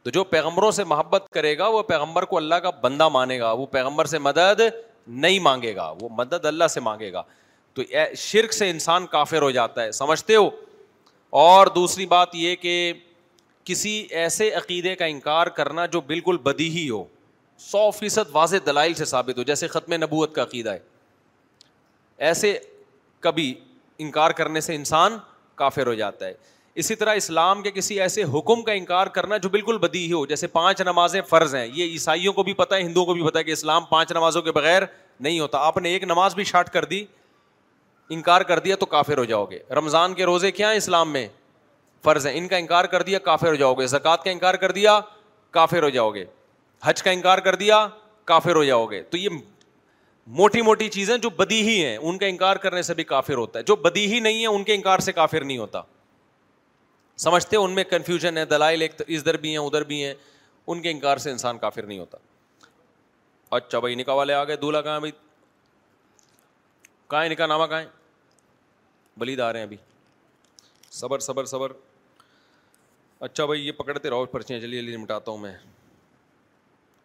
تو جو پیغمبروں سے محبت کرے گا وہ پیغمبر کو اللہ کا بندہ مانے گا وہ پیغمبر سے مدد نہیں مانگے گا وہ مدد اللہ سے مانگے گا تو شرک سے انسان کافر ہو جاتا ہے سمجھتے ہو اور دوسری بات یہ کہ کسی ایسے عقیدے کا انکار کرنا جو بالکل بدی ہی ہو سو فیصد واضح دلائل سے ثابت ہو جیسے ختم نبوت کا عقیدہ ہے ایسے کبھی انکار کرنے سے انسان کافر ہو جاتا ہے اسی طرح اسلام کے کسی ایسے حکم کا انکار کرنا جو بالکل بدی ہی ہو جیسے پانچ نمازیں فرض ہیں یہ عیسائیوں کو بھی پتہ ہے ہندوؤں کو بھی پتا ہے کہ اسلام پانچ نمازوں کے بغیر نہیں ہوتا آپ نے ایک نماز بھی شارٹ کر دی انکار کر دیا تو کافر ہو جاؤ گے رمضان کے روزے کیا ہیں اسلام میں فرض ہیں ان کا انکار کر دیا کافر ہو جاؤ گے زکوٰۃ کا انکار کر دیا کافر ہو جاؤ گے حج کا انکار کر دیا کافر ہو جاؤ گے تو یہ موٹی موٹی چیزیں جو بدی ہی ہیں ان کا انکار کرنے سے بھی کافر ہوتا ہے جو بدی ہی نہیں ہے ان کے انکار سے کافر نہیں ہوتا سمجھتے ہیں ان میں کنفیوژن ہے دلائل ایک ادھر بھی ہیں ادھر بھی ہیں ان کے انکار سے انسان کافر نہیں ہوتا اچھا بھائی نکاح والے آ گئے دولہا کہاں بھائی کہاں نکاح نامہ کہاں ہیں ابھی صبر صبر صبر اچھا بھائی یہ پکڑتے رہو پرچیاں چلیے جلدی مٹاتا ہوں میں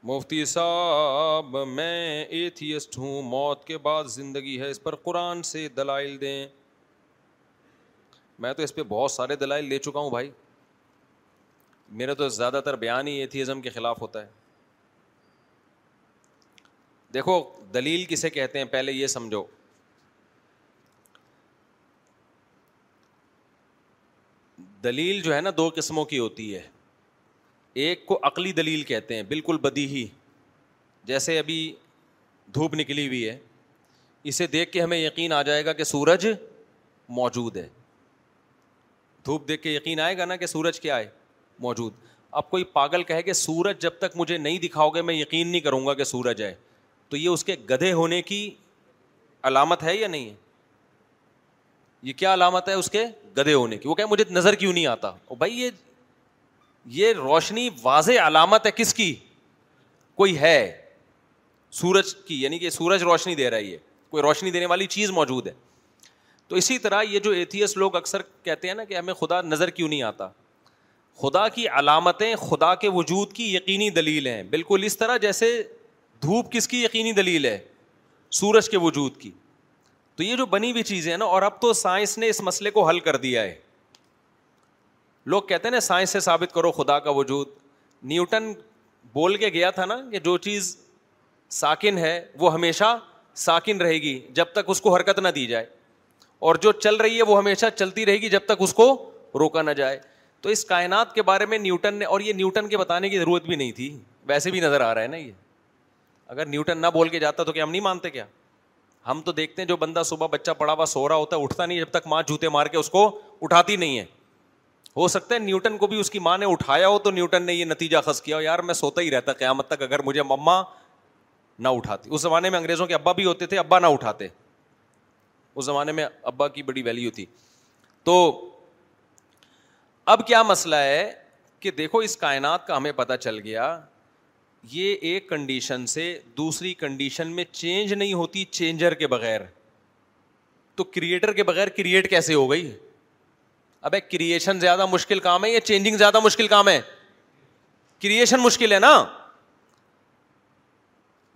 مفتی صاحب میں ایتھیسٹ ہوں موت کے بعد زندگی ہے اس پر قرآن سے دلائل دیں میں تو اس پہ بہت سارے دلائل لے چکا ہوں بھائی میرا تو زیادہ تر بیان ہی ایتھیزم کے خلاف ہوتا ہے دیکھو دلیل کسے کہتے ہیں پہلے یہ سمجھو دلیل جو ہے نا دو قسموں کی ہوتی ہے ایک کو عقلی دلیل کہتے ہیں بالکل بدی ہی جیسے ابھی دھوپ نکلی ہوئی ہے اسے دیکھ کے ہمیں یقین آ جائے گا کہ سورج موجود ہے دھوپ دیکھ کے یقین آئے گا نا کہ سورج کیا ہے موجود اب کوئی پاگل کہے کہ سورج جب تک مجھے نہیں دکھاؤ گے میں یقین نہیں کروں گا کہ سورج ہے تو یہ اس کے گدھے ہونے کی علامت ہے یا نہیں ہے یہ کیا علامت ہے اس کے گدھے ہونے کی وہ کہ مجھے نظر کیوں نہیں آتا بھائی یہ یہ روشنی واضح علامت ہے کس کی کوئی ہے سورج کی یعنی کہ سورج روشنی دے رہا ہے یہ کوئی روشنی دینے والی چیز موجود ہے تو اسی طرح یہ جو ایتھیس لوگ اکثر کہتے ہیں نا کہ ہمیں خدا نظر کیوں نہیں آتا خدا کی علامتیں خدا کے وجود کی یقینی دلیل ہیں بالکل اس طرح جیسے دھوپ کس کی یقینی دلیل ہے سورج کے وجود کی تو یہ جو بنی ہوئی چیزیں ہیں نا اور اب تو سائنس نے اس مسئلے کو حل کر دیا ہے لوگ کہتے ہیں نا سائنس سے ثابت کرو خدا کا وجود نیوٹن بول کے گیا تھا نا کہ جو چیز ساکن ہے وہ ہمیشہ ساکن رہے گی جب تک اس کو حرکت نہ دی جائے اور جو چل رہی ہے وہ ہمیشہ چلتی رہے گی جب تک اس کو روکا نہ جائے تو اس کائنات کے بارے میں نیوٹن نے اور یہ نیوٹن کے بتانے کی ضرورت بھی نہیں تھی ویسے بھی نظر آ رہا ہے نا یہ اگر نیوٹن نہ بول کے جاتا تو کیا ہم نہیں مانتے کیا ہم تو دیکھتے ہیں جو بندہ صبح بچہ پڑا ہوا سو رہا ہوتا ہے اٹھتا نہیں جب تک ماں جوتے مار کے اس کو اٹھاتی نہیں ہے ہو سکتا ہے نیوٹن کو بھی اس کی ماں نے اٹھایا ہو تو نیوٹن نے یہ نتیجہ خز کیا یار میں سوتا ہی رہتا قیامت تک اگر مجھے مما نہ اٹھاتی اس زمانے میں انگریزوں کے ابا بھی ہوتے تھے ابا نہ اٹھاتے اس زمانے میں ابا کی بڑی ویلیو تھی تو اب کیا مسئلہ ہے کہ دیکھو اس کائنات کا ہمیں پتہ چل گیا یہ ایک کنڈیشن سے دوسری کنڈیشن میں چینج نہیں ہوتی چینجر کے بغیر تو کریٹر کے بغیر کریٹ کیسے ہو گئی اب کریشن زیادہ مشکل کام ہے یا چینجنگ زیادہ مشکل کام ہے کریشن مشکل ہے نا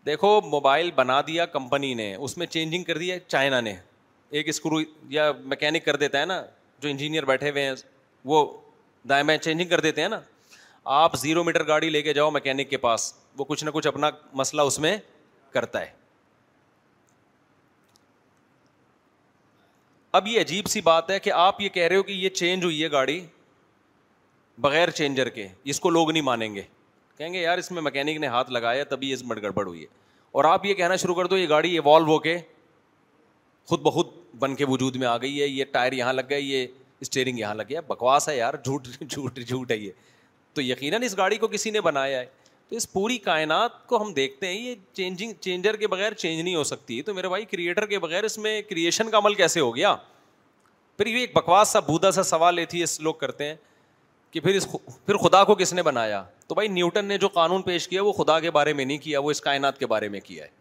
دیکھو موبائل بنا دیا کمپنی نے اس میں چینجنگ کر دیا چائنا نے ایک اسکرو یا مکینک کر دیتا ہے نا جو انجینئر بیٹھے ہوئے ہیں وہ دائیں چینجنگ کر دیتے ہیں نا آپ زیرو میٹر گاڑی لے کے جاؤ مکینک کے پاس وہ کچھ نہ کچھ اپنا مسئلہ اس میں کرتا ہے اب یہ عجیب سی بات ہے کہ آپ یہ کہہ رہے ہو کہ یہ چینج ہوئی ہے گاڑی بغیر چینجر کے اس کو لوگ نہیں مانیں گے کہیں گے یار اس میں مکینک نے ہاتھ لگایا تبھی اس مٹ گڑبڑ ہوئی ہے اور آپ یہ کہنا شروع کر دو یہ گاڑی ایوالو ہو کے خود بخود بن کے وجود میں آ گئی ہے یہ ٹائر یہاں لگ گیا یہ اسٹیئرنگ یہاں لگ گیا بکواس ہے یار جھوٹ جھوٹ جھوٹ ہے یہ تو یقیناً اس گاڑی کو کسی نے بنایا ہے تو اس پوری کائنات کو ہم دیکھتے ہیں یہ چینجنگ چینجر کے بغیر چینج نہیں ہو سکتی تو میرے بھائی کریٹر کے بغیر اس میں کریشن کا عمل کیسے ہو گیا پھر یہ ایک بکواس سا بودا سا سوال یہ اس لوگ کرتے ہیں کہ پھر اس پھر خدا کو کس نے بنایا تو بھائی نیوٹن نے جو قانون پیش کیا وہ خدا کے بارے میں نہیں کیا وہ اس کائنات کے بارے میں کیا ہے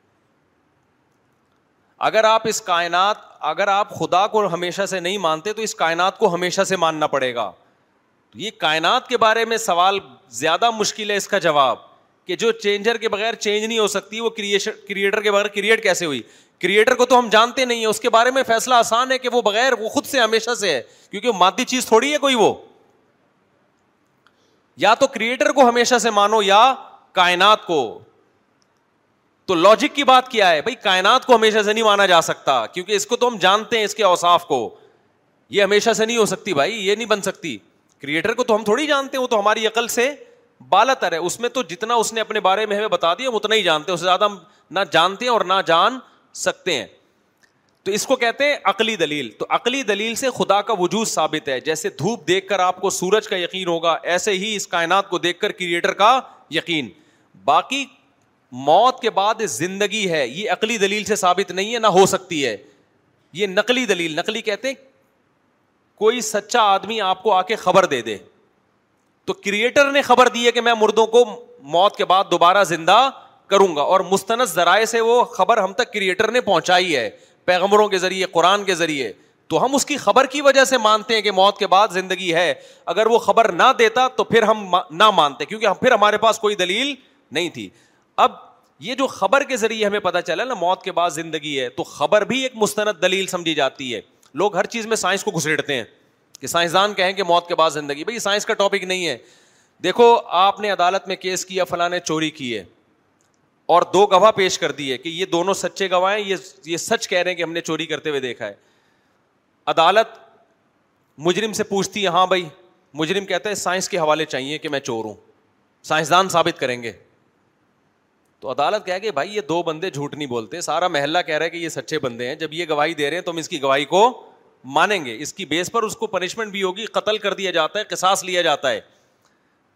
اگر آپ اس کائنات اگر آپ خدا کو ہمیشہ سے نہیں مانتے تو اس کائنات کو ہمیشہ سے ماننا پڑے گا یہ کائنات کے بارے میں سوال زیادہ مشکل ہے اس کا جواب کہ جو چینجر کے بغیر چینج نہیں ہو سکتی وہ کریٹر کے بغیر کریٹ کیسے ہوئی کریٹر کو تو ہم جانتے نہیں ہیں اس کے بارے میں فیصلہ آسان ہے کہ وہ بغیر وہ خود سے ہمیشہ سے ہے کیونکہ وہ مادی چیز تھوڑی ہے کوئی وہ یا تو کریٹر کو ہمیشہ سے مانو یا کائنات کو تو لاجک کی بات کیا ہے بھائی کائنات کو ہمیشہ سے نہیں مانا جا سکتا کیونکہ اس کو تو ہم جانتے ہیں اس کے اوساف کو یہ ہمیشہ سے نہیں ہو سکتی بھائی یہ نہیں بن سکتی کریٹر کو تو تو ہم تھوڑی جانتے ہیں وہ ہماری عقل سے ہے اس اس میں تو جتنا نے اپنے بارے میں ہمیں بتا دیا ہم اتنا ہی جانتے ہیں اس سے زیادہ ہم نہ جانتے ہیں اور نہ جان سکتے ہیں تو اس کو کہتے ہیں عقلی دلیل تو عقلی دلیل سے خدا کا وجود ثابت ہے جیسے دھوپ دیکھ کر آپ کو سورج کا یقین ہوگا ایسے ہی اس کائنات کو دیکھ کر کریٹر کا یقین باقی موت کے بعد زندگی ہے یہ عقلی دلیل سے ثابت نہیں ہے نہ ہو سکتی ہے یہ نقلی دلیل نقلی کہتے کوئی سچا آدمی آپ کو آ کے خبر دے دے تو کریٹر نے خبر دی ہے کہ میں مردوں کو موت کے بعد دوبارہ زندہ کروں گا اور مستند ذرائع سے وہ خبر ہم تک کریٹر نے پہنچائی ہے پیغمبروں کے ذریعے قرآن کے ذریعے تو ہم اس کی خبر کی وجہ سے مانتے ہیں کہ موت کے بعد زندگی ہے اگر وہ خبر نہ دیتا تو پھر ہم نہ مانتے کیونکہ پھر ہمارے پاس کوئی دلیل نہیں تھی اب یہ جو خبر کے ذریعے ہمیں پتا چلا نا موت کے بعد زندگی ہے تو خبر بھی ایک مستند دلیل سمجھی جاتی ہے لوگ ہر چیز میں سائنس کو گھسٹتے ہیں کہ سائنسدان کہیں کہ موت کے بعد زندگی بھائی سائنس کا ٹاپک نہیں ہے دیکھو آپ نے عدالت میں کیس کیا فلاں نے چوری کی ہے اور دو گواہ پیش کر دی ہے کہ یہ دونوں سچے گواہ ہیں یہ یہ سچ کہہ رہے ہیں کہ ہم نے چوری کرتے ہوئے دیکھا ہے عدالت مجرم سے پوچھتی ہے ہاں بھائی مجرم کہتا ہے سائنس کے حوالے چاہیے کہ میں چور ہوں سائنسدان ثابت کریں گے تو عدالت کہہ کہ بھائی یہ دو بندے جھوٹ نہیں بولتے سارا محلہ کہہ رہے کہ یہ سچے بندے ہیں جب یہ گواہی دے رہے ہیں تو ہم اس کی گواہی کو مانیں گے اس کی بیس پر اس کو پنشمنٹ بھی ہوگی قتل کر دیا جاتا ہے لیا جاتا ہے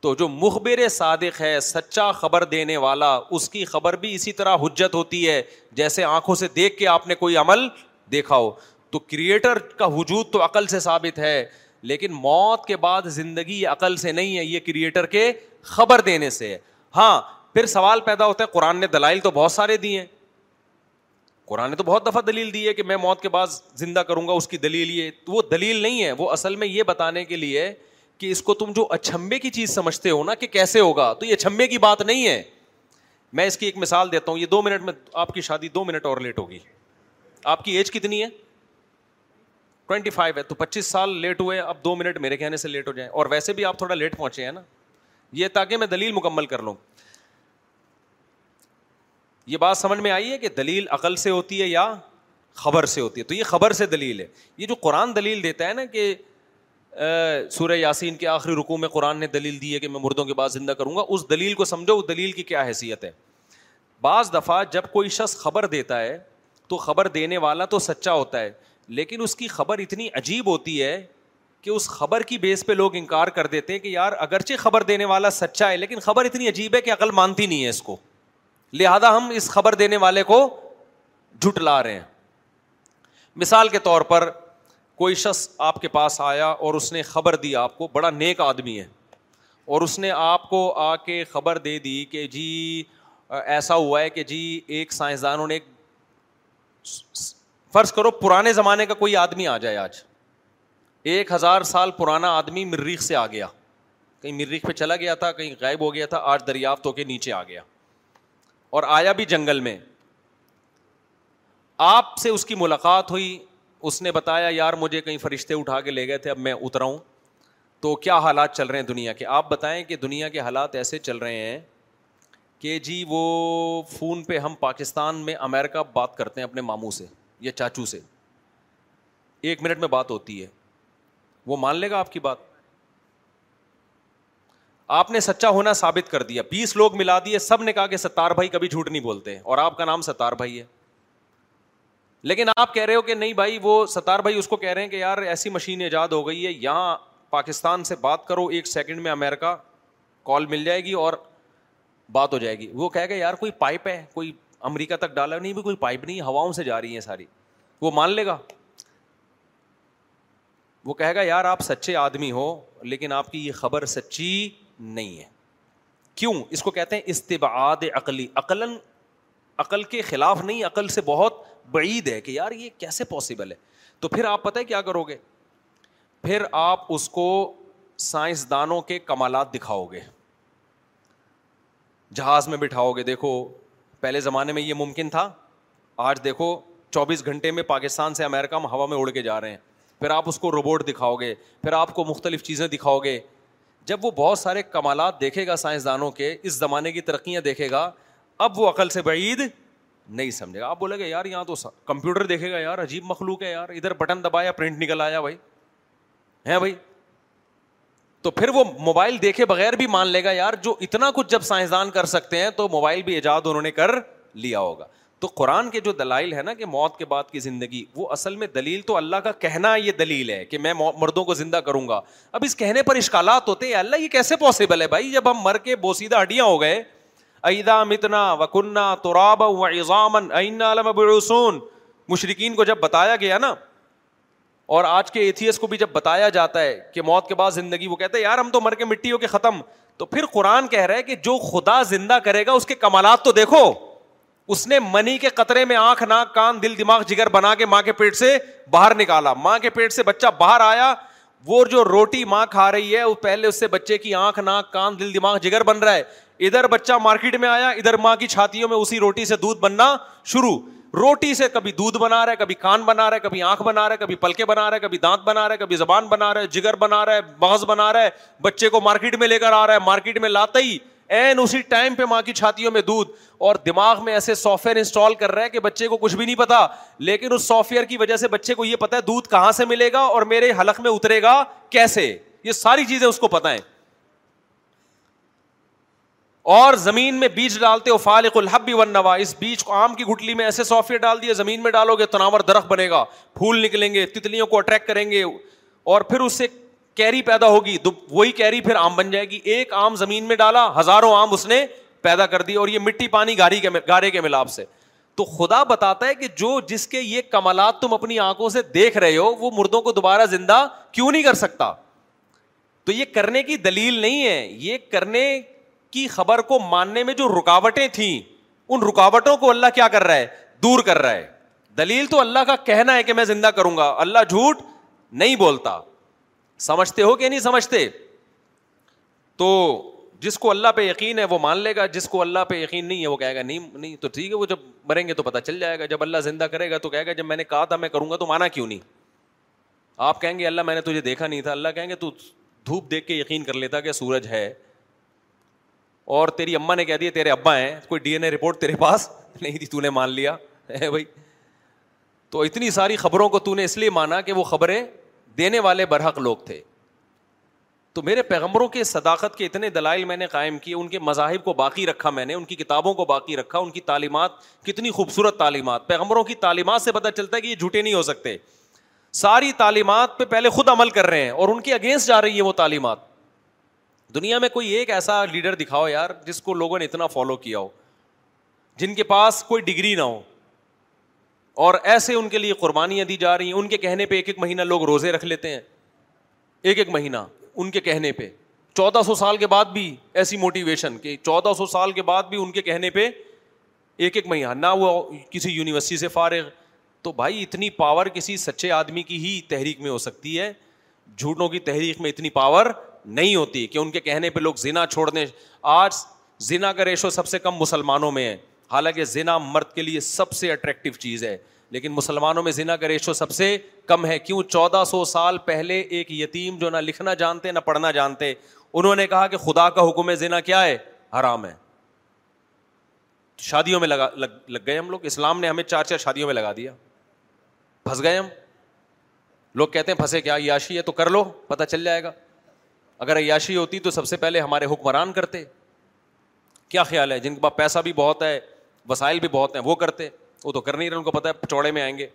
تو جو مخبر صادق ہے سچا خبر دینے والا اس کی خبر بھی اسی طرح حجت ہوتی ہے جیسے آنکھوں سے دیکھ کے آپ نے کوئی عمل دیکھا ہو تو کریٹر کا وجود تو عقل سے ثابت ہے لیکن موت کے بعد زندگی عقل سے نہیں ہے یہ کریٹر کے خبر دینے سے ہاں پھر سوال پیدا ہوتا ہے قرآن نے دلائل تو بہت سارے دیے ہیں قرآن نے تو بہت دفعہ دلیل دی ہے کہ میں موت کے بعد زندہ کروں گا اس کی دلیل یہ تو وہ دلیل نہیں ہے وہ اصل میں یہ بتانے کے لیے کہ اس کو تم جو اچھمبے کی چیز سمجھتے ہو نا کہ کیسے ہوگا تو یہ اچھمبے کی بات نہیں ہے میں اس کی ایک مثال دیتا ہوں یہ دو منٹ میں آپ کی شادی دو منٹ اور لیٹ ہوگی آپ کی ایج کتنی ہے ٹوینٹی فائیو ہے تو پچیس سال لیٹ ہوئے اب دو منٹ میرے کہنے سے لیٹ ہو جائیں اور ویسے بھی آپ تھوڑا لیٹ پہنچے ہیں نا یہ تاکہ میں دلیل مکمل کر لوں یہ بات سمجھ میں آئی ہے کہ دلیل عقل سے ہوتی ہے یا خبر سے ہوتی ہے تو یہ خبر سے دلیل ہے یہ جو قرآن دلیل دیتا ہے نا کہ سورہ یاسین کے آخری رکوع میں قرآن نے دلیل دی ہے کہ میں مردوں کے بعد زندہ کروں گا اس دلیل کو سمجھو اس دلیل کی کیا حیثیت ہے بعض دفعہ جب کوئی شخص خبر دیتا ہے تو خبر دینے والا تو سچا ہوتا ہے لیکن اس کی خبر اتنی عجیب ہوتی ہے کہ اس خبر کی بیس پہ لوگ انکار کر دیتے ہیں کہ یار اگرچہ خبر دینے والا سچا ہے لیکن خبر اتنی عجیب ہے کہ عقل مانتی نہیں ہے اس کو لہذا ہم اس خبر دینے والے کو جھٹ لا رہے ہیں مثال کے طور پر کوئی شخص آپ کے پاس آیا اور اس نے خبر دی آپ کو بڑا نیک آدمی ہے اور اس نے آپ کو آ کے خبر دے دی کہ جی ایسا ہوا ہے کہ جی ایک سائنسدانوں نے ایک فرض کرو پرانے زمانے کا کوئی آدمی آ جائے آج ایک ہزار سال پرانا آدمی مریخ سے آ گیا کہیں مریخ پہ چلا گیا تھا کہیں غائب ہو گیا تھا آج دریافت ہو کے نیچے آ گیا اور آیا بھی جنگل میں آپ سے اس کی ملاقات ہوئی اس نے بتایا یار مجھے کہیں فرشتے اٹھا کے لے گئے تھے اب میں اترا ہوں تو کیا حالات چل رہے ہیں دنیا کے آپ بتائیں کہ دنیا کے حالات ایسے چل رہے ہیں کہ جی وہ فون پہ ہم پاکستان میں امیرکا بات کرتے ہیں اپنے ماموں سے یا چاچو سے ایک منٹ میں بات ہوتی ہے وہ مان لے گا آپ کی بات آپ نے سچا ہونا ثابت کر دیا بیس لوگ ملا دیے سب نے کہا کہ ستار بھائی کبھی جھوٹ نہیں بولتے اور آپ کا نام ستار بھائی ہے لیکن آپ کہہ رہے ہو کہ نہیں بھائی وہ ستار بھائی اس کو کہہ رہے ہیں کہ یار ایسی مشین ایجاد ہو گئی ہے یہاں پاکستان سے بات کرو ایک سیکنڈ میں امیرکا کال مل جائے گی اور بات ہو جائے گی وہ کہے گا یار کوئی پائپ ہے کوئی امریکہ تک ڈالا نہیں بھی کوئی پائپ نہیں ہواؤں سے جا رہی ہیں ساری وہ مان لے گا وہ کہے گا یار آپ سچے آدمی ہو لیکن آپ کی یہ خبر سچی نہیں ہے کیوں اس کو کہتے ہیں استباد عقلی عقل عقل کے خلاف نہیں عقل سے بہت بعید ہے کہ یار یہ کیسے پاسبل ہے تو پھر آپ پتہ کیا کرو گے پھر آپ اس کو سائنسدانوں کے کمالات دکھاؤ گے جہاز میں بٹھاؤ گے دیکھو پہلے زمانے میں یہ ممکن تھا آج دیکھو چوبیس گھنٹے میں پاکستان سے امریکہ ہوا میں اڑ کے جا رہے ہیں پھر آپ اس کو روبوٹ دکھاؤ گے پھر آپ کو مختلف چیزیں دکھاؤ گے جب وہ بہت سارے کمالات دیکھے گا سائنسدانوں کے اس زمانے کی ترقیاں دیکھے گا اب وہ عقل سے بعید نہیں سمجھے گا آپ بولے گا یار یہاں تو کمپیوٹر دیکھے گا یار عجیب مخلوق ہے یار ادھر بٹن دبایا پرنٹ نکل آیا بھائی ہے تو پھر وہ موبائل دیکھے بغیر بھی مان لے گا یار جو اتنا کچھ جب سائنسدان کر سکتے ہیں تو موبائل بھی ایجاد انہوں نے کر لیا ہوگا تو قرآن کے جو دلائل ہے نا کہ موت کے بعد کی زندگی وہ اصل میں دلیل تو اللہ کا کہنا یہ دلیل ہے کہ میں مردوں کو زندہ کروں گا اب اس کہنے پر اشکالات ہوتے ہیں اللہ یہ کیسے پاسبل ہے بھائی جب ہم مر کے بوسیدہ ہڈیاں ہو گئے ایدا متنا وکنہ تو رابام علم مشرقین کو جب بتایا گیا نا اور آج کے ایتھیس کو بھی جب بتایا جاتا ہے کہ موت کے بعد زندگی وہ کہتے ہیں یار ہم تو مر کے مٹی ہو کے ختم تو پھر قرآن کہہ رہا ہے کہ جو خدا زندہ کرے گا اس کے کمالات تو دیکھو اس نے منی کے قطرے میں آنکھ ناک کان دل دماغ جگر بنا کے ماں کے پیٹ سے باہر نکالا ماں کے پیٹ سے بچہ باہر آیا وہ جو روٹی ماں کھا رہی ہے وہ پہلے اس سے بچے کی آنکھ ناک کان دل دماغ جگر بن رہا ہے ادھر بچہ مارکیٹ میں آیا ادھر ماں کی چھاتیوں میں اسی روٹی سے دودھ بننا شروع روٹی سے کبھی دودھ بنا رہا ہے کبھی کان بنا رہا ہے کبھی آنکھ بنا رہا ہے کبھی پلکے بنا رہا ہے کبھی دانت بنا رہا ہے کبھی زبان بنا رہا ہے جگر بنا رہا ہے مغز بنا رہا ہے بچے کو مارکیٹ میں لے کر آ رہا ہے مارکیٹ میں لاتا ہی این اسی ٹائم پہ ماں کی چھاتیوں میں دودھ اور دماغ میں ایسے سافٹ ویئر انسٹال کر رہا ہے کہ بچے کو کچھ بھی نہیں پتا لیکن اس سافٹ ویئر کی وجہ سے بچے کو یہ پتا ہے دودھ کہاں سے ملے گا گا اور میرے حلق میں اترے کیسے یہ ساری چیزیں اس کو پتا ہے اور زمین میں بیج ڈالتے ہو فالق الحب بھی ون نوا اس بیج کو آم کی گٹلی میں ایسے سافٹ ویئر ڈال دیا زمین میں ڈالو گے تناور درخت بنے گا پھول نکلیں گے تتلیوں کو اٹریکٹ کریں گے اور پھر اس سے کیری پیدا ہوگی وہی کیری پھر آم بن جائے گی ایک آم زمین میں ڈالا ہزاروں آم اس نے پیدا کر دی اور یہ مٹی پانی گاری کے کے گارے ملاپ سے تو خدا بتاتا ہے کہ جو جس کے یہ کمالات تم اپنی آنکھوں سے دیکھ رہے ہو وہ مردوں کو دوبارہ زندہ کیوں نہیں کر سکتا تو یہ کرنے کی دلیل نہیں ہے یہ کرنے کی خبر کو ماننے میں جو رکاوٹیں تھیں ان رکاوٹوں کو اللہ کیا کر رہا ہے دور کر رہا ہے دلیل تو اللہ کا کہنا ہے کہ میں زندہ کروں گا اللہ جھوٹ نہیں بولتا سمجھتے ہو کہ نہیں سمجھتے تو جس کو اللہ پہ یقین ہے وہ مان لے گا جس کو اللہ پہ یقین نہیں ہے وہ کہے گا نہیں نہیں تو ٹھیک ہے وہ جب مریں گے تو پتہ چل جائے گا جب اللہ زندہ کرے گا تو کہے گا جب میں نے کہا تھا میں کروں گا تو مانا کیوں نہیں آپ کہیں گے اللہ میں نے تجھے دیکھا نہیں تھا اللہ کہیں گے تو دھوپ دیکھ کے یقین کر لیتا کہ سورج ہے اور تیری اماں نے کہہ دیا تیرے ابا ہیں کوئی ڈی این اے رپورٹ تیرے پاس نہیں تھی جی، تو نے مان لیا بھائی تو اتنی ساری خبروں کو تو نے اس لیے مانا کہ وہ خبریں دینے والے برحق لوگ تھے تو میرے پیغمبروں کے صداقت کے اتنے دلائل میں نے قائم کیے ان کے مذاہب کو باقی رکھا میں نے ان کی کتابوں کو باقی رکھا ان کی تعلیمات کتنی خوبصورت تعلیمات پیغمبروں کی تعلیمات سے پتہ چلتا ہے کہ یہ جھوٹے نہیں ہو سکتے ساری تعلیمات پہ پہلے خود عمل کر رہے ہیں اور ان کے اگینسٹ جا رہی ہے وہ تعلیمات دنیا میں کوئی ایک ایسا لیڈر دکھاؤ یار جس کو لوگوں نے اتنا فالو کیا ہو جن کے پاس کوئی ڈگری نہ ہو اور ایسے ان کے لیے قربانیاں دی جا رہی ہیں ان کے کہنے پہ ایک ایک مہینہ لوگ روزے رکھ لیتے ہیں ایک ایک مہینہ ان کے کہنے پہ چودہ سو سال کے بعد بھی ایسی موٹیویشن کہ چودہ سو سال کے بعد بھی ان کے کہنے پہ ایک ایک مہینہ نہ وہ کسی یونیورسٹی سے فارغ تو بھائی اتنی پاور کسی سچے آدمی کی ہی تحریک میں ہو سکتی ہے جھوٹوں کی تحریک میں اتنی پاور نہیں ہوتی کہ ان کے کہنے پہ لوگ زنا چھوڑ دیں آج زنا کا ریشو سب سے کم مسلمانوں میں ہے حالانکہ زنا مرد کے لیے سب سے اٹریکٹو چیز ہے لیکن مسلمانوں میں زنا کا ریشو سب سے کم ہے کیوں چودہ سو سال پہلے ایک یتیم جو نہ لکھنا جانتے نہ پڑھنا جانتے انہوں نے کہا کہ خدا کا حکم ہے زنا کیا ہے حرام ہے شادیوں میں لگا لگ لگ گئے ہم لوگ اسلام نے ہمیں چار چار شادیوں میں لگا دیا پھنس گئے ہم لوگ کہتے ہیں پھنسے کیا عیاشی ہے تو کر لو پتہ چل جائے گا اگر عیاشی ہوتی تو سب سے پہلے ہمارے حکمران کرتے کیا خیال ہے جن کے پاس پیسہ بھی بہت ہے وسائل بھی بہت ہیں وہ کرتے وہ تو کر نہیں رہے ان کو پتا ہے چوڑے میں آئیں گے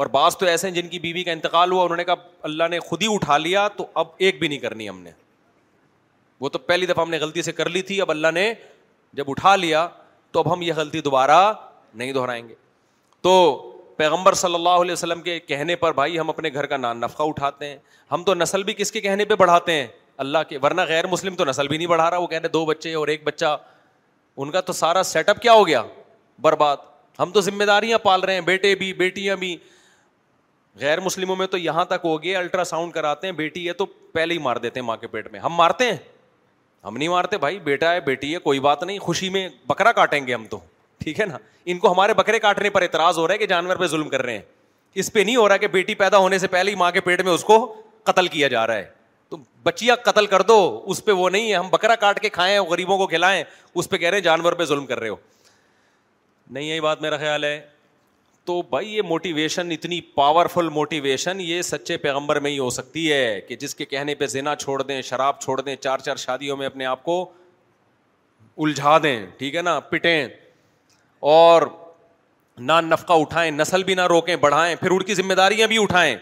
اور بعض تو ایسے ہیں جن کی بیوی کا انتقال ہوا انہوں نے کہا اللہ نے خود ہی اٹھا لیا تو اب ایک بھی نہیں کرنی ہم نے وہ تو پہلی دفعہ ہم نے غلطی سے کر لی تھی اب اللہ نے جب اٹھا لیا تو اب ہم یہ غلطی دوبارہ نہیں دہرائیں گے تو پیغمبر صلی اللہ علیہ وسلم کے کہنے پر بھائی ہم اپنے گھر کا نان نفقہ اٹھاتے ہیں ہم تو نسل بھی کس کے کہنے پہ بڑھاتے ہیں اللہ کے ورنہ غیر مسلم تو نسل بھی نہیں بڑھا رہا وہ کہتے ہیں دو بچے اور ایک بچہ ان کا تو سارا سیٹ اپ کیا ہو گیا برباد ہم تو ذمہ داریاں پال رہے ہیں بیٹے بھی بیٹیاں بھی غیر مسلموں میں تو یہاں تک ہو گیا الٹرا ساؤنڈ کراتے ہیں بیٹی ہے تو پہلے ہی مار دیتے ہیں ماں کے پیٹ میں ہم مارتے ہیں ہم نہیں مارتے بھائی بیٹا ہے بیٹی ہے کوئی بات نہیں خوشی میں بکرا کاٹیں گے ہم تو ٹھیک ہے نا ان کو ہمارے بکرے کاٹنے پر اعتراض ہو رہا ہے کہ جانور پہ ظلم کر رہے ہیں اس پہ نہیں ہو رہا کہ بیٹی پیدا ہونے سے پہلے ہی ماں کے پیٹ میں اس کو قتل کیا جا رہا ہے تم بچیا قتل کر دو اس پہ وہ نہیں ہے ہم بکرا کاٹ کے کھائیں غریبوں کو کھلائیں اس پہ کہہ رہے ہیں جانور پہ ظلم کر رہے ہو نہیں یہی بات میرا خیال ہے تو بھائی یہ موٹیویشن اتنی پاورفل موٹیویشن یہ سچے پیغمبر میں ہی ہو سکتی ہے کہ جس کے کہنے پہ زینا چھوڑ دیں شراب چھوڑ دیں چار چار شادیوں میں اپنے آپ کو الجھا دیں ٹھیک ہے نا پٹیں اور نہ نفقہ اٹھائیں نسل بھی نہ روکیں بڑھائیں پھر ان کی ذمہ داریاں بھی اٹھائیں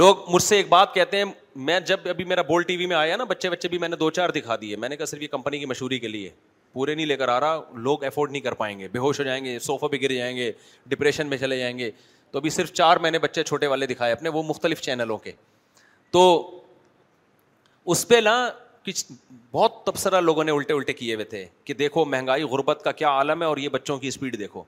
لوگ مجھ سے ایک بات کہتے ہیں میں جب ابھی میرا بول ٹی وی میں آیا نا بچے بچے بھی میں نے دو چار دکھا دیے میں نے کہا صرف یہ کمپنی کی مشہوری کے لیے پورے نہیں لے کر آ رہا لوگ افورڈ نہیں کر پائیں گے بے ہوش ہو جائیں گے صوفہ پہ گر جائیں گے ڈپریشن میں چلے جائیں گے تو ابھی صرف چار میں نے بچے چھوٹے والے دکھائے اپنے وہ مختلف چینلوں کے تو اس پہ نا کچھ بہت تبصرہ لوگوں نے الٹے الٹے کیے ہوئے تھے کہ دیکھو مہنگائی غربت کا کیا عالم ہے اور یہ بچوں کی اسپیڈ دیکھو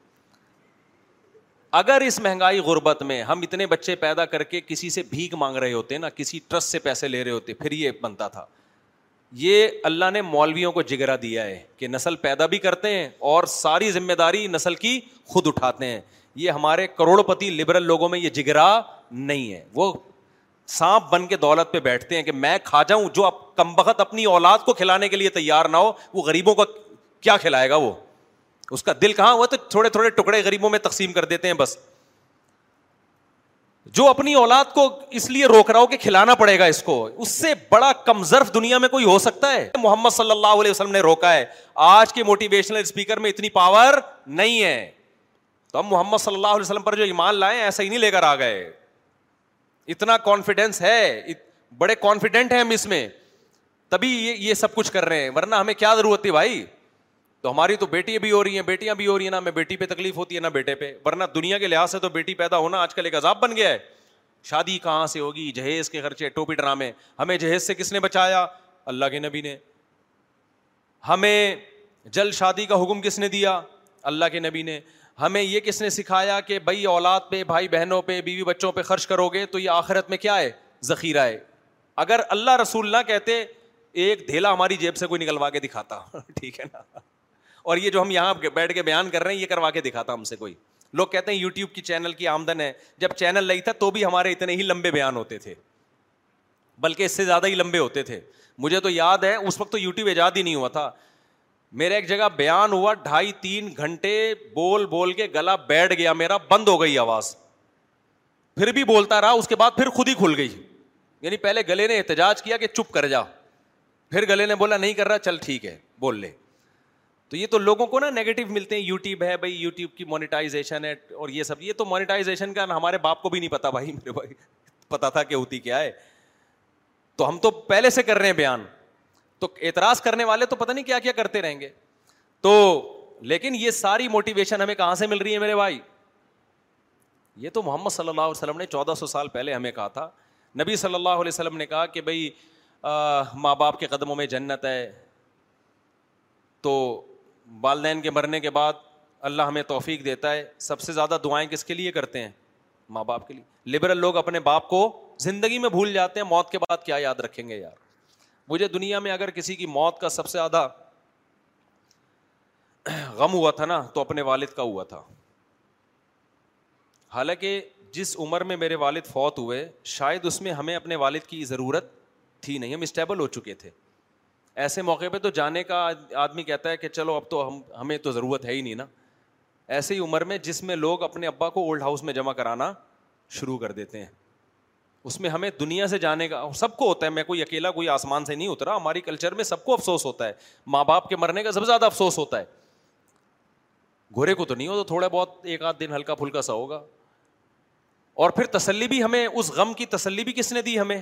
اگر اس مہنگائی غربت میں ہم اتنے بچے پیدا کر کے کسی سے بھیک مانگ رہے ہوتے نا کسی ٹرسٹ سے پیسے لے رہے ہوتے پھر یہ بنتا تھا یہ اللہ نے مولویوں کو جگرا دیا ہے کہ نسل پیدا بھی کرتے ہیں اور ساری ذمہ داری نسل کی خود اٹھاتے ہیں یہ ہمارے کروڑ پتی لبرل لوگوں میں یہ جگرا نہیں ہے وہ سانپ بن کے دولت پہ بیٹھتے ہیں کہ میں کھا جاؤں جو کم بخت اپنی اولاد کو کھلانے کے لیے تیار نہ ہو وہ غریبوں کو کیا کھلائے گا وہ اس کا دل کہاں ہوا تو تھوڑے تھوڑے ٹکڑے غریبوں میں تقسیم کر دیتے ہیں بس جو اپنی اولاد کو اس لیے روک رہا ہو کہ کھلانا پڑے گا اس کو اس سے بڑا کمزرف دنیا میں کوئی ہو سکتا ہے محمد صلی اللہ علیہ وسلم نے روکا ہے آج کے موٹیویشنل اسپیکر میں اتنی پاور نہیں ہے تو ہم محمد صلی اللہ علیہ وسلم پر جو ایمان لائے ایسا ہی نہیں لے کر آ گئے اتنا کانفیڈینس ہے بڑے کانفیڈنٹ ہیں ہم اس میں تبھی یہ سب کچھ کر رہے ہیں ورنہ ہمیں کیا ضرورت ہے بھائی تو ہماری تو بیٹیاں بھی ہو رہی ہیں بیٹیاں بھی ہو رہی ہیں نہ ہمیں بیٹی پہ تکلیف ہوتی ہے نہ بیٹے پہ ورنہ دنیا کے لحاظ سے تو بیٹی پیدا ہونا آج کل ایک عذاب بن گیا ہے شادی کہاں سے ہوگی جہیز کے خرچے ٹوپی ڈرامے ہمیں جہیز سے کس نے بچایا اللہ کے نبی نے ہمیں جلد شادی کا حکم کس نے دیا اللہ کے نبی نے ہمیں یہ کس نے سکھایا کہ بھائی اولاد پہ بھائی بہنوں پہ بیوی بچوں پہ خرچ کرو گے تو یہ آخرت میں کیا ہے ذخیرہ ہے اگر اللہ رسول نہ کہتے ایک دھیلا ہماری جیب سے کوئی نکلوا کے دکھاتا ٹھیک ہے نا اور یہ جو ہم یہاں بیٹھ کے بیان کر رہے ہیں یہ کروا کے دکھاتا ہم سے کوئی لوگ کہتے ہیں یو ٹیوب کی چینل کی آمدن ہے جب چینل نہیں تھا تو بھی ہمارے اتنے ہی لمبے بیان ہوتے تھے بلکہ اس سے زیادہ ہی لمبے ہوتے تھے مجھے تو یاد ہے اس وقت تو یو ٹیوب ایجاد ہی نہیں ہوا تھا میرا ایک جگہ بیان ہوا ڈھائی تین گھنٹے بول بول کے گلا بیٹھ گیا میرا بند ہو گئی آواز پھر بھی بولتا رہا اس کے بعد پھر خود ہی کھل گئی یعنی پہلے گلے نے احتجاج کیا کہ چپ کر جا پھر گلے نے بولا نہیں کر رہا چل ٹھیک ہے بول لے تو یہ تو لوگوں کو نا نیگیٹو ملتے ہیں یوٹیوب ہے بھائی یوٹیوب کی مونیٹائزیشن ہے اور یہ سب یہ تو مونیٹائزیشن کا ہمارے باپ کو بھی نہیں پتا بھائی میرے بھائی پتا تھا کہ ہوتی کیا ہے تو ہم تو پہلے سے کر رہے ہیں بیان تو اعتراض کرنے والے تو پتہ نہیں کیا کیا کرتے رہیں گے تو لیکن یہ ساری موٹیویشن ہمیں کہاں سے مل رہی ہے میرے بھائی یہ تو محمد صلی اللہ علیہ وسلم نے چودہ سو سال پہلے ہمیں کہا تھا نبی صلی اللہ علیہ وسلم نے کہا کہ بھائی ماں باپ کے قدموں میں جنت ہے تو والدین کے مرنے کے بعد اللہ ہمیں توفیق دیتا ہے سب سے زیادہ دعائیں کس کے لیے کرتے ہیں ماں باپ کے لیے لبرل لوگ اپنے باپ کو زندگی میں بھول جاتے ہیں موت کے بعد کیا یاد رکھیں گے یار مجھے دنیا میں اگر کسی کی موت کا سب سے زیادہ غم ہوا تھا نا تو اپنے والد کا ہوا تھا حالانکہ جس عمر میں میرے والد فوت ہوئے شاید اس میں ہمیں اپنے والد کی ضرورت تھی نہیں ہم اسٹیبل ہو چکے تھے ایسے موقع پہ تو جانے کا آدمی کہتا ہے کہ چلو اب تو ہم ہمیں تو ضرورت ہے ہی نہیں نا ایسے ہی عمر میں جس میں لوگ اپنے ابا کو اولڈ ہاؤس میں جمع کرانا شروع کر دیتے ہیں اس میں ہمیں دنیا سے جانے کا سب کو ہوتا ہے میں کوئی اکیلا کوئی آسمان سے نہیں اترا ہماری کلچر میں سب کو افسوس ہوتا ہے ماں باپ کے مرنے کا سب سے زیادہ افسوس ہوتا ہے گورے کو تو نہیں ہو تو تھوڑا بہت ایک آدھ دن ہلکا پھلکا سا ہوگا اور پھر تسلی بھی ہمیں اس غم کی تسلی بھی کس نے دی ہمیں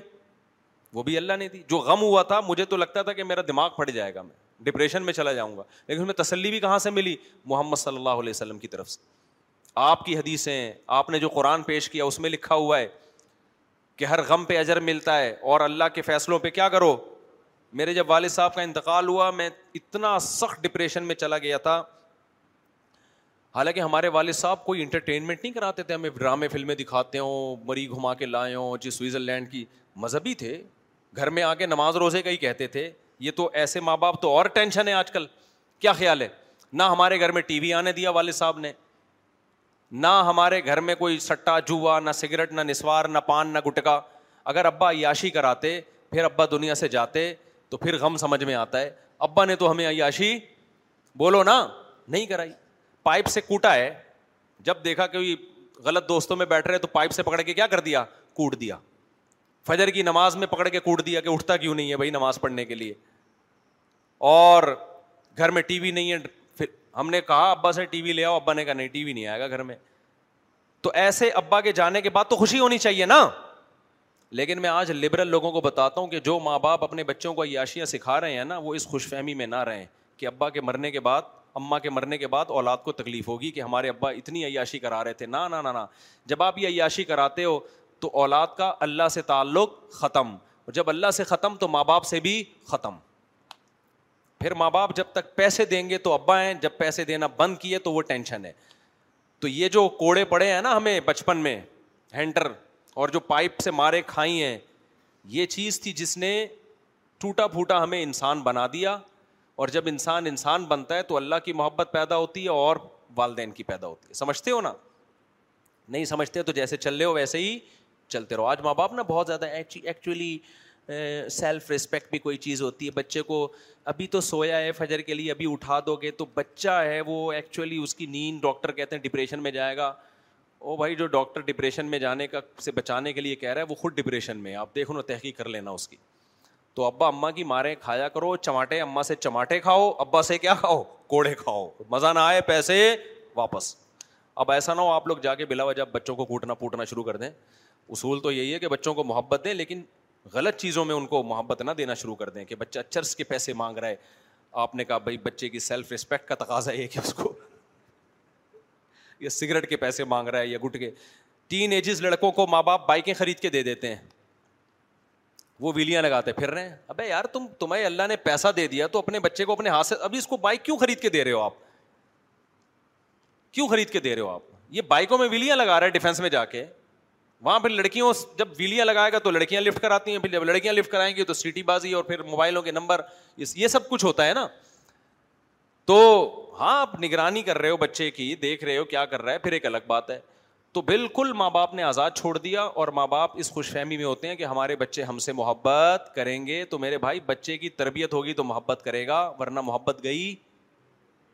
وہ بھی اللہ نے دی جو غم ہوا تھا مجھے تو لگتا تھا کہ میرا دماغ پھٹ جائے گا میں ڈپریشن میں چلا جاؤں گا لیکن اس میں تسلی بھی کہاں سے ملی محمد صلی اللہ علیہ وسلم کی طرف سے آپ کی حدیثیں آپ نے جو قرآن پیش کیا اس میں لکھا ہوا ہے کہ ہر غم پہ اجر ملتا ہے اور اللہ کے فیصلوں پہ کیا کرو میرے جب والد صاحب کا انتقال ہوا میں اتنا سخت ڈپریشن میں چلا گیا تھا حالانکہ ہمارے والد صاحب کوئی انٹرٹینمنٹ نہیں کراتے تھے ہمیں ڈرامے فلمیں دکھاتے ہوں مری گھما کے لائے ہوں جی سوئٹزرلینڈ کی مذہبی تھے گھر میں آ کے نماز روزے کا ہی کہتے تھے یہ تو ایسے ماں باپ تو اور ٹینشن ہے آج کل کیا خیال ہے نہ ہمارے گھر میں ٹی وی آنے دیا والد صاحب نے نہ ہمارے گھر میں کوئی سٹا جوا نہ سگریٹ نہ نسوار نہ پان نہ گٹکا اگر ابا عیاشی کراتے پھر ابا دنیا سے جاتے تو پھر غم سمجھ میں آتا ہے ابا نے تو ہمیں عیاشی بولو نا نہیں کرائی پائپ سے کوٹا ہے جب دیکھا کہ غلط دوستوں میں بیٹھ رہے تو پائپ سے پکڑ کے کیا کر دیا کوٹ دیا فجر کی نماز میں پکڑ کے کوٹ دیا کہ اٹھتا کیوں نہیں ہے بھائی نماز پڑھنے کے لیے اور گھر میں ٹی وی نہیں ہے پھر ہم نے کہا ابا سے ٹی وی لے آؤ ابا نے کہا نہیں ٹی وی نہیں آئے گا گھر میں تو ایسے ابا کے جانے کے بعد تو خوشی ہونی چاہیے نا لیکن میں آج لبرل لوگوں کو بتاتا ہوں کہ جو ماں باپ اپنے بچوں کو عیاشیاں سکھا رہے ہیں نا وہ اس خوش فہمی میں نہ رہیں کہ ابا کے مرنے کے بعد اما کے مرنے کے بعد اولاد کو تکلیف ہوگی کہ ہمارے ابا اتنی عیاشی کرا رہے تھے نہ نہ جب آپ یہ عیاشی کراتے ہو تو اولاد کا اللہ سے تعلق ختم جب اللہ سے ختم تو ماں باپ سے بھی ختم پھر ماں باپ جب تک پیسے دیں گے تو ابا ہیں جب پیسے دینا بند کیے تو وہ ٹینشن ہے تو یہ جو کوڑے پڑے ہیں نا ہمیں بچپن میں ہینٹر اور جو پائپ سے مارے کھائی ہیں یہ چیز تھی جس نے ٹوٹا پھوٹا ہمیں انسان بنا دیا اور جب انسان انسان بنتا ہے تو اللہ کی محبت پیدا ہوتی ہے اور والدین کی پیدا ہوتی ہے سمجھتے ہو نا نہیں سمجھتے تو جیسے چل رہے ہو ویسے ہی چلتے رہو آج ماں باپ نا بہت زیادہ ایکچولی سیلف رسپیکٹ بھی کوئی چیز ہوتی ہے بچے کو ابھی تو سویا ہے فجر کے لیے ابھی اٹھا دو گے تو بچہ ہے وہ ایکچولی اس کی نیند ڈاکٹر کہتے ہیں ڈپریشن میں جائے گا او بھائی جو ڈاکٹر ڈپریشن میں جانے کا سے بچانے کے لیے کہہ رہا ہے وہ خود ڈپریشن میں آپ دیکھو نا تحقیق کر لینا اس کی تو ابا اماں کی ماریں کھایا کرو چماٹے اماں سے چماٹے کھاؤ ابا سے کیا کھاؤ کوڑے کھاؤ مزہ نہ آئے پیسے واپس اب ایسا نہ ہو آپ لوگ جا کے بلا وجہ بچوں کو کوٹنا پوٹنا شروع کر دیں اصول تو یہی ہے کہ بچوں کو محبت دیں لیکن غلط چیزوں میں ان کو محبت نہ دینا شروع کر دیں کہ بچہ چرس کے پیسے مانگ رہا ہے آپ نے کہا بھائی بچے کی سیلف ریسپیکٹ کا تقاضا یہ کہ اس کو یا سگریٹ کے پیسے مانگ رہا ہے یا گٹ کے ٹین ایجز لڑکوں کو ماں باپ بائکیں خرید کے دے دیتے ہیں وہ ویلیاں لگاتے پھر رہے ہیں ابے یار تم تمہیں اللہ نے پیسہ دے دیا تو اپنے بچے کو اپنے ہاتھ سے ابھی اس کو بائک کیوں خرید کے دے رہے ہو آپ کیوں خرید کے دے رہے ہو آپ یہ بائکوں میں ویلیاں لگا رہے ڈیفینس میں جا کے وہاں پھر لڑکیوں جب ویلیاں لگائے گا تو لڑکیاں لفٹ کراتی ہیں پھر جب لڑکیاں لفٹ کرائیں گی تو سیٹی بازی اور پھر موبائلوں کے نمبر یہ سب کچھ ہوتا ہے نا تو ہاں آپ نگرانی کر رہے ہو بچے کی دیکھ رہے ہو کیا کر رہا ہے پھر ایک الگ بات ہے تو بالکل ماں باپ نے آزاد چھوڑ دیا اور ماں باپ اس خوش فہمی میں ہوتے ہیں کہ ہمارے بچے ہم سے محبت کریں گے تو میرے بھائی بچے کی تربیت ہوگی تو محبت کرے گا ورنہ محبت گئی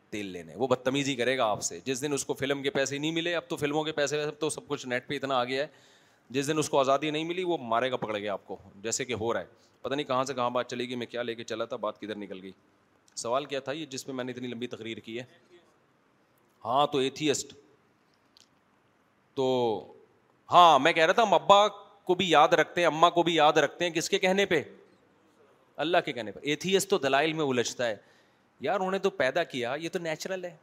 تیل لینے وہ بدتمیزی کرے گا آپ سے جس دن اس کو فلم کے پیسے نہیں ملے اب تو فلموں کے پیسے اب تو سب کچھ نیٹ پہ اتنا گیا ہے جس دن اس کو آزادی نہیں ملی وہ مارے گا پکڑ گیا آپ کو جیسے کہ ہو رہا ہے پتہ نہیں کہاں سے کہاں بات چلے گی میں کیا لے کے چلا تھا بات کدھر نکل گئی سوال کیا تھا یہ جس پہ میں نے اتنی لمبی تقریر کی ہے ہاں تو ایتھیسٹ تو ہاں میں کہہ رہا تھا ہم ابا کو بھی یاد رکھتے ہیں اماں کو بھی یاد رکھتے ہیں کس کے کہنے پہ اللہ کے کہنے پہ ایتھیسٹ تو دلائل میں الجھتا ہے یار انہوں نے تو پیدا کیا یہ تو نیچرل ہے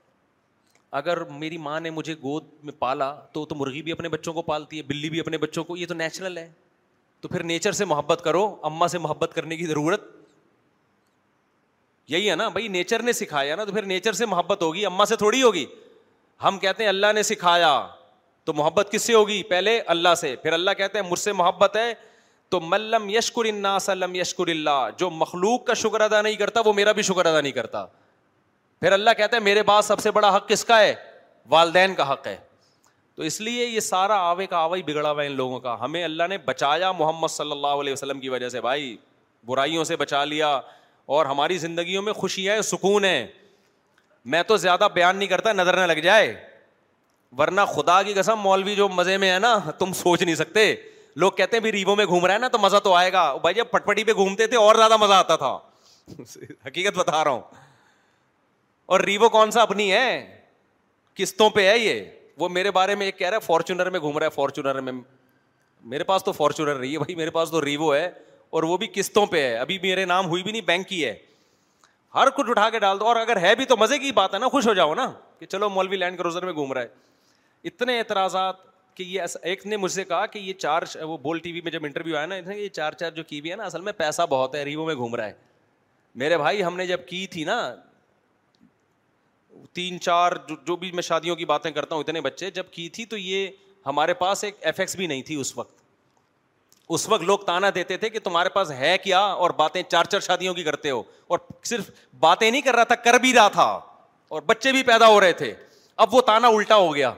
اگر میری ماں نے مجھے گود میں پالا تو تو مرغی بھی اپنے بچوں کو پالتی ہے بلی بھی اپنے بچوں کو یہ تو نیچرل ہے تو پھر نیچر سے محبت کرو اما سے محبت کرنے کی ضرورت یہی ہے نا بھائی نیچر نے سکھایا نا تو پھر نیچر سے محبت ہوگی اما سے تھوڑی ہوگی ہم کہتے ہیں اللہ نے سکھایا تو محبت کس سے ہوگی پہلے اللہ سے پھر اللہ کہتے ہیں مجھ سے محبت ہے تو ملم یشکر اللہ سلم یشکر اللہ جو مخلوق کا شکر ادا نہیں کرتا وہ میرا بھی شکر ادا نہیں کرتا پھر اللہ کہتا ہے میرے پاس سب سے بڑا حق کس کا ہے والدین کا حق ہے تو اس لیے یہ سارا آوے کا آوا ہی بگڑا ہوا ہے ان لوگوں کا ہمیں اللہ نے بچایا محمد صلی اللہ علیہ وسلم کی وجہ سے بھائی برائیوں سے بچا لیا اور ہماری زندگیوں میں خوشی ہے سکون ہے میں تو زیادہ بیان نہیں کرتا نظر نہ لگ جائے ورنہ خدا کی قسم مولوی جو مزے میں ہے نا تم سوچ نہیں سکتے لوگ کہتے ہیں بھی ریبوں میں گھوم رہا ہے نا تو مزہ تو آئے گا بھائی جب پٹ پٹی پہ گھومتے تھے اور زیادہ مزہ آتا تھا حقیقت بتا رہا ہوں اور ریوو کون سا اپنی ہے قسطوں پہ ہے یہ وہ میرے بارے میں ایک کہہ رہا ہے فارچونر میں گھوم رہا ہے فارچونر میں میرے پاس تو فارچونر رہی ہے بھائی میرے پاس تو ریوو ہے اور وہ بھی قسطوں پہ ہے ابھی میرے نام ہوئی بھی نہیں بینک کی ہے ہر کچھ اٹھا کے ڈال دو اور اگر ہے بھی تو مزے کی بات ہے نا خوش ہو جاؤ نا کہ چلو مولوی لینڈ کروزر میں گھوم رہا ہے اتنے اعتراضات کہ یہ ایک نے مجھ سے کہا کہ یہ چار وہ بول ٹی وی میں جب انٹرویو آیا نا یہ چار چار جو کی بھی ہے نا اصل میں پیسہ بہت ہے ریوو میں گھوم رہا ہے میرے بھائی ہم نے جب کی تھی نا تین چار جو بھی میں شادیوں کی باتیں کرتا ہوں اتنے بچے جب کی تھی تو یہ ہمارے پاس ایک ایف ایکس بھی نہیں تھی اس وقت اس وقت لوگ تانا دیتے تھے کہ تمہارے پاس ہے کیا اور باتیں چار چار شادیوں کی کرتے ہو اور صرف باتیں نہیں کر رہا تھا کر بھی رہا تھا اور بچے بھی پیدا ہو رہے تھے اب وہ تانا الٹا ہو گیا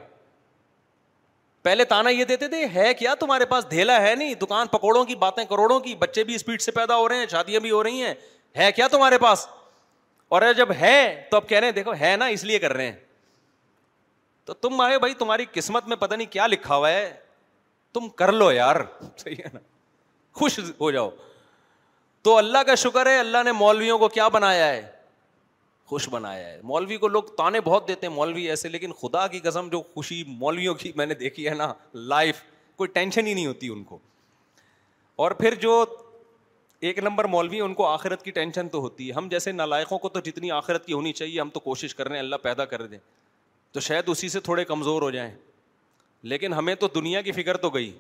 پہلے تانا یہ دیتے تھے ہے کیا تمہارے پاس دھیلا ہے نہیں دکان پکوڑوں کی باتیں کروڑوں کی بچے بھی اسپیڈ سے پیدا ہو رہے ہیں شادیاں بھی ہو رہی ہیں ہے کیا تمہارے پاس اور جب ہے تو کہہ رہے ہیں دیکھو ہے نا اس لیے کر رہے ہیں تو تم تم آئے بھائی تمہاری قسمت میں نہیں کیا لکھا ہوا ہے ہے کر لو یار صحیح نا خوش ہو جاؤ تو اللہ کا شکر ہے اللہ نے مولویوں کو کیا بنایا ہے خوش بنایا ہے مولوی کو لوگ تانے بہت دیتے ہیں مولوی ایسے لیکن خدا کی قسم جو خوشی مولویوں کی میں نے دیکھی ہے نا لائف کوئی ٹینشن ہی نہیں ہوتی ان کو اور پھر جو ایک نمبر مولوی ان کو آخرت کی ٹینشن تو ہوتی ہے ہم جیسے نالائقوں کو تو جتنی آخرت کی ہونی چاہیے ہم تو کوشش کر رہے ہیں اللہ پیدا کر دیں تو شاید اسی سے تھوڑے کمزور ہو جائیں لیکن ہمیں تو دنیا کی فکر تو گئی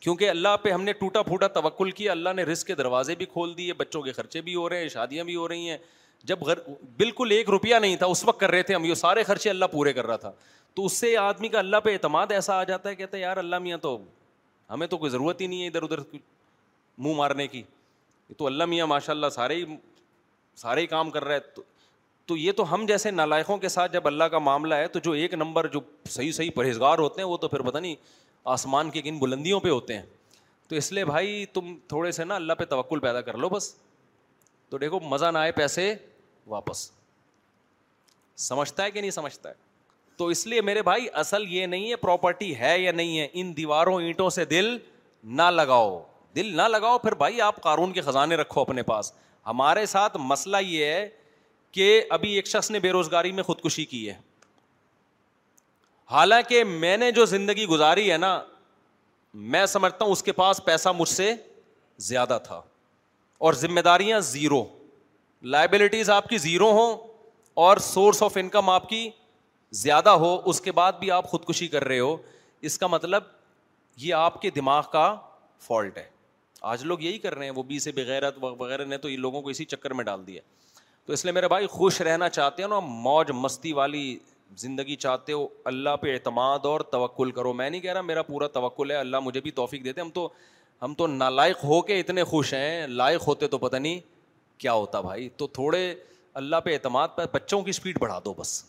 کیونکہ اللہ پہ ہم نے ٹوٹا پھوٹا توکل کیا اللہ نے رزق کے دروازے بھی کھول دیے بچوں کے خرچے بھی ہو رہے ہیں شادیاں بھی ہو رہی ہیں جب گھر بالکل ایک روپیہ نہیں تھا اس وقت کر رہے تھے ہم یہ سارے خرچے اللہ پورے کر رہا تھا تو اس سے آدمی کا اللہ پہ اعتماد ایسا آ جاتا ہے کہتے ہیں یار اللہ میاں تو ہمیں تو کوئی ضرورت ہی نہیں ہے ادھر ادھر منہ مارنے کی یہ تو میاں ماشاء اللہ سارے ہی سارے ہی کام کر رہے ہے تو یہ تو ہم جیسے نالائقوں کے ساتھ جب اللہ کا معاملہ ہے تو جو ایک نمبر جو صحیح صحیح پرہیزگار ہوتے ہیں وہ تو پھر پتہ نہیں آسمان کی کن بلندیوں پہ ہوتے ہیں تو اس لیے بھائی تم تھوڑے سے نا اللہ پہ توکل پیدا کر لو بس تو دیکھو مزہ نہ آئے پیسے واپس سمجھتا ہے کہ نہیں سمجھتا ہے تو اس لیے میرے بھائی اصل یہ نہیں ہے پراپرٹی ہے یا نہیں ہے ان دیواروں اینٹوں سے دل نہ لگاؤ دل نہ لگاؤ پھر بھائی آپ قارون کے خزانے رکھو اپنے پاس ہمارے ساتھ مسئلہ یہ ہے کہ ابھی ایک شخص نے بے روزگاری میں خودکشی کی ہے حالانکہ میں نے جو زندگی گزاری ہے نا میں سمجھتا ہوں اس کے پاس پیسہ مجھ سے زیادہ تھا اور ذمہ داریاں زیرو لائبلٹیز آپ کی زیرو ہوں اور سورس آف انکم آپ کی زیادہ ہو اس کے بعد بھی آپ خودکشی کر رہے ہو اس کا مطلب یہ آپ کے دماغ کا فالٹ ہے آج لوگ یہی کر رہے ہیں وہ بی سے بغیر وغیرہ نے تو یہ لوگوں کو اسی چکر میں ڈال دیا تو اس لیے میرے بھائی خوش رہنا چاہتے ہو نا موج مستی والی زندگی چاہتے ہو اللہ پہ اعتماد اور توقل کرو میں نہیں کہہ رہا میرا پورا توقل ہے اللہ مجھے بھی توفیق دیتے ہم تو ہم تو نالائق ہو کے اتنے خوش ہیں لائق ہوتے تو پتہ نہیں کیا ہوتا بھائی تو تھوڑے اللہ پہ اعتماد پر بچوں کی اسپیڈ بڑھا دو بس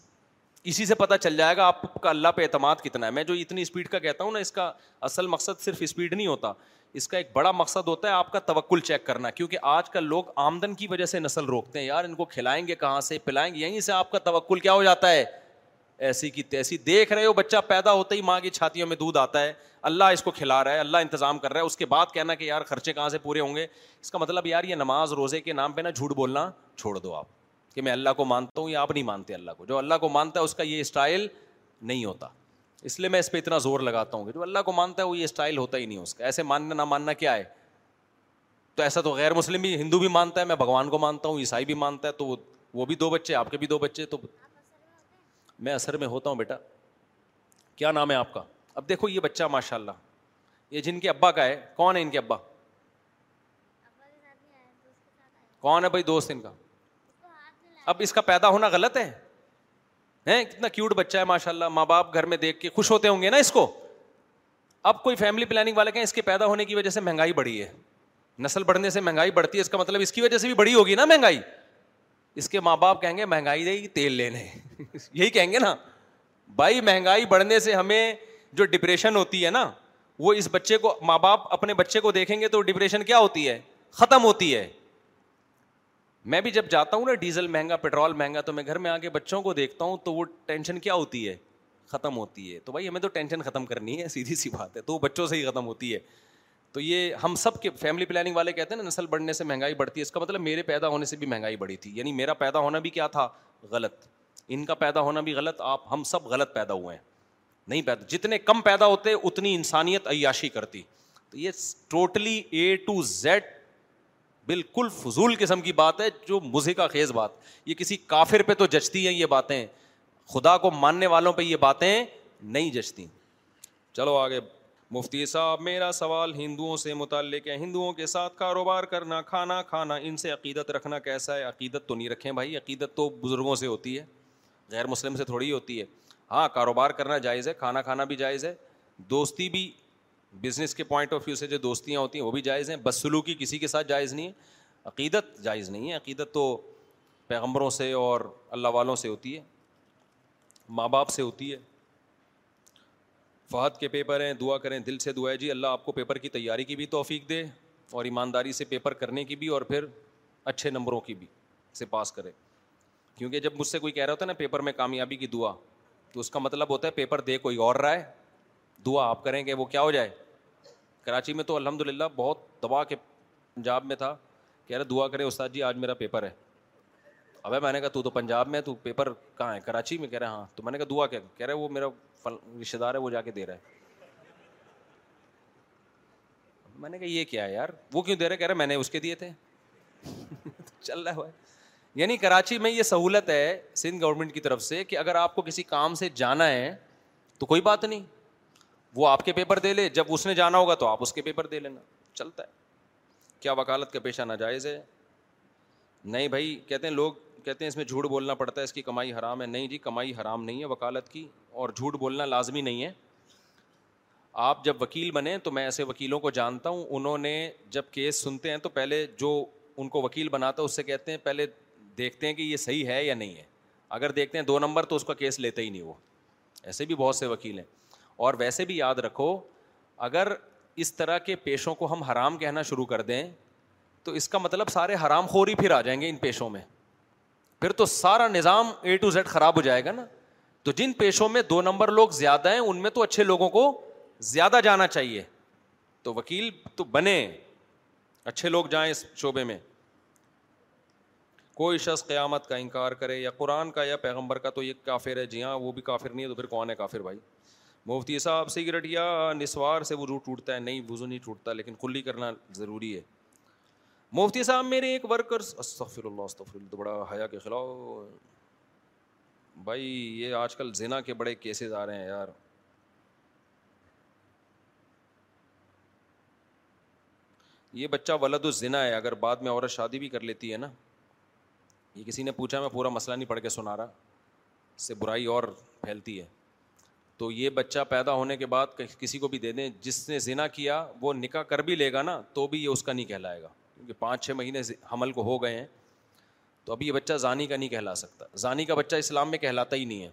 اسی سے پتہ چل جائے گا آپ کا اللہ پہ اعتماد کتنا ہے میں جو اتنی اسپیڈ کا کہتا ہوں نا اس کا اصل مقصد صرف اسپیڈ نہیں ہوتا اس کا ایک بڑا مقصد ہوتا ہے آپ کا توکل چیک کرنا کیونکہ آج کل لوگ آمدن کی وجہ سے نسل روکتے ہیں یار ان کو کھلائیں گے کہاں سے پلائیں گے یہیں سے آپ کا توکل کیا ہو جاتا ہے ایسی کی تیسی دیکھ رہے ہو بچہ پیدا ہوتا ہی ماں کی چھاتیوں میں دودھ آتا ہے اللہ اس کو کھلا رہا ہے اللہ انتظام کر رہا ہے اس کے بعد کہنا کہ یار خرچے کہاں سے پورے ہوں گے اس کا مطلب یار یہ نماز روزے کے نام پہ نا جھوٹ بولنا چھوڑ دو آپ کہ میں اللہ کو مانتا ہوں یا آپ نہیں مانتے اللہ کو جو اللہ کو مانتا ہے اس کا یہ اسٹائل نہیں ہوتا اس لیے میں اس پہ اتنا زور لگاتا ہوں جو اللہ کو مانتا ہے وہ یہ اسٹائل ہوتا ہی نہیں اس کا ایسے ماننا نہ ماننا کیا ہے تو ایسا تو غیر مسلم بھی ہندو بھی مانتا ہے میں بھگوان کو مانتا ہوں عیسائی بھی مانتا ہے تو وہ بھی دو بچے آپ کے بھی دو بچے تو میں اثر میں ہوتا ہوں بیٹا کیا نام ہے آپ کا اب دیکھو یہ بچہ ماشاء اللہ یہ جن کے ابا کا ہے کون ہے ان کے ابا کون ہے بھائی دوست ان کا اب اس کا پیدا ہونا غلط ہے ہیں کتنا کیوٹ بچہ ہے ماشاء اللہ ماں باپ گھر میں دیکھ کے خوش ہوتے ہوں گے نا اس کو اب کوئی فیملی پلاننگ والے کہیں اس کے پیدا ہونے کی وجہ سے مہنگائی بڑی ہے نسل بڑھنے سے مہنگائی بڑھتی ہے اس کا مطلب اس کی وجہ سے بھی بڑی ہوگی نا مہنگائی اس کے ماں باپ کہیں گے مہنگائی دے گی تیل لینے یہی کہیں گے نا بھائی مہنگائی بڑھنے سے ہمیں جو ڈپریشن ہوتی ہے نا وہ اس بچے کو ماں باپ اپنے بچے کو دیکھیں گے تو ڈپریشن کیا ہوتی ہے ختم ہوتی ہے میں بھی جب جاتا ہوں نا ڈیزل مہنگا پیٹرول مہنگا تو میں گھر میں آ کے بچوں کو دیکھتا ہوں تو وہ ٹینشن کیا ہوتی ہے ختم ہوتی ہے تو بھائی ہمیں تو ٹینشن ختم کرنی ہے سیدھی سی بات ہے تو وہ بچوں سے ہی ختم ہوتی ہے تو یہ ہم سب کے فیملی پلاننگ والے کہتے ہیں نا نسل بڑھنے سے مہنگائی بڑھتی ہے اس کا مطلب میرے پیدا ہونے سے بھی مہنگائی بڑھی تھی یعنی میرا پیدا ہونا بھی کیا تھا غلط ان کا پیدا ہونا بھی غلط آپ ہم سب غلط پیدا ہوئے ہیں نہیں پیدا جتنے کم پیدا ہوتے اتنی انسانیت عیاشی کرتی تو یہ ٹوٹلی اے ٹو زیڈ بالکل فضول قسم کی بات ہے جو مزے کا خیز بات یہ کسی کافر پہ تو جچتی ہیں یہ باتیں خدا کو ماننے والوں پہ یہ باتیں نہیں جچتی چلو آگے مفتی صاحب میرا سوال ہندوؤں سے متعلق ہے ہندوؤں کے ساتھ کاروبار کرنا کھانا کھانا ان سے عقیدت رکھنا کیسا ہے عقیدت تو نہیں رکھیں بھائی عقیدت تو بزرگوں سے ہوتی ہے غیر مسلم سے تھوڑی ہوتی ہے ہاں کاروبار کرنا جائز ہے کھانا کھانا بھی جائز ہے دوستی بھی بزنس کے پوائنٹ آف ویو سے جو دوستیاں ہوتی ہیں وہ بھی جائز ہیں بس سلوکی کسی کے ساتھ جائز نہیں ہے عقیدت جائز نہیں ہے عقیدت تو پیغمبروں سے اور اللہ والوں سے ہوتی ہے ماں باپ سے ہوتی ہے فہد کے پیپر ہیں دعا کریں دل سے دعا ہے جی اللہ آپ کو پیپر کی تیاری کی بھی توفیق دے اور ایمانداری سے پیپر کرنے کی بھی اور پھر اچھے نمبروں کی بھی سے پاس کرے کیونکہ جب مجھ سے کوئی کہہ رہا ہوتا ہے نا پیپر میں کامیابی کی دعا تو اس کا مطلب ہوتا ہے پیپر دے کوئی اور رائے دعا آپ کریں کہ وہ کیا ہو جائے کراچی میں تو الحمد للہ بہت دبا کے پنجاب میں تھا کہہ رہے دعا کرے استاد جی آج میرا پیپر ہے ابھی میں نے کہا تو پنجاب میں تو پیپر کہاں ہے کراچی میں کہہ رہے ہاں تو میں نے کہا دعا کیا کہہ رہے وہ میرا رشتے دار ہے وہ جا کے دے رہا ہے میں نے کہا یہ کیا ہے یار وہ کیوں دے رہے کہہ رہے میں نے اس کے دیے تھے چل رہا ہوا یعنی کراچی میں یہ سہولت ہے سندھ گورنمنٹ کی طرف سے کہ اگر آپ کو کسی کام سے جانا ہے تو کوئی بات نہیں وہ آپ کے پیپر دے لے جب اس نے جانا ہوگا تو آپ اس کے پیپر دے لینا چلتا ہے کیا وکالت کا پیشہ ناجائز ہے نہیں بھائی کہتے ہیں لوگ کہتے ہیں اس میں جھوٹ بولنا پڑتا ہے اس کی کمائی حرام ہے نہیں جی کمائی حرام نہیں ہے وکالت کی اور جھوٹ بولنا لازمی نہیں ہے آپ جب وکیل بنے تو میں ایسے وکیلوں کو جانتا ہوں انہوں نے جب کیس سنتے ہیں تو پہلے جو ان کو وکیل بناتا ہے اس سے کہتے ہیں پہلے دیکھتے ہیں کہ یہ صحیح ہے یا نہیں ہے اگر دیکھتے ہیں دو نمبر تو اس کا کیس لیتے ہی نہیں وہ ایسے بھی بہت سے وکیل ہیں اور ویسے بھی یاد رکھو اگر اس طرح کے پیشوں کو ہم حرام کہنا شروع کر دیں تو اس کا مطلب سارے حرام خور ہی پھر آ جائیں گے ان پیشوں میں پھر تو سارا نظام اے ٹو زیڈ خراب ہو جائے گا نا تو جن پیشوں میں دو نمبر لوگ زیادہ ہیں ان میں تو اچھے لوگوں کو زیادہ جانا چاہیے تو وکیل تو بنے اچھے لوگ جائیں اس شعبے میں کوئی شخص قیامت کا انکار کرے یا قرآن کا یا پیغمبر کا تو یہ کافر ہے جی ہاں وہ بھی کافر نہیں ہے تو پھر کون ہے کافر بھائی مفتی صاحب سگریٹ یا نسوار سے روح ٹوٹتا ہے نہیں وزو نہیں ٹوٹتا لیکن کلی کرنا ضروری ہے مفتی صاحب میرے ایک ورکر استغفر اللہ اللہ تو بڑا حیا کے خلاف بھائی یہ آج کل زنا کے بڑے کیسز آ رہے ہیں یار یہ بچہ ولد الزنا ہے اگر بعد میں عورت شادی بھی کر لیتی ہے نا یہ کسی نے پوچھا میں پورا مسئلہ نہیں پڑھ کے سنا رہا اس سے برائی اور پھیلتی ہے تو یہ بچہ پیدا ہونے کے بعد کسی کو بھی دے دیں جس نے زنا کیا وہ نکاح کر بھی لے گا نا تو بھی یہ اس کا نہیں کہلائے گا کیونکہ پانچ چھ مہینے حمل کو ہو گئے ہیں تو ابھی یہ بچہ زانی کا نہیں کہلا سکتا زانی کا بچہ اسلام میں کہلاتا ہی نہیں ہے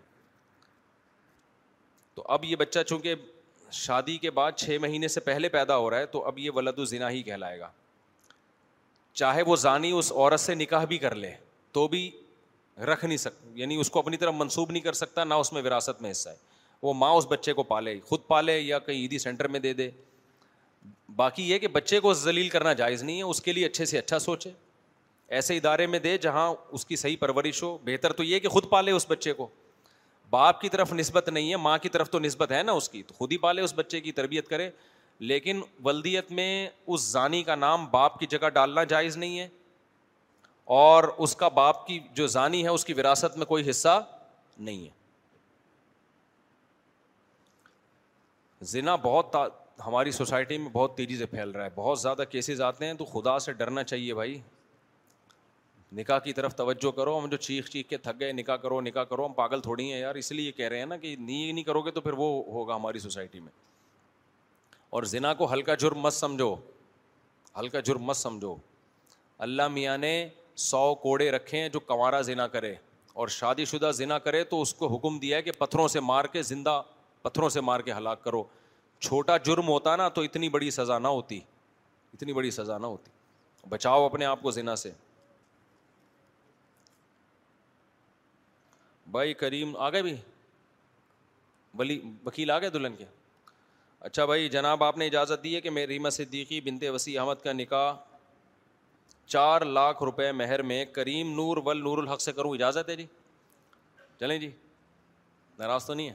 تو اب یہ بچہ چونکہ شادی کے بعد چھ مہینے سے پہلے پیدا ہو رہا ہے تو اب یہ ولد الزنا ہی کہلائے گا چاہے وہ زانی اس عورت سے نکاح بھی کر لے تو بھی رکھ نہیں سک یعنی اس کو اپنی طرف منسوب نہیں کر سکتا نہ اس میں وراثت میں حصہ ہے وہ ماں اس بچے کو پالے خود پالے یا کہیں عیدی سینٹر میں دے دے باقی یہ کہ بچے کو ذلیل کرنا جائز نہیں ہے اس کے لیے اچھے سے اچھا سوچے ایسے ادارے میں دے جہاں اس کی صحیح پرورش ہو بہتر تو یہ کہ خود پالے اس بچے کو باپ کی طرف نسبت نہیں ہے ماں کی طرف تو نسبت ہے نا اس کی تو خود ہی پالے اس بچے کی تربیت کرے لیکن ولدیت میں اس ضانی کا نام باپ کی جگہ ڈالنا جائز نہیں ہے اور اس کا باپ کی جو ضانی ہے اس کی وراثت میں کوئی حصہ نہیں ہے ذنا بہت تا ہماری سوسائٹی میں بہت تیزی سے پھیل رہا ہے بہت زیادہ کیسز آتے ہیں تو خدا سے ڈرنا چاہیے بھائی نکاح کی طرف توجہ کرو ہم جو چیخ چیخ کے تھک گئے نکاح کرو نکاح کرو ہم پاگل تھوڑی ہیں یار اس لیے یہ کہہ رہے ہیں نا کہ نہیں نہیں کرو گے تو پھر وہ ہوگا ہماری سوسائٹی میں اور ذنا کو ہلکا جرم مت سمجھو ہلکا جرم مت سمجھو اللہ میاں نے سو کوڑے رکھے ہیں جو کنوارا زنا کرے اور شادی شدہ ذنا کرے تو اس کو حکم دیا ہے کہ پتھروں سے مار کے زندہ پتھروں سے مار کے ہلاک کرو چھوٹا جرم ہوتا نا تو اتنی بڑی سزا نہ ہوتی اتنی بڑی سزا نہ ہوتی بچاؤ اپنے آپ کو زنا سے بھائی کریم آ گئے بھی ولی وکیل آ گئے دلہن کے اچھا بھائی جناب آپ نے اجازت دی ہے کہ میں ریما صدیقی بنتے وسیع احمد کا نکاح چار لاکھ روپے مہر میں کریم نور ول نور الحق سے کروں اجازت ہے جی چلیں جی ناراض تو نہیں ہے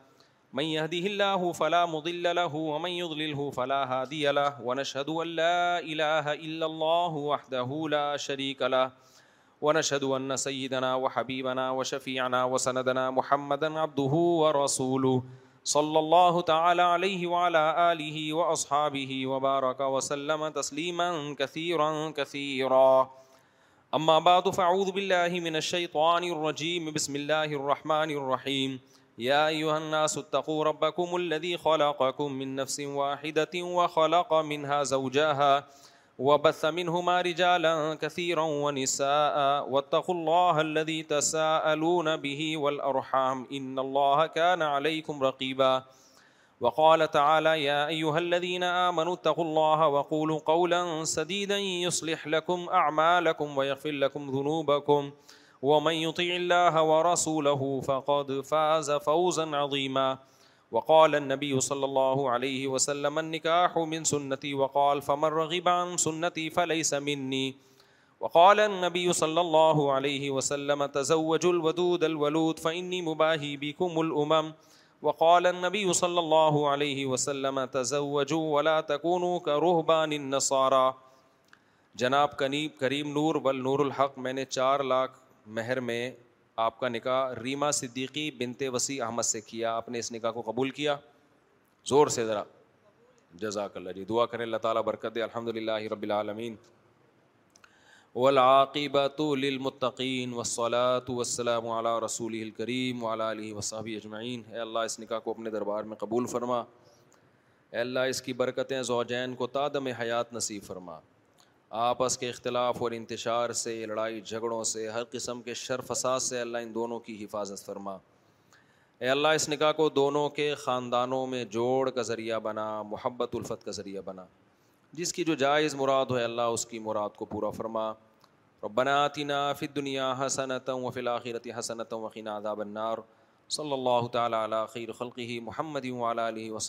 من يهده الله فلا مضل له ومن يضلله فلا هادي له ونشهد أن لا إله إلا الله وحده لا شريك له ونشهد أن سيدنا وحبيبنا وشفيعنا وسندنا محمدا عبده ورسوله صلى الله تعالى عليه وعلى آله وأصحابه وبارك وسلم تسليما كثيرا كثيرا أما بعد فعوذ بالله من الشيطان الرجيم بسم الله الرحمن الرحيم يا أيها الناس اتقوا ربكم الذي خلقكم من نفس واحدة وخلق منها زوجاها وبث منهما رجالا كثيرا ونساء واتقوا الله الذي تساءلون به والأرحام إن الله كان عليكم رقيبا وقال تعالى يا أيها الذين آمنوا اتقوا الله وقولوا قولا سديدا يصلح لكم أعمالكم ويغفر لكم ذنوبكم ويغفر ومن يطع الله ورسوله فقد فاز فوزا عظيما وقال النبي صلى الله عليه وسلم النكاح من سنتي وقال فمن رغب عن سنتي فليس مني وقال النبي صلى الله عليه وسلم تزوجوا الودود الولود فإني مباهي بكم الأمم وقال النبي صلى الله عليه وسلم تزوجوا ولا تكونوا كرهبان النصارى جناب کریم نور بل نور الحق میں نے چار لاکھ مہر میں آپ کا نکاح ریما صدیقی بنتے وسیع احمد سے کیا آپ نے اس نکاح کو قبول کیا زور سے ذرا جزاک اللہ جی دعا کریں اللہ تعالیٰ برکت الحمد للہ رب العالمین وسلاۃ وسلم رسول الکریم علیہ وصحب اجمعین اے اللہ اس نکاح کو اپنے دربار میں قبول فرما اے اللہ اس کی برکتیں زوجین کو تادم حیات نصیب فرما آپس کے اختلاف اور انتشار سے لڑائی جھگڑوں سے ہر قسم کے فساد سے اللہ ان دونوں کی حفاظت فرما اے اللہ اس نکاح کو دونوں کے خاندانوں میں جوڑ کا ذریعہ بنا محبت الفت کا ذریعہ بنا جس کی جو جائز مراد ہو اللہ اس کی مراد کو پورا فرما اور آتنا فی دنیا حسنت و فلاخیرتی حسنت وقین النار صلی اللہ تعالیٰ خیر خلقی محمد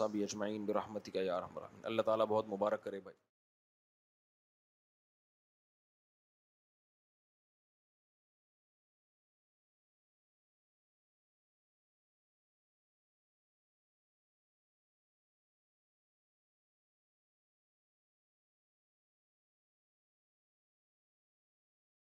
اجمعین برحمت اللہ تعالیٰ بہت مبارک کرے بھائی